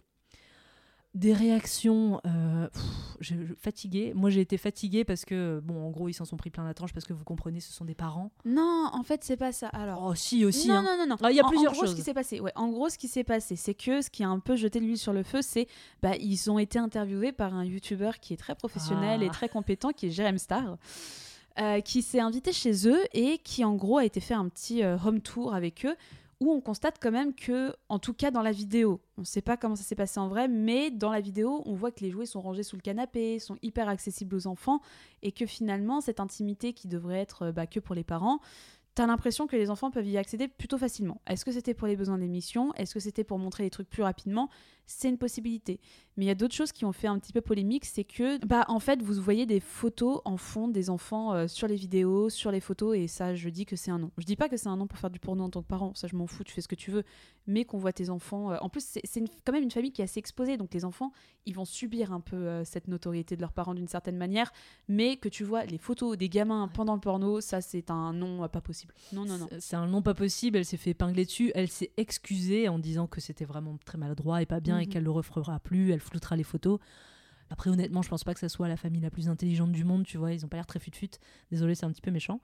Des réactions euh, pff, je- je- fatiguées. Moi, j'ai été fatiguée parce que, bon, en gros, ils s'en sont pris plein la tranche parce que vous comprenez, ce sont des parents. Non, en fait, c'est pas ça. Alors. Oh, si, aussi. non, hein. non, non, non. Ah, il y a En- plusieurs en gros, choses. Ce qui s'est passé, ouais, en gros, ce qui s'est passé, c'est que ce qui a un peu jeté de l'huile sur le feu, c'est bah, ils ont été interviewés par un YouTuber qui est très professionnel Ah. et très compétent, qui est Jérém Star, euh, qui s'est invité chez eux et qui, en gros, a été faire un petit euh, home tour avec eux où on constate quand même que, en tout cas dans la vidéo, on ne sait pas comment ça s'est passé en vrai, mais dans la vidéo, on voit que les jouets sont rangés sous le canapé, sont hyper accessibles aux enfants, et que finalement, cette intimité qui devrait être euh, bah, que pour les parents, T'as l'impression que les enfants peuvent y accéder plutôt facilement. Est-ce que c'était pour les besoins de l'émission Est-ce que c'était pour montrer les trucs plus rapidement? C'est une possibilité. Mais il y a d'autres choses qui ont fait un petit peu polémique, c'est que, bah, en fait, vous voyez des photos en fond des enfants euh, sur les vidéos, sur les photos, et ça, je dis que c'est un non. Je dis pas que c'est un non pour faire du porno en tant que parent, ça, je m'en fous, tu fais ce que tu veux, mais qu'on voit tes enfants. euh, En plus, c'est quand même une famille qui est assez exposée, donc les enfants, ils vont subir un peu euh, cette notoriété de leurs parents d'une certaine manière, mais que tu vois les photos des gamins pendant le porno, ça, c'est un non pas possible. Non, non, non. C'est- C'est un nom pas possible. Elle s'est fait épingler dessus. Elle s'est excusée en disant que c'était vraiment très maladroit et pas bien et Mhm. qu'elle le refera plus. Elle floutera les photos. Après, honnêtement, je pense pas que ça soit la famille la plus intelligente du monde, tu vois. Ils ont pas l'air très fut-fut. Désolé, c'est un petit peu méchant.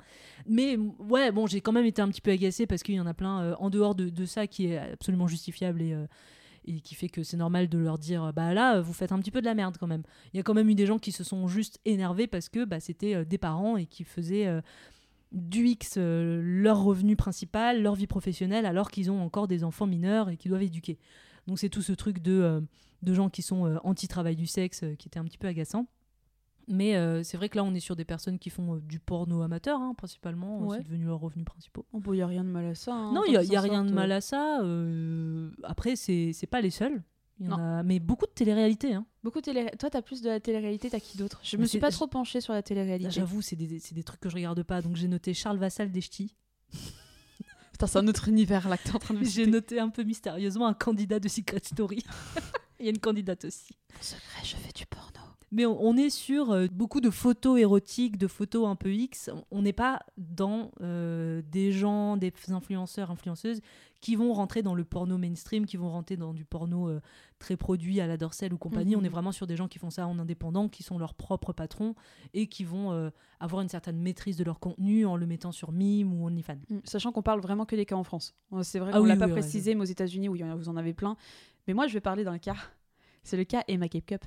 Mais ouais, bon, j'ai quand même été un petit peu agacée parce qu'il y en a plein euh, en dehors de, de ça qui est absolument justifiable et. euh, et qui fait que c'est normal de leur dire bah là vous faites un petit peu de la merde quand même. Il y a quand même eu des gens qui se sont juste énervés parce que bah, c'était euh, des parents et qui faisaient du X leur revenu principal, leur vie professionnelle, alors qu'ils ont encore des enfants mineurs et qu'ils doivent éduquer. Donc c'est tout ce truc de, euh, de gens qui sont euh, anti-travail du sexe euh, qui était un petit peu agaçant. Mais euh, c'est vrai que là, on est sur des personnes qui font euh, du porno amateur, hein, principalement. Ouais. C'est devenu leurs revenus principaux. Oh, bon, il n'y a rien de mal à ça. hein, non, il n'y a, y a rien de mal à ça. euh, après, c'est pas les seuls. Il y en Non. a, mais beaucoup de télé-réalité. Hein. Beaucoup de télé... Toi, t'as plus de la télé-réalité, t'as qui d'autre? Je me Mais suis c'est- pas trop penchée sur la télé-réalité. J'avoue, c'est des, des trucs que je regarde pas. Donc j'ai noté Charles Vassal des Ch'tis. Putain, c'est un autre univers là que t'es en train de me J'ai noté un peu mystérieusement un candidat de Secret Story. Il y a une candidate aussi. En secret, je fais du porno. Mais on, on est sur euh, beaucoup de photos érotiques, de photos un peu X. On n'est pas dans euh, des gens, des influenceurs, influenceuses qui vont rentrer dans le porno mainstream, qui vont rentrer dans du porno euh, très produit à la Dorsel ou compagnie. Mhm. On est vraiment sur des gens qui font ça en indépendant, qui sont leurs propres patrons et qui vont euh, avoir une certaine maîtrise de leur contenu en le mettant sur Mime ou OnlyFans. Mm, Sachant qu'on parle vraiment que des cas en France. C'est vrai Ah qu'on oui, l'a pas oui, ouais, précisé, mais aux États-Unis, où y en vous en avez plein. Mais moi, je vais parler d'un cas. C'est le cas Emma Cape Cup.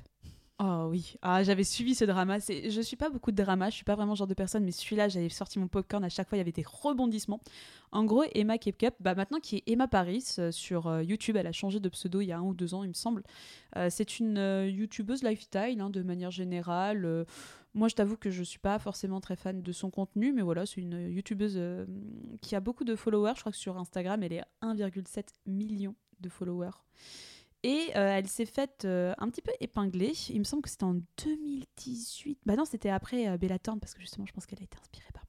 Oh oui, ah, j'avais suivi ce drama. Je suis pas beaucoup de drama, je suis pas vraiment ce genre de personne, mais celui-là, j'avais sorti mon popcorn à chaque fois, il y avait des rebondissements. En gros, Emma Cup, bah maintenant qui est Emma Paris euh, sur euh, YouTube, elle a changé de pseudo il y a un ou deux ans, il me semble. Euh, c'est une youtubeuse lifestyle hein, de manière générale. Moi, je t'avoue que je suis pas forcément très fan de son contenu, mais voilà, c'est une youtubeuse qui a beaucoup de followers. Je crois que sur Instagram, elle est à 1,7 million de followers. Et euh, elle s'est faite euh, un petit peu épingler. Il me semble que c'était en 2018. Bah non, c'était après euh, Bella parce que justement, je pense qu'elle a été inspirée par.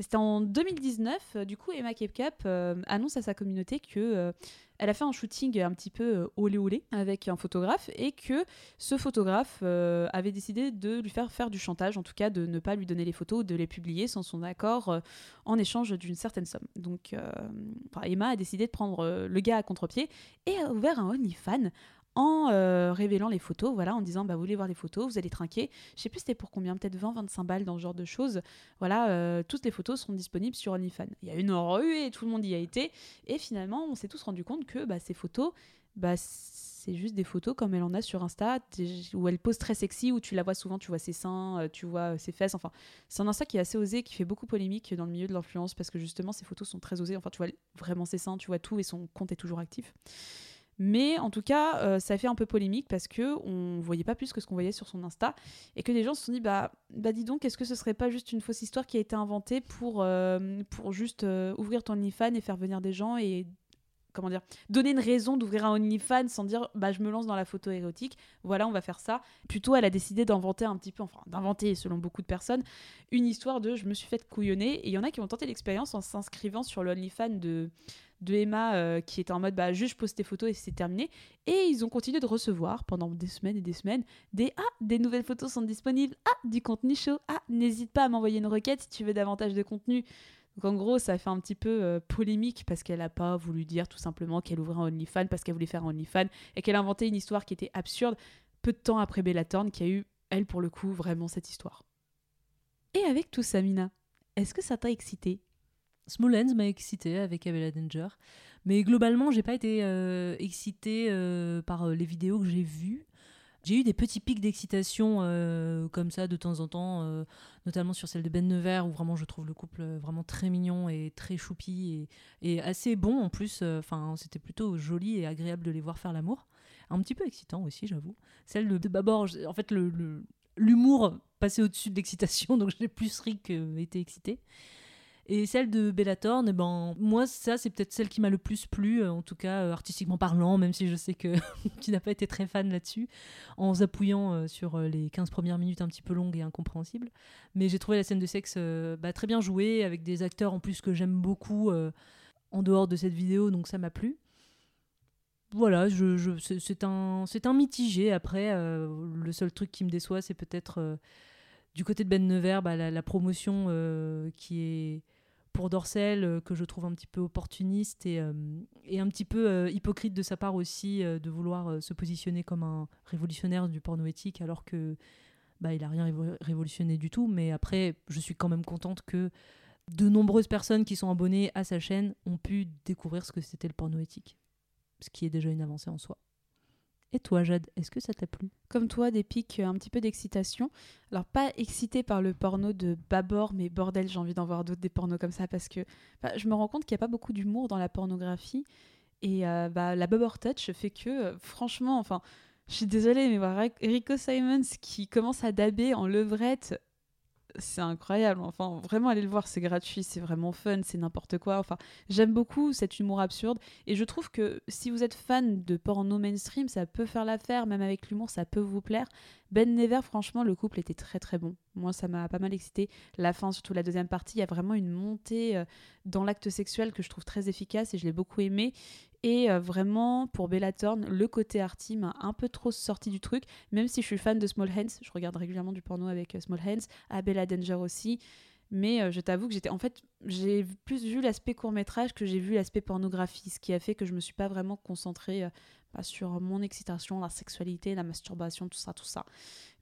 C'était en 2019. euh, du coup, Emma Cap euh, annonce à sa communauté que euh, elle a fait un shooting un petit peu olé olé avec un photographe et que ce photographe avait décidé de lui faire faire du chantage, en tout cas de ne pas lui donner les photos, de les publier sans son accord en échange d'une certaine somme. Donc Emma a décidé de prendre le gars à contre-pied et a ouvert un OnlyFans en euh, révélant les photos, voilà, en disant bah vous voulez voir les photos, vous allez trinquer. Je sais plus c'était pour combien, peut-être 20, 25 balles dans ce genre de choses. Voilà, euh, toutes les photos seront disponibles sur OnlyFans. Il y a une ruée, tout le monde y a été, et finalement on s'est tous rendu compte que bah, ces photos, bah, c'est juste des photos comme elle en a sur Insta, où elle pose très sexy, où tu la vois souvent, tu vois ses seins, euh, tu vois ses fesses, enfin c'est un Insta qui est assez osé, qui fait beaucoup polémique dans le milieu de l'influence parce que justement ces photos sont très osées. Enfin, tu vois vraiment ses seins, tu vois tout et son compte est toujours actif. Mais en tout cas, euh, ça a fait un peu polémique parce que on voyait pas plus que ce qu'on voyait sur son Insta et que les gens se sont dit bah bah dis donc est-ce que ce serait pas juste une fausse histoire qui a été inventée pour euh, juste euh, ouvrir ton OnlyFans et faire venir des gens et comment dire donner une raison d'ouvrir un OnlyFans sans dire bah je me lance dans la photo érotique voilà on va faire ça. Plutôt elle a décidé d'inventer un petit peu enfin d'inventer selon beaucoup de personnes une histoire de je me suis fait couillonner et il y en a qui ont tenté l'expérience en s'inscrivant sur le OnlyFans de de Emma euh, qui était en mode bah juste pose tes photos et c'est terminé. Et ils ont continué de recevoir pendant des semaines et des semaines des ah des nouvelles photos sont disponibles. Ah du contenu chaud. Ah n'hésite pas à m'envoyer une requête si tu veux davantage de contenu. Donc en gros ça a fait un petit peu euh, polémique parce qu'elle a pas voulu dire tout simplement qu'elle ouvrait un OnlyFans parce qu'elle voulait faire un OnlyFans et qu'elle a inventé une histoire qui était absurde peu de temps après Bella Thorne qui a eu elle pour le coup vraiment cette histoire. Et avec tout ça Mina est-ce que ça t'a excité? Smallens m'a excité avec Abella Danger. Mais globalement, j'ai pas été euh, excitée euh, par euh, les vidéos que j'ai vues. J'ai eu des petits pics d'excitation comme ça de temps en temps, notamment sur celle de Ben Nevers, où vraiment je trouve le couple vraiment très mignon et très choupi et, assez bon en plus. Enfin, c'était plutôt joli et agréable de les voir faire l'amour. Un petit peu excitant aussi, j'avoue. Celle de, de Babor, en fait, l'humour passait au-dessus de l'excitation, donc j'ai plus ri que été excitée. Et celle de Bellator, eh ben, moi, ça, c'est peut-être celle qui m'a le plus plu, euh, en tout cas euh, artistiquement parlant, même si je sais que tu n'as pas été très fan là-dessus, en zapouillant euh, sur les 15 premières minutes un petit peu longues et incompréhensibles. Mais j'ai trouvé la scène de sexe bah, très bien jouée, avec des acteurs en plus que j'aime beaucoup en dehors de cette vidéo, donc ça m'a plu. Voilà, je, je- c'est- un, mitigé. Après, le seul truc qui me déçoit, c'est peut-être du côté de Ben Nevers, bah, la, promotion qui est pour Dorcel, euh, que je trouve un petit peu opportuniste et, euh, un petit peu euh, hypocrite de sa part aussi de vouloir se positionner comme un révolutionnaire du porno éthique alors que bah, il a rien révo- révolutionné du tout. Mais après, je suis quand même contente que de nombreuses personnes qui sont abonnées à sa chaîne ont pu découvrir ce que c'était le porno éthique, ce qui est déjà une avancée en soi. Et toi, Jade, est-ce que ça t'a plu? Comme toi, des pics, euh, un petit peu d'excitation. Alors, pas excité par le porno de Babor, mais bordel, j'ai envie d'en voir d'autres des pornos comme ça parce que je me rends compte qu'il n'y a pas beaucoup d'humour dans la pornographie. Et euh, bah, la Babor Touch fait que, euh, franchement, enfin, je suis désolée, mais Rico Simons qui commence à daber en levrette c'est incroyable. Enfin, vraiment, allez le voir, c'est gratuit, c'est vraiment fun, c'est n'importe quoi. Enfin, j'aime beaucoup cet humour absurde. Et je trouve que si vous êtes fan de porno mainstream, ça peut faire l'affaire, même avec l'humour, ça peut vous plaire. Ben Never, franchement, le couple était très très bon. Moi, ça m'a pas mal excité. La fin, surtout la deuxième partie, il y a vraiment une montée euh, dans l'acte sexuel que je trouve très efficace et je l'ai beaucoup aimé. Et euh, vraiment, pour Bella Thorne, le côté arty m'a un peu trop sorti du truc. Même si je suis fan de Small Hands, je regarde régulièrement du porno avec euh, Small Hands, à Bella Danger aussi. Mais je t'avoue que j'étais. En fait, j'ai plus vu l'aspect court-métrage que j'ai vu l'aspect pornographie, ce qui a fait que je me suis pas vraiment concentrée bah, sur mon excitation, la sexualité, la masturbation, tout ça, tout ça.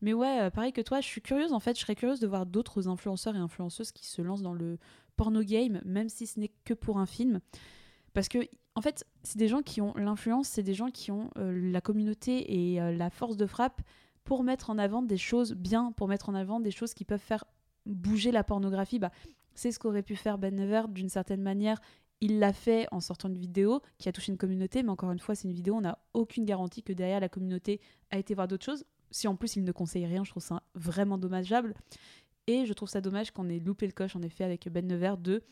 Mais ouais, euh, pareil que toi, je suis curieuse en fait, je serais curieuse de voir d'autres influenceurs et influenceuses qui se lancent dans le porno game, même si ce n'est que pour un film. Parce que, en fait, c'est des gens qui ont l'influence, c'est des gens qui ont euh, la communauté et euh, la force de frappe pour mettre en avant des choses bien, pour mettre en avant des choses qui peuvent faire bouger la pornographie. Bah, c'est ce qu'aurait pu faire Ben Never d'une certaine manière il l'a fait en sortant une vidéo qui a touché une communauté, mais encore une fois, c'est une vidéo, on n'a aucune garantie que derrière la communauté a été voir d'autres choses. Si en plus il ne conseille rien, je trouve ça vraiment dommageable. Et je trouve ça dommage qu'on ait loupé le coche, en effet, avec Ben Nevers de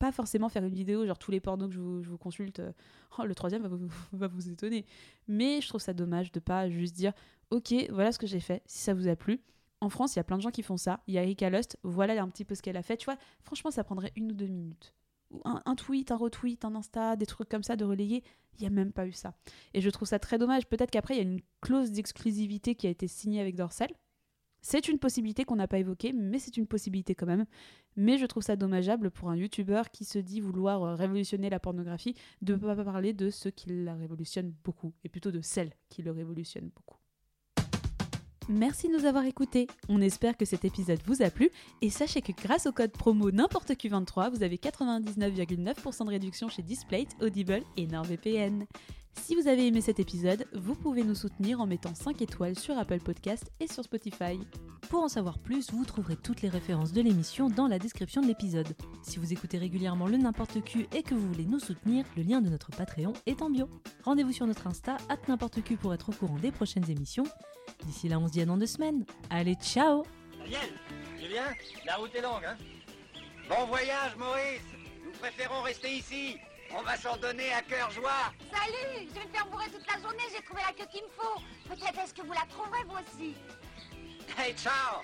pas forcément faire une vidéo, genre tous les pornos que je vous, consulte, euh, oh, le troisième va vous, étonner. Mais je trouve ça dommage de pas juste dire, ok, voilà ce que j'ai fait, si ça vous a plu. En France, il y a plein de gens qui font ça. Il y a Erika Lust, voilà un petit peu ce qu'elle a fait. Tu vois, franchement, ça prendrait une ou deux minutes un, tweet, un retweet, un Insta, des trucs comme ça de relayer. Il n'y a même pas eu ça. Et je trouve ça très dommage. Peut-être qu'après, il y a une clause d'exclusivité qui a été signée avec Dorsel. C'est une possibilité qu'on n'a pas évoquée, mais c'est une possibilité quand même. Mais je trouve ça dommageable pour un YouTuber qui se dit vouloir euh, révolutionner la pornographie de ne pas parler de ceux qui la révolutionnent beaucoup, et plutôt de celles qui le révolutionnent beaucoup. Merci de nous avoir écoutés. On espère que cet épisode vous a plu et sachez que grâce au code promo n'importe Q23, vous avez 99,9% de réduction chez Displate, Audible et NordVPN. Si vous avez aimé cet épisode, vous pouvez nous soutenir en mettant 5 étoiles sur Apple Podcast et sur Spotify. Pour en savoir plus, vous trouverez toutes les références de l'émission dans la description de l'épisode. Si vous écoutez régulièrement le n'importe Q et que vous voulez nous soutenir, le lien de notre Patreon est en bio. Rendez-vous sur notre Insta, at n'importe Q pour être au courant des prochaines émissions. D'ici là, on se dit à dans deux semaines. Allez, ciao Daniel, Julien, la route est longue, hein? Bon voyage, Maurice Nous préférons rester ici. On va s'en donner à cœur joie. Salut Je vais me faire bourrer toute la journée, j'ai trouvé la queue qu'il me faut. Peut-être est-ce que vous la trouverez, vous aussi Hey, ciao